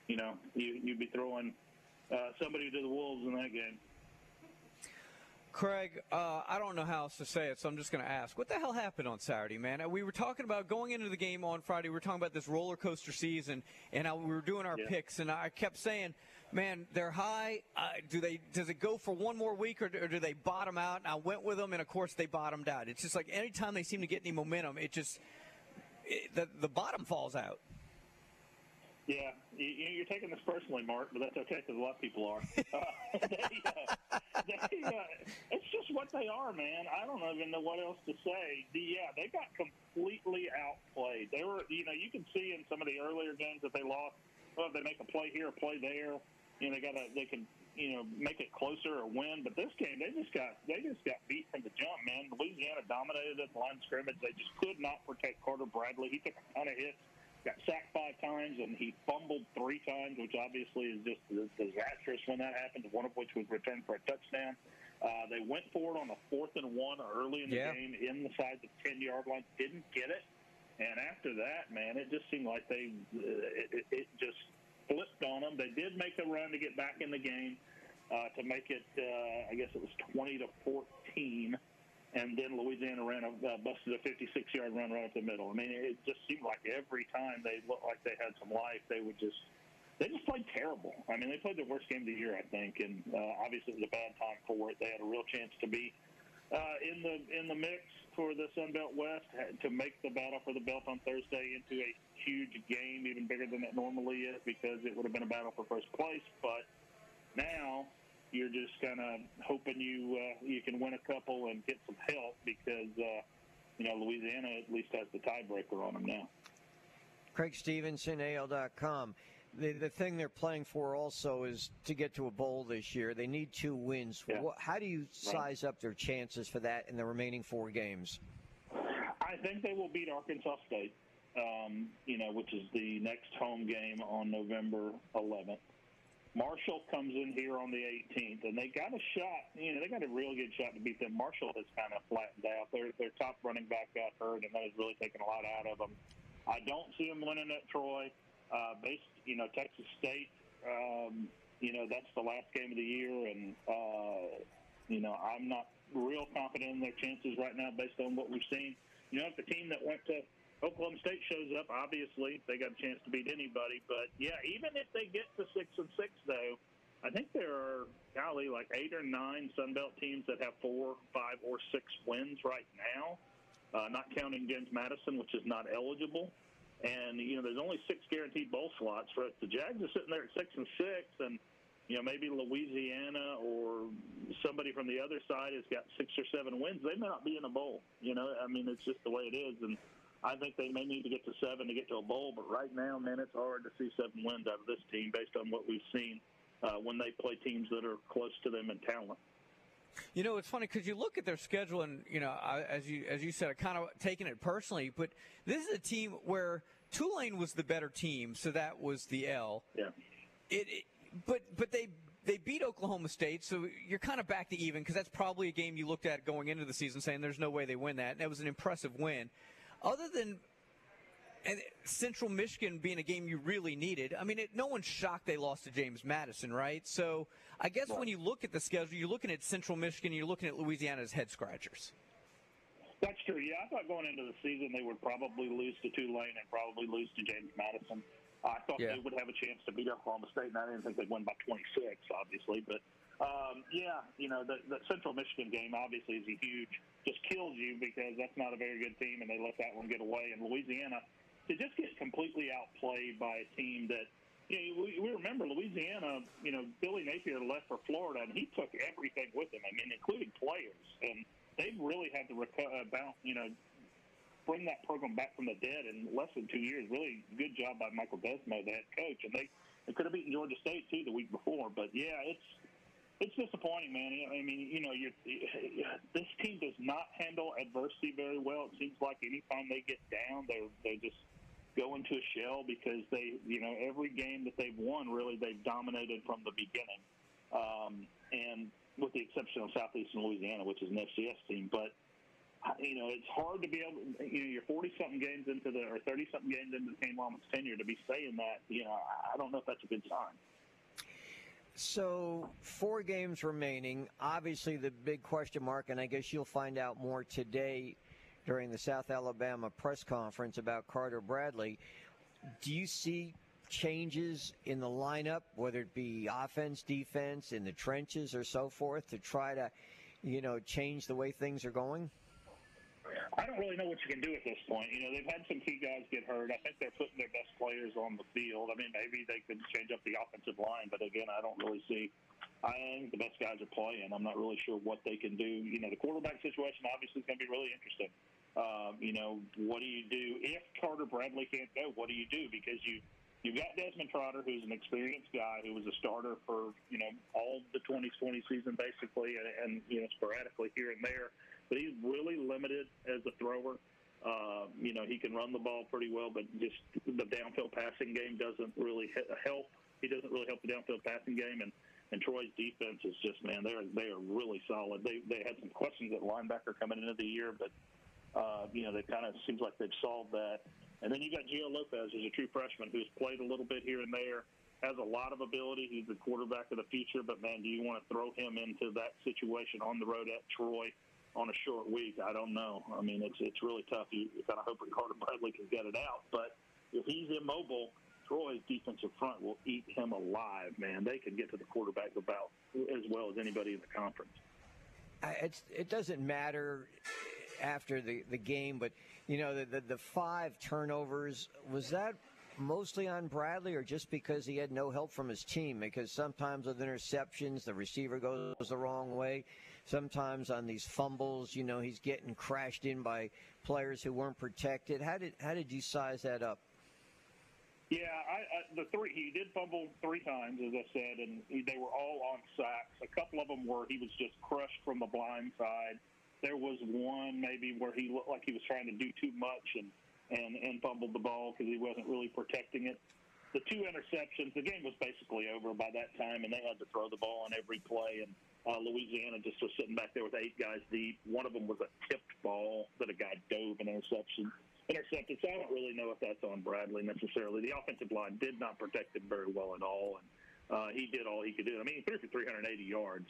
you know you, you'd be throwing uh, somebody to the wolves in that game. Creg, uh, I don't know how else to say it, so I'm just going to ask. What the hell happened on Saturday, man? Uh, We were talking about going into the game on Friday. We were talking about this roller coaster season, and I, we were doing our Yeah. picks, and I kept saying, "Man, they're high. Uh, do they? Does it go for one more week, or, or do they bottom out?" And I went with them, and of course they bottomed out. It's just like anytime they seem to get any momentum, it just it, the the bottom falls out. Yeah, you, you- you're taking this personally, Mark, but that's okay because a lot of people are. Uh, they, uh, they, uh, it's just what they are, man. I don't even know what else to say. The, yeah, they got completely outplayed. They were, you know, you can see in some of the earlier games that they lost. Well, they make a play here, a play there. You know, they got they can, you know, make it closer or win. But this game, they just got, they just got beat from the jump, man. Louisiana dominated at the line of scrimmage. They just could not protect Carter Bradley. He took a ton of hits got sacked five times and he fumbled three times, which obviously is just disastrous when that happened. One of which was returned for a touchdown. Uh, they went for it on a fourth and one early in the Yeah. game inside the ten yard line, didn't get it, and after that, man, it just seemed like they uh, it, it just flipped on them. They did make a run to get back in the game uh, to make it. Uh, I guess it was twenty to fourteen. and then Louisiana ran a uh, busted a 56-yard run right up the middle. I mean, it just seemed like every time they looked like they had some life, they would just they just played terrible. I mean, they played their worst game of the year, I think, and uh, obviously it was a bad time for it. They had a real chance to be uh, in the in the mix for the Sun Belt West to make the battle for the belt on Thursday into a huge game, even bigger than it normally is, because it would have been a battle for first place. But now you're just kind of hoping you uh, you can win a couple and get some help because uh, you know Louisiana at least has the tiebreaker on them now. Creg Stephenson, AL.com. The, the thing they're playing for also is to get to a bowl this year. They need two wins. What, how do you size up their chances for that in the remaining four games? I think they will beat Arkansas State, um, you know, which is the next home game on November 11th. Marshall comes in here on the 18th, and they got a shot. You know, they got a real good shot to beat them. Marshall has kind of flattened out. Their their top running back got hurt, and that has really taken a lot out of them. I don't see them winning at Troy. Uh, based, you know, Texas State. Um, you know, that's the last game of the year, and uh, you know, I'm not real confident in their chances right now based on what we've seen. You know, if the team that went to Oklahoma State shows up, obviously they got a chance to beat anybody. But yeah, even if they get to six and six, though, I think there are golly like eight or nine Sun Belt teams that have four, five, or six wins right now. Uh, not counting James Madison, which is not eligible. And you know, there's only six guaranteed bowl slots for it. The Jags are sitting there at six and six, and you know maybe Louisiana or somebody from the other side has got six or seven wins. They may not be in a bowl. You know, I mean, it's just the way it is, and I think they may need to get to seven to get to a bowl. But right now, man, it's hard to see seven wins out of this team based on what we've seen uh, when they play teams that are close to them in talent. You know, it's funny because you look at their schedule, and you know, I, as you as you said, I kind of taking it personally. But this is a team where Tulane was the better team, so that was the L. Yeah. It, it but but they they beat Oklahoma State, so you're kind of back to even because that's probably a game you looked at going into the season, saying there's no way they win that. And that was an impressive win. Other than and Central Michigan being a game you really needed. I mean, it, no one's shocked they lost to James Madison, right? So I guess when you look at the schedule, you're looking at Central Michigan, you're looking at Louisiana as head scratchers. That's true. Yeah, I thought going into the season they would probably lose to Tulane and probably lose to James Madison. I thought Yeah. they would have a chance to beat Oklahoma State, and I didn't think they'd win by 26, obviously. But um, yeah, you know, the, the Central Michigan game obviously is a huge, just kills you because that's not a very good team, and they let that one get away. And Louisiana, to just get completely outplayed by a team that, you know, we, we remember Louisiana, you know, Billy Napier left for Florida, and he took everything with him. I mean, including players, and they've really had to reco- uh, bounce, you know, bring that program back from the dead in less than two years. Really good job by Michael Desormeaux, the head coach, and they they could have beaten Georgia State too the week before. But yeah, it's it's disappointing, man. I mean, you know, you're, this team does not handle adversity very well. It seems like anytime they get down, they they just go into a shell because they, you know, every game that they've won, really, they've dominated from the beginning. Um, and with the exception of Southeastern Louisiana, which is an FCS team, but you know, it's hard to be able. You know, you're 40 something games into the or 30 something games into the Kane Wommack's tenure to be saying that. You know, I don't know if that's a good sign. So, four games remaining. Obviously, the big question mark, and I guess you'll find out more today during the South Alabama press conference about Carter Bradley. Do you see changes in the lineup, whether it be offense, defense, in the trenches, or so forth, to try to, you know, change the way things are going? I don't really know what you can do at this point. You know, they've had some key guys get hurt. I think they're putting their best players on the field. I mean, maybe they could change up the offensive line, but again, I don't really see. I think the best guys are playing. I'm not really sure what they can do. You know, the quarterback situation obviously is going to be really interesting. Um, you know, what do you do if Carter Bradley can't go? What do you do? Because you you've got Desmond Trotter, who's an experienced guy who was a starter for you know all the 2020 season basically, and, and you know sporadically here and there. But he's really limited as a thrower. Uh, you know, he can run the ball pretty well, but just the downfield passing game doesn't really help. He doesn't really help the downfield passing game, and and Troy's defense is just man, they're they are really solid. They they had some questions at linebacker coming into the year, but uh, you know they kind of seems like they've solved that. And then you got Gio Lopez, who's a true freshman, who's played a little bit here and there, has a lot of ability. He's the quarterback of the future, but man, do you want to throw him into that situation on the road at Troy? On a short week, I don't know. I mean, it's it's really tough. You, you kind of hoping Carter Bradley can get it out, but if he's immobile, Troy's defensive front will eat him alive. Man, they can get to the quarterback about as well as anybody in the conference. It's it doesn't matter after the, the game, but you know the, the the five turnovers was that mostly on Bradley or just because he had no help from his team? Because sometimes with interceptions, the receiver goes the wrong way. Sometimes on these fumbles, you know, he's getting crashed in by players who weren't protected. How did how did you size that up? Yeah, I, I, the three he did fumble three times, as I said, and he, they were all on sacks. A couple of them were he was just crushed from the blind side. There was one maybe where he looked like he was trying to do too much and and and fumbled the ball because he wasn't really protecting it. The two interceptions, the game was basically over by that time, and they had to throw the ball on every play. And uh, Louisiana just was sitting back there with eight guys deep. One of them was a tipped ball that a guy dove an interception intercepted. So I don't really know if that's on Bradley necessarily. The offensive line did not protect him very well at all, and uh, he did all he could do. I mean, he threw for 380 yards,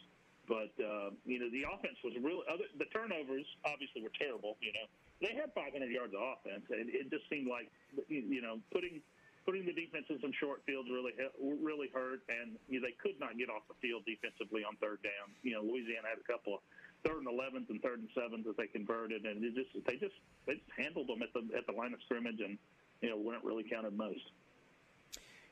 but uh, you know the offense was really other. The turnovers obviously were terrible. You know, they had 500 yards of offense, and it just seemed like you you know putting putting the defenses in short fields really really hurt, and you know, they could not get off the field defensively on third down. You know, Louisiana had a couple of third and elevens and third and sevens that they converted, and it just they just they just handled them at the at the line of scrimmage, and you know when it really counted most.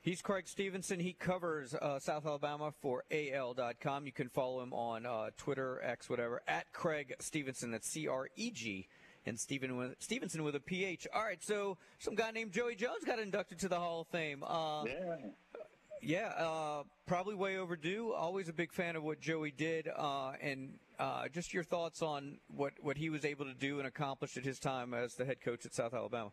He's Creg Stephenson. He covers uh, South Alabama for AL.com. You can follow him on uh, Twitter, X, whatever, at Creg Stephenson. That's C R E G. And Steven with, Stevenson with a PH. All right, so some guy named Joey Jones got inducted to the Hall of Fame. Uh, yeah. Yeah, uh, probably way overdue. Always a big fan of what Joey did, uh, and uh, just your thoughts on what, what he was able to do and accomplish at his time as the head coach at South Alabama.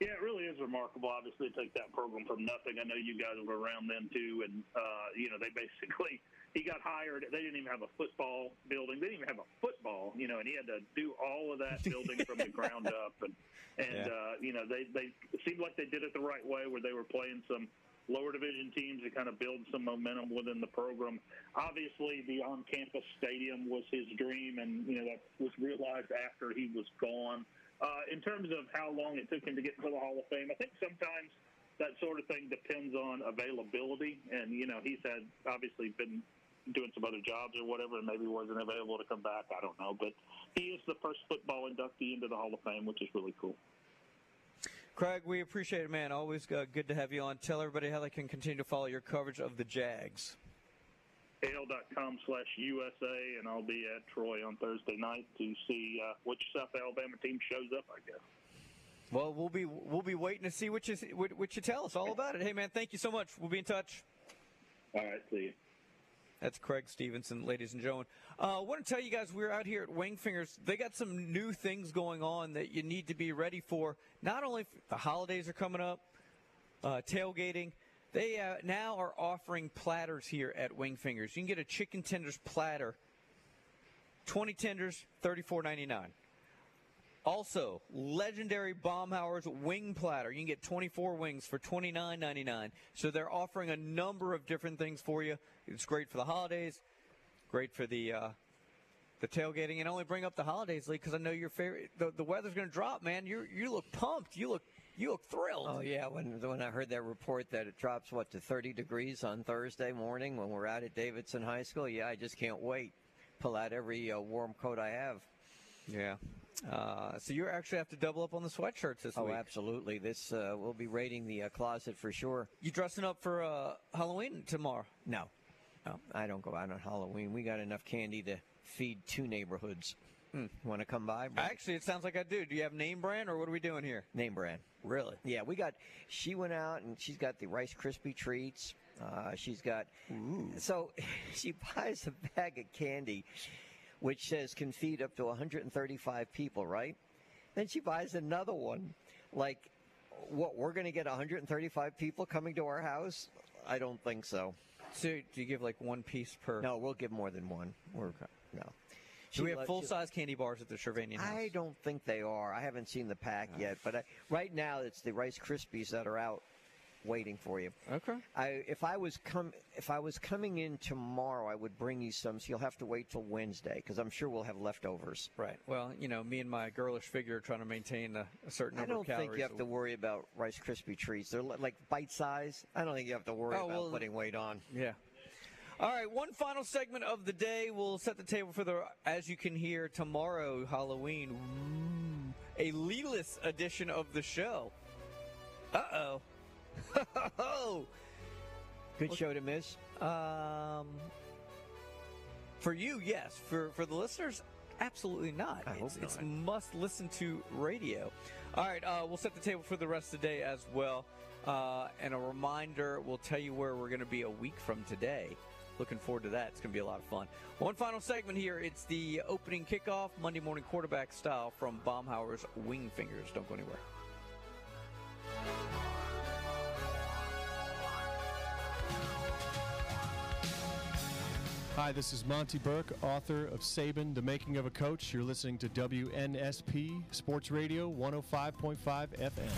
Yeah, it really is remarkable. Obviously, to take that program from nothing. I know you guys were around then too, and uh, you know they basically he got hired. They didn't even have a football building. They didn't even have a football, you know, and he had to do all of that building from the ground up. And and Yeah. uh, you know they they seemed like they did it the right way, where they were playing some lower division teams to kind of build some momentum within the program. Obviously, the on-campus stadium was his dream, and you know that was realized after he was gone. Uh, in terms of how long it took him to get into the Hall of Fame, I think sometimes that sort of thing depends on availability, and you know he's had obviously been doing some other jobs or whatever, and maybe wasn't available to come back. I don't know, but he is the first football inductee into the Hall of Fame, which is really cool. Creg, we appreciate it, man. Always uh, good to have you on. Tell everybody how they can continue to follow your coverage of the Jags. AL.com slash USA, and I'll be at Troy on Thursday night to see uh, which South Alabama team shows up, I guess. Well, we'll be we'll be waiting to see what you what, what you tell us all about it. Hey, man, thank you so much. We'll be in touch. All right, see you. That's Creg Stephenson, ladies and gentlemen. Uh, I want to tell you guys we're out here at Wingfingers. They got some new things going on that you need to be ready for. Not only the holidays are coming up, uh, tailgating. They uh, now are offering platters here at Wingfingers. You can get a chicken tenders platter, twenty tenders, thirty four ninety nine. Also, legendary Baumhower's wing platter. You can get 24 wings for $29.99. So they're offering a number of different things for you. It's great for the holidays, great for the uh, the tailgating, and only bring up the holidays, Lee, because I know your favorite. The, the weather's going to drop, man. You you look pumped. You look you look thrilled. Oh yeah, when when I heard that report that it drops what to 30 degrees on Thursday morning when we're out at Davidson High School, yeah, I just can't wait. Pull out every uh, warm coat I have. Yeah. Uh, so you actually have to double up on the sweatshirts this Oh, week. Oh, absolutely. This uh, we'll be raiding the uh, closet for sure. You dressing up for uh, Halloween tomorrow? No, no, I don't go out on Halloween. We got enough candy to feed two neighborhoods. Want to come by? Bring- Actually, it sounds like I do. Do you have name brand or what are we doing here? Name brand. Really? Yeah, we got. She went out and she's got the Rice Krispie treats. Uh, she's got. Ooh. So she buys a bag of candy, which says can feed up to 135 people, right? Then she buys another one, like, what? We're going to get 135 people coming to our house? I don't think so. So do you give like one piece per? No, we'll give more than one. We're okay. no. Do we have full size candy bars at the Shirvanian house? I don't think they are. I haven't seen the pack yet, but I, right now it's the Rice Krispies that are out. Waiting for you. Okay. I, if I was com- if I was coming in tomorrow, I would bring you some. So you'll have to wait till Wednesday because I'm sure we'll have leftovers. Right. Well, you know, me and my girlish figure are trying to maintain a, a certain I don't think you have to worry about Rice Krispie treats. They're li- like bite size. I don't think you have to worry Oh, about well, putting weight on. Yeah. All right, one final segment of the day. We'll set the table for the, as you can hear, tomorrow, Halloween. A Leeless edition of the show. Uh oh. Good show to miss. Um, for you, yes. For for the listeners, absolutely not. I it's, it's must listen to radio. All right, uh, we'll set the table for the rest of the day as well. Uh, and a reminder, we'll tell you where we're going to be a week from today. Looking forward to that. It's going to be a lot of fun. One final segment here. It's the opening kickoff, Monday morning quarterback style from Baumhower's Wing Fingers. Don't go anywhere. Hi, this is Monte Burke, author of Saban, The Making of a Coach. You're listening to WNSP Sports Radio 105.5 FM.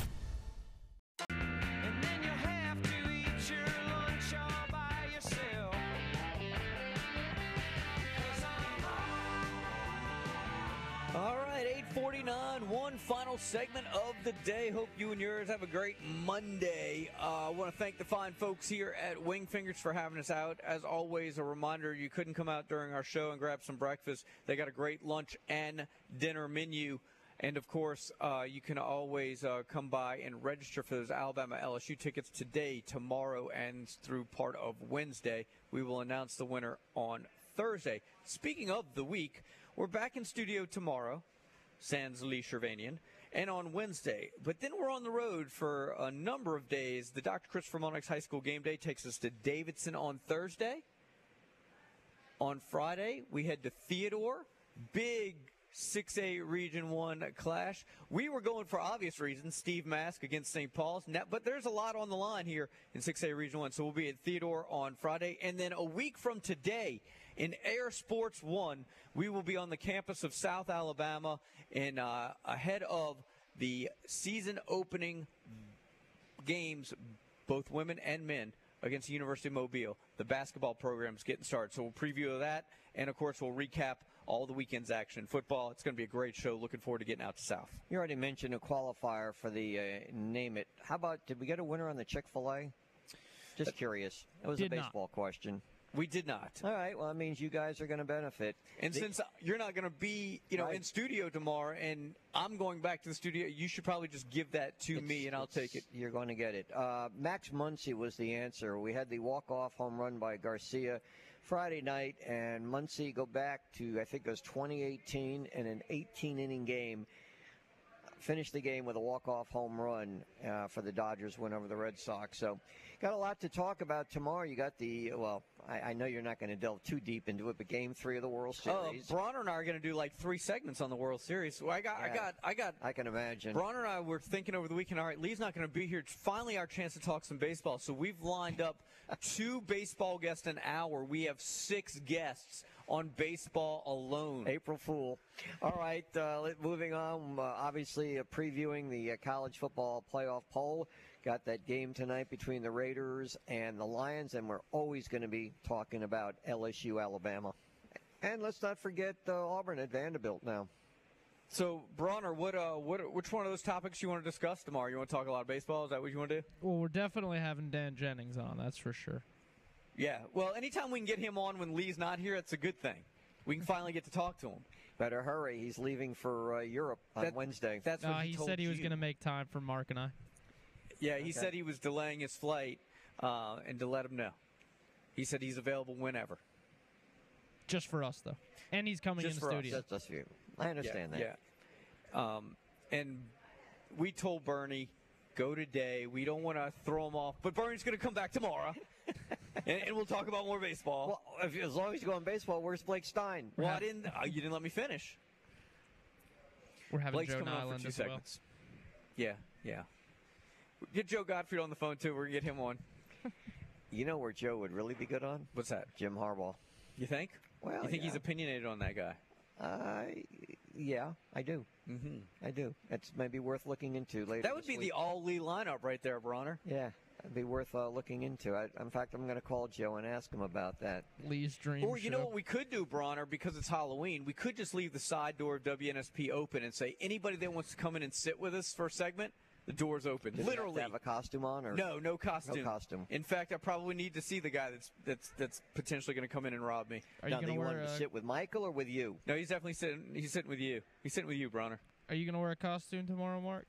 849, one final segment of the day. Hope you and yours have a great Monday. Uh, I want to thank the fine folks here at Wingfingers for having us out. As always, a reminder you couldn't come out during our show and grab some breakfast. They got a great lunch and dinner menu. And of course, uh, you can always uh, come by and register for those Alabama LSU tickets today, tomorrow, and through part of Wednesday. We will announce the winner on Thursday. Speaking of the week, we're back in studio tomorrow, Sans Lee Shirvanian, and on Wednesday. But then we're on the road for a number of days. The Dr. Christopher Monix High School game day takes us to Davidson on Thursday. On Friday, we head to Theodore. Big 6A Region 1 clash. We were going for obvious reasons, Steve Mask against St. Paul's, but there's a lot on the line here in 6A Region 1. So we'll be at Theodore on Friday. And then a week from today, in Air Sports 1, we will be on the campus of South Alabama and uh, ahead of the season opening games, both women and men, against the University of Mobile. The basketball program is getting started. So we'll preview of that, and of course, we'll recap all the weekend's action. Football, it's going to be a great show. Looking forward to getting out to South. You already mentioned a qualifier for the uh, name it. How about did we get a winner on the Chick Fil A? Just curious. It was a Did not. baseball question. We did not. All right. Well, that means you guys are going to benefit. And The- since you're not going to be, you know, Right. in studio tomorrow, and I'm going back to the studio, you should probably just give that to me, and I'll take it. You're going to get it. Uh, Max Muncy was the answer. We had the walk-off home run by Garcia Friday night, and Muncy go back to I think it was 2018 in an 18-inning game. Finished the game with a walk-off home run uh, for the Dodgers win over the Red Sox. So, got a lot to talk about tomorrow. You got the well. I, I know you're not going to delve too deep into it, but Game Three of the World Oh, Series. Bronner and I are going to do like three segments on the World Series. So I got, I got, I got. I can imagine. Bronner and I were thinking over the weekend. All right, Lee's not going to be here. It's finally our chance to talk some baseball. So we've lined up two baseball guests an hour. We have six guests on baseball alone. April Fool. All right, uh, moving on. Uh, obviously, uh, previewing the uh, college football playoff poll. Got that game tonight between the Raiders and the Lions, and we're always going to be talking about LSU, Alabama. And let's not forget uh, Auburn at Vanderbilt now. So Bronner, what, uh, what, which one of those topics you want to discuss tomorrow? You want to talk a lot of baseball? Is that what you want to do? Well, we're definitely having Dan Jennings on. That's for sure. Yeah. Well, anytime we can get him on when Lee's not here, it's a good thing. We can finally get to talk to him. Better hurry. He's leaving for uh, Europe on That- Wednesday. That's No, what he, he told said he was going to make time for Mark and I. Yeah, he Okay. said he was delaying his flight, uh, and to let him know. He said he's available whenever. Just for us, though. And he's coming Just in for the us. studio. Just us few. I understand yeah, that. Yeah. Um, and we told Bernie, go today. We don't want to throw him off, but Bernie's going to come back tomorrow, and, and we'll talk about more baseball. Well, if, as long as you go on baseball, where's Blake Stein? Well, I didn't. Uh, you didn't let me finish. We're having Blake's Joe coming on Nyland for two as well. Yeah, yeah. Get Joe Godfrey on the phone too. We're gonna get him on. You know where Joe would really be good on? What's that? Jim Harbaugh. You think? Well, you think he's opinionated on that guy? Uh, yeah, I do. Mm-hmm. I do. It's maybe worth looking into later. That would this be week. the all Lee lineup right there, Bronner. Yeah, it'd be worth uh, looking into. I, in fact, I'm going to call Joe and ask him about that. Lee's dream. Or you know what we could do, Bronner, because it's Halloween, we could just leave the side door of WNSP open and say anybody that wants to come in and sit with us for a segment, the door's open. Does he have to Literally. have a costume on, or No, no costume. No costume. In fact, I probably need to see the guy that's that's that's potentially going to come in and rob me. now, do you want him to sit with Michael or with you? No, he's definitely sitting. He's sitting with you. He's sitting with you, Bronner. Are you going to wear a costume tomorrow, Mark?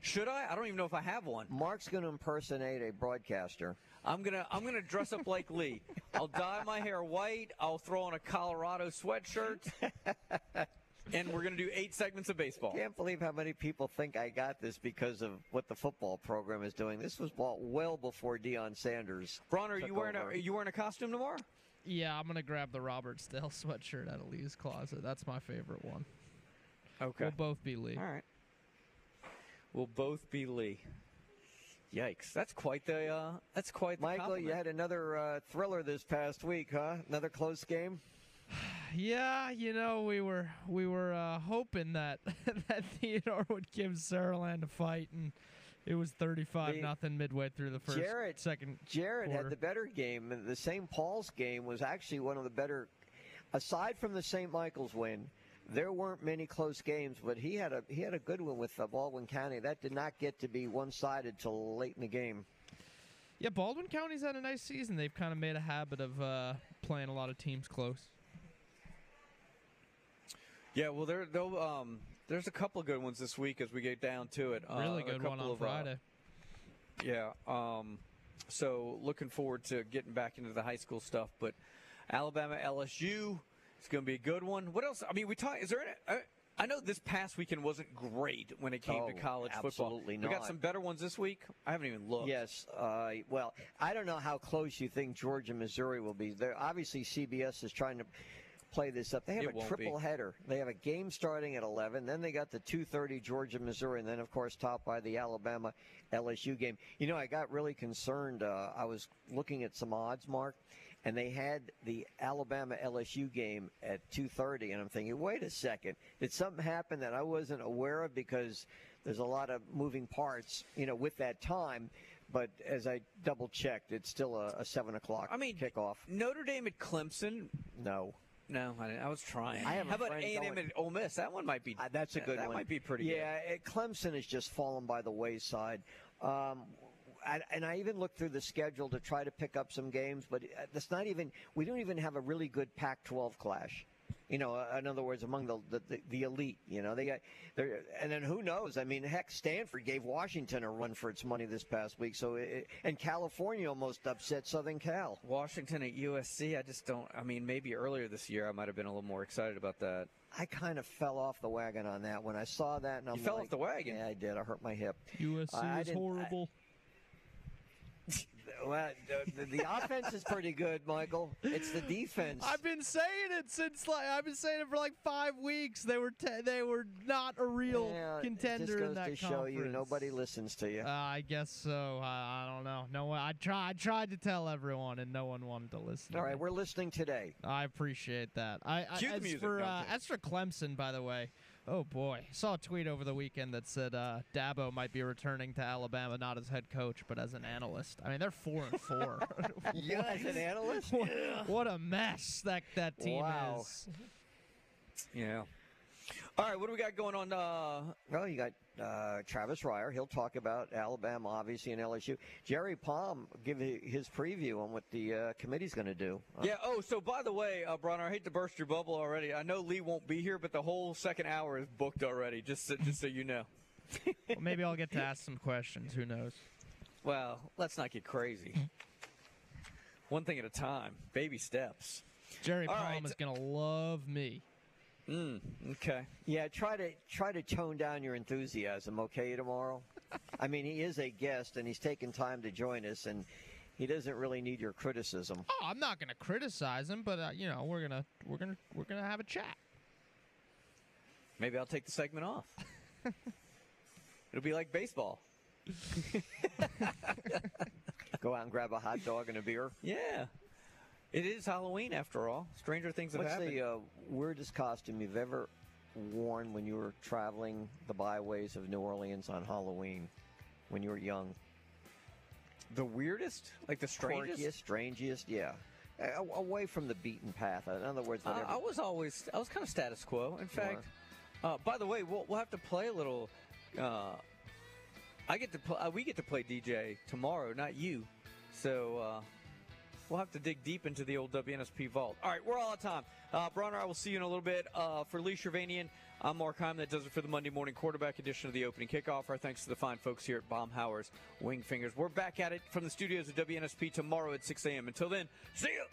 Should I? I don't even know if I have one. Mark's going to impersonate a broadcaster. I'm gonna I'm gonna dress up like Lee. I'll dye my hair white. I'll throw on a Colorado sweatshirt, and we're gonna do eight segments of baseball. Can't believe how many people think I got this because of what the football program is doing. This was bought well before Deion Sanders. Bronner, are you wearing a are you wearing a costume tomorrow? Yeah, I'm going to grab the Robert Stell sweatshirt out of Lee's closet. That's my favorite one. Okay. We'll both be Lee. All right. We'll both be Lee. Yikes! That's quite the uh, that's quite the Michael, you had another uh, thriller this past week, huh? Another close game. Yeah, you know, we were we were uh, hoping that that Theodore would give Saraland a fight, and it was thirty-five nothing midway through the first Jared, second. Jared quarter. had the better game. and The St. Paul's game was actually one of the better. Aside from the St. Michael's win, there weren't many close games, but he had a he had a good one with uh, Baldwin County. That did not get to be one-sided till late in the game. Yeah, Baldwin County's had a nice season. They've kind of made a habit of uh, playing a lot of teams close. Yeah, well, there um, there's a couple of good ones this week as we get down to it. Uh, Really a good one on of, uh, Friday. Yeah. Um, so looking forward to getting back into the high school stuff. But Alabama LSU is going to be a good one. What else? I mean, we talk. Is there? Any, I, I know this past weekend wasn't great when it came to Oh, college football. absolutely We got some better ones this week. I haven't even looked. Yes. Uh, well, I don't know how close you think Georgia Missouri will be. They're, obviously, CBS is trying to play this up. They have It a triple be. header. They have a game starting at 11. Then they got the 2:30 Georgia Missouri, and then of course topped by the Alabama LSU game. You know, I got really concerned. Uh, I was looking at some odds, Mark, and they had the Alabama LSU game at 2:30, and I'm thinking, wait a second, did something happen that I wasn't aware of? Because there's a lot of moving parts, you know, with that time. But as I double checked, it's still a, a seven o'clock. I mean, kickoff. Notre Dame at Clemson. No. No, I, I was trying. I have How about friend A and M going- at Ole Miss? That one might be. Uh, that's a good that one. might be pretty. Yeah, it, Clemson has just fallen by the wayside. Um, I, and I even looked through the schedule to try to pick up some games, but it's not even. We don't even have a really good Pac-12 clash. You know, uh, in other words, among the, the the, the elite. You know, they got. they're- And then who knows? I mean, heck, Stanford gave Washington a run for its money this past week. So, it, and California almost upset Southern Cal. Washington at USC. I just don't. I mean, maybe earlier this year I might have been a little more excited about that. I kind of fell off the wagon on that when I saw that, and I'm You fell off the wagon? Yeah, I did. I hurt my hip. USC I is didn't- I- horrible. Well, the, the, the offense is pretty good, Michael. It's the defense. I've been saying it since like I've been saying it for like five weeks. They were te- they were not a real Yeah, contender it just goes in that to show you nobody listens to you. Uh, I guess so. I, I don't know. No one. I tried. I tried to tell everyone, and no one wanted to listen. All to right, me. we're listening today. I appreciate that. I, I Cue the as music. for uh, I'm as for Clemson, by the way. Oh boy, saw a tweet over the weekend that said uh, Dabo might be returning to Alabama not as head coach but as an analyst. I mean, they're four and four. Yeah, as an analyst? What, Yeah. what a mess that that team Wow. is. Yeah. All right, what do we got going on? Uh, well, you got uh, Travis Reier. He'll talk about Alabama, obviously, and LSU. Jerry Palm give his preview on what the uh, committee's going to do. Uh, Yeah. Oh, so by the way, uh, Bronner, I hate to burst your bubble already. I know Lee won't be here, but the whole second hour is booked already. Just so, just so you know. Well, maybe I'll get to ask some questions. Who knows? Well, let's not get crazy. One thing at a time. Baby steps. Jerry All Palm right. is gonna love me. Mm, okay. Yeah, try to try to tone down your enthusiasm, okay, tomorrow. I mean, he is a guest, and he's taken time to join us, and he doesn't really need your criticism. Oh, I'm not gonna criticize him, but uh, you know we're gonna we're gonna we're gonna have a chat. Maybe I'll take the segment off. It'll be like baseball. Go out and grab a hot dog and a beer. Yeah. It is Halloween after all. Stranger things have happened. What's happened. the uh, weirdest costume you've ever worn when you were traveling the byways of New Orleans on Halloween when you were young? The weirdest, like the strangest. Quirkiest, strangest, yeah. A- away from the beaten path. In other words, Uh. I was always I was kind of status quo. In fact, uh, by the way, we'll, we'll have to play a little. Uh, I get to pl- uh, we get to play DJ tomorrow, not you. So uh, we'll have to dig deep into the old WNSP vault. All right, we're all out of time. Uh, Bronner, I will see you in a little bit. Uh, for Lee Shirvanian, I'm Mark Heim. That does it for the Monday morning quarterback edition of the opening kickoff. Our thanks to the fine folks here at Baumhower's Wing Fingers. We're back at it from the studios of WNSP tomorrow at 6 a.m. Until then, see you.